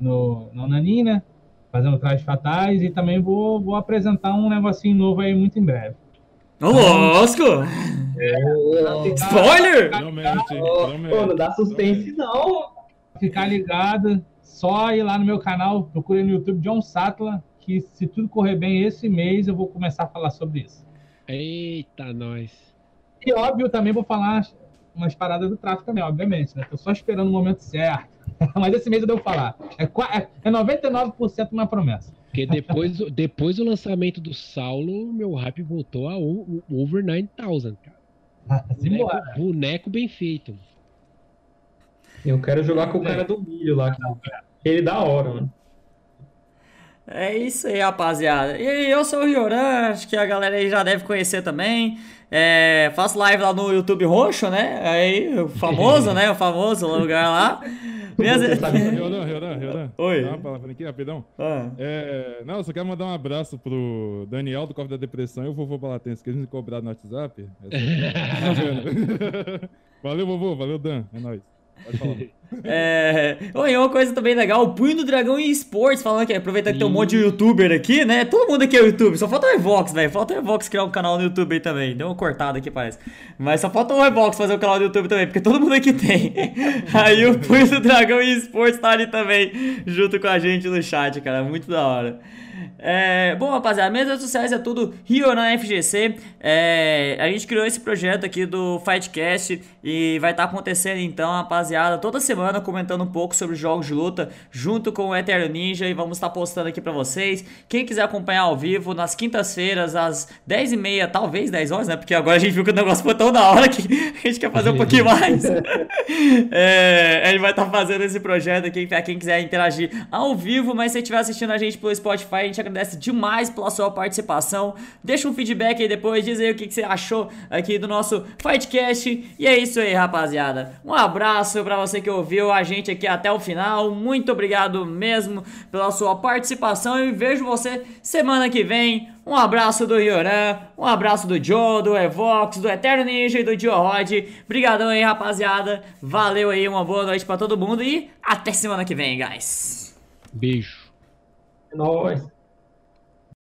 no, no Nanin, né? Fazendo trajes fatais e também vou, vou apresentar um negocinho novo aí muito em breve. Ô, louco! É, Spoiler! Realmente, Pô, não dá suspense não. Ficar ligado, só ir lá no meu canal, procure no YouTube John Sattler, que se tudo correr bem esse mês eu vou começar a falar sobre isso. Eita, nós. E óbvio, também vou falar umas paradas do tráfico também, obviamente, né? Tô só esperando o momento certo. Mas esse mês eu devo falar. É, é 99% uma promessa. Porque depois, depois do lançamento do Saulo, meu hype voltou a over 9000, cara. boneco, boneco bem feito. Eu quero jogar com o cara do milho lá, cara. Ele da hora, mano. É isso aí, rapaziada. E eu sou o Rioran, acho que a galera aí já deve conhecer também. É, faço live lá no YouTube Roxo, né? Aí, o famoso, né? O famoso lugar lá. Minhas... Rioran, Rioran, Rioran. Oi. Dá uma palavra aqui, rapidão. Ah. É, não, eu só quero mandar um abraço pro Daniel do Cofre da Depressão e o vovô Balatense, que eles me cobraram no WhatsApp. É valeu, vovô. Valeu, Dan. É nóis. Pode falar. É... Oi, uma coisa também legal, o Punho do Dragão e Esportes, falando que aproveita que tem um monte de youtuber aqui, né? Todo mundo aqui é YouTube, só falta o Evox, velho. Falta o Evox criar um canal no YouTube aí também. Deu uma cortada aqui, parece. Mas só falta o Evox fazer um canal no YouTube também, porque todo mundo aqui tem. aí o Punho do Dragão e Esportes tá ali também, junto com a gente no chat, cara. Muito da hora. É, bom, rapaziada, minhas redes sociais é tudo Rio na FGC. É, a gente criou esse projeto aqui do Fightcast e vai estar tá acontecendo então, rapaziada, toda semana comentando um pouco sobre jogos de luta junto com o Eterno Ninja e vamos estar tá postando aqui para vocês. Quem quiser acompanhar ao vivo, nas quintas-feiras, às 10h30, talvez 10 horas, né? Porque agora a gente viu que o negócio foi tão da hora que a gente quer fazer um pouquinho mais. é, a gente vai estar tá fazendo esse projeto aqui para quem quiser interagir ao vivo, mas se estiver assistindo a gente pelo Spotify, gente agradece demais pela sua participação. Deixa um feedback aí depois, diz aí o que, que você achou aqui do nosso Fightcast. E é isso aí, rapaziada. Um abraço para você que ouviu a gente aqui até o final. Muito obrigado mesmo pela sua participação e vejo você semana que vem. Um abraço do Yoran, um abraço do Joe, do Evox, do Eterno Ninja e do Dio Rod. Obrigadão aí, rapaziada. Valeu aí, uma boa noite para todo mundo e até semana que vem, guys. Beijo. É nóis.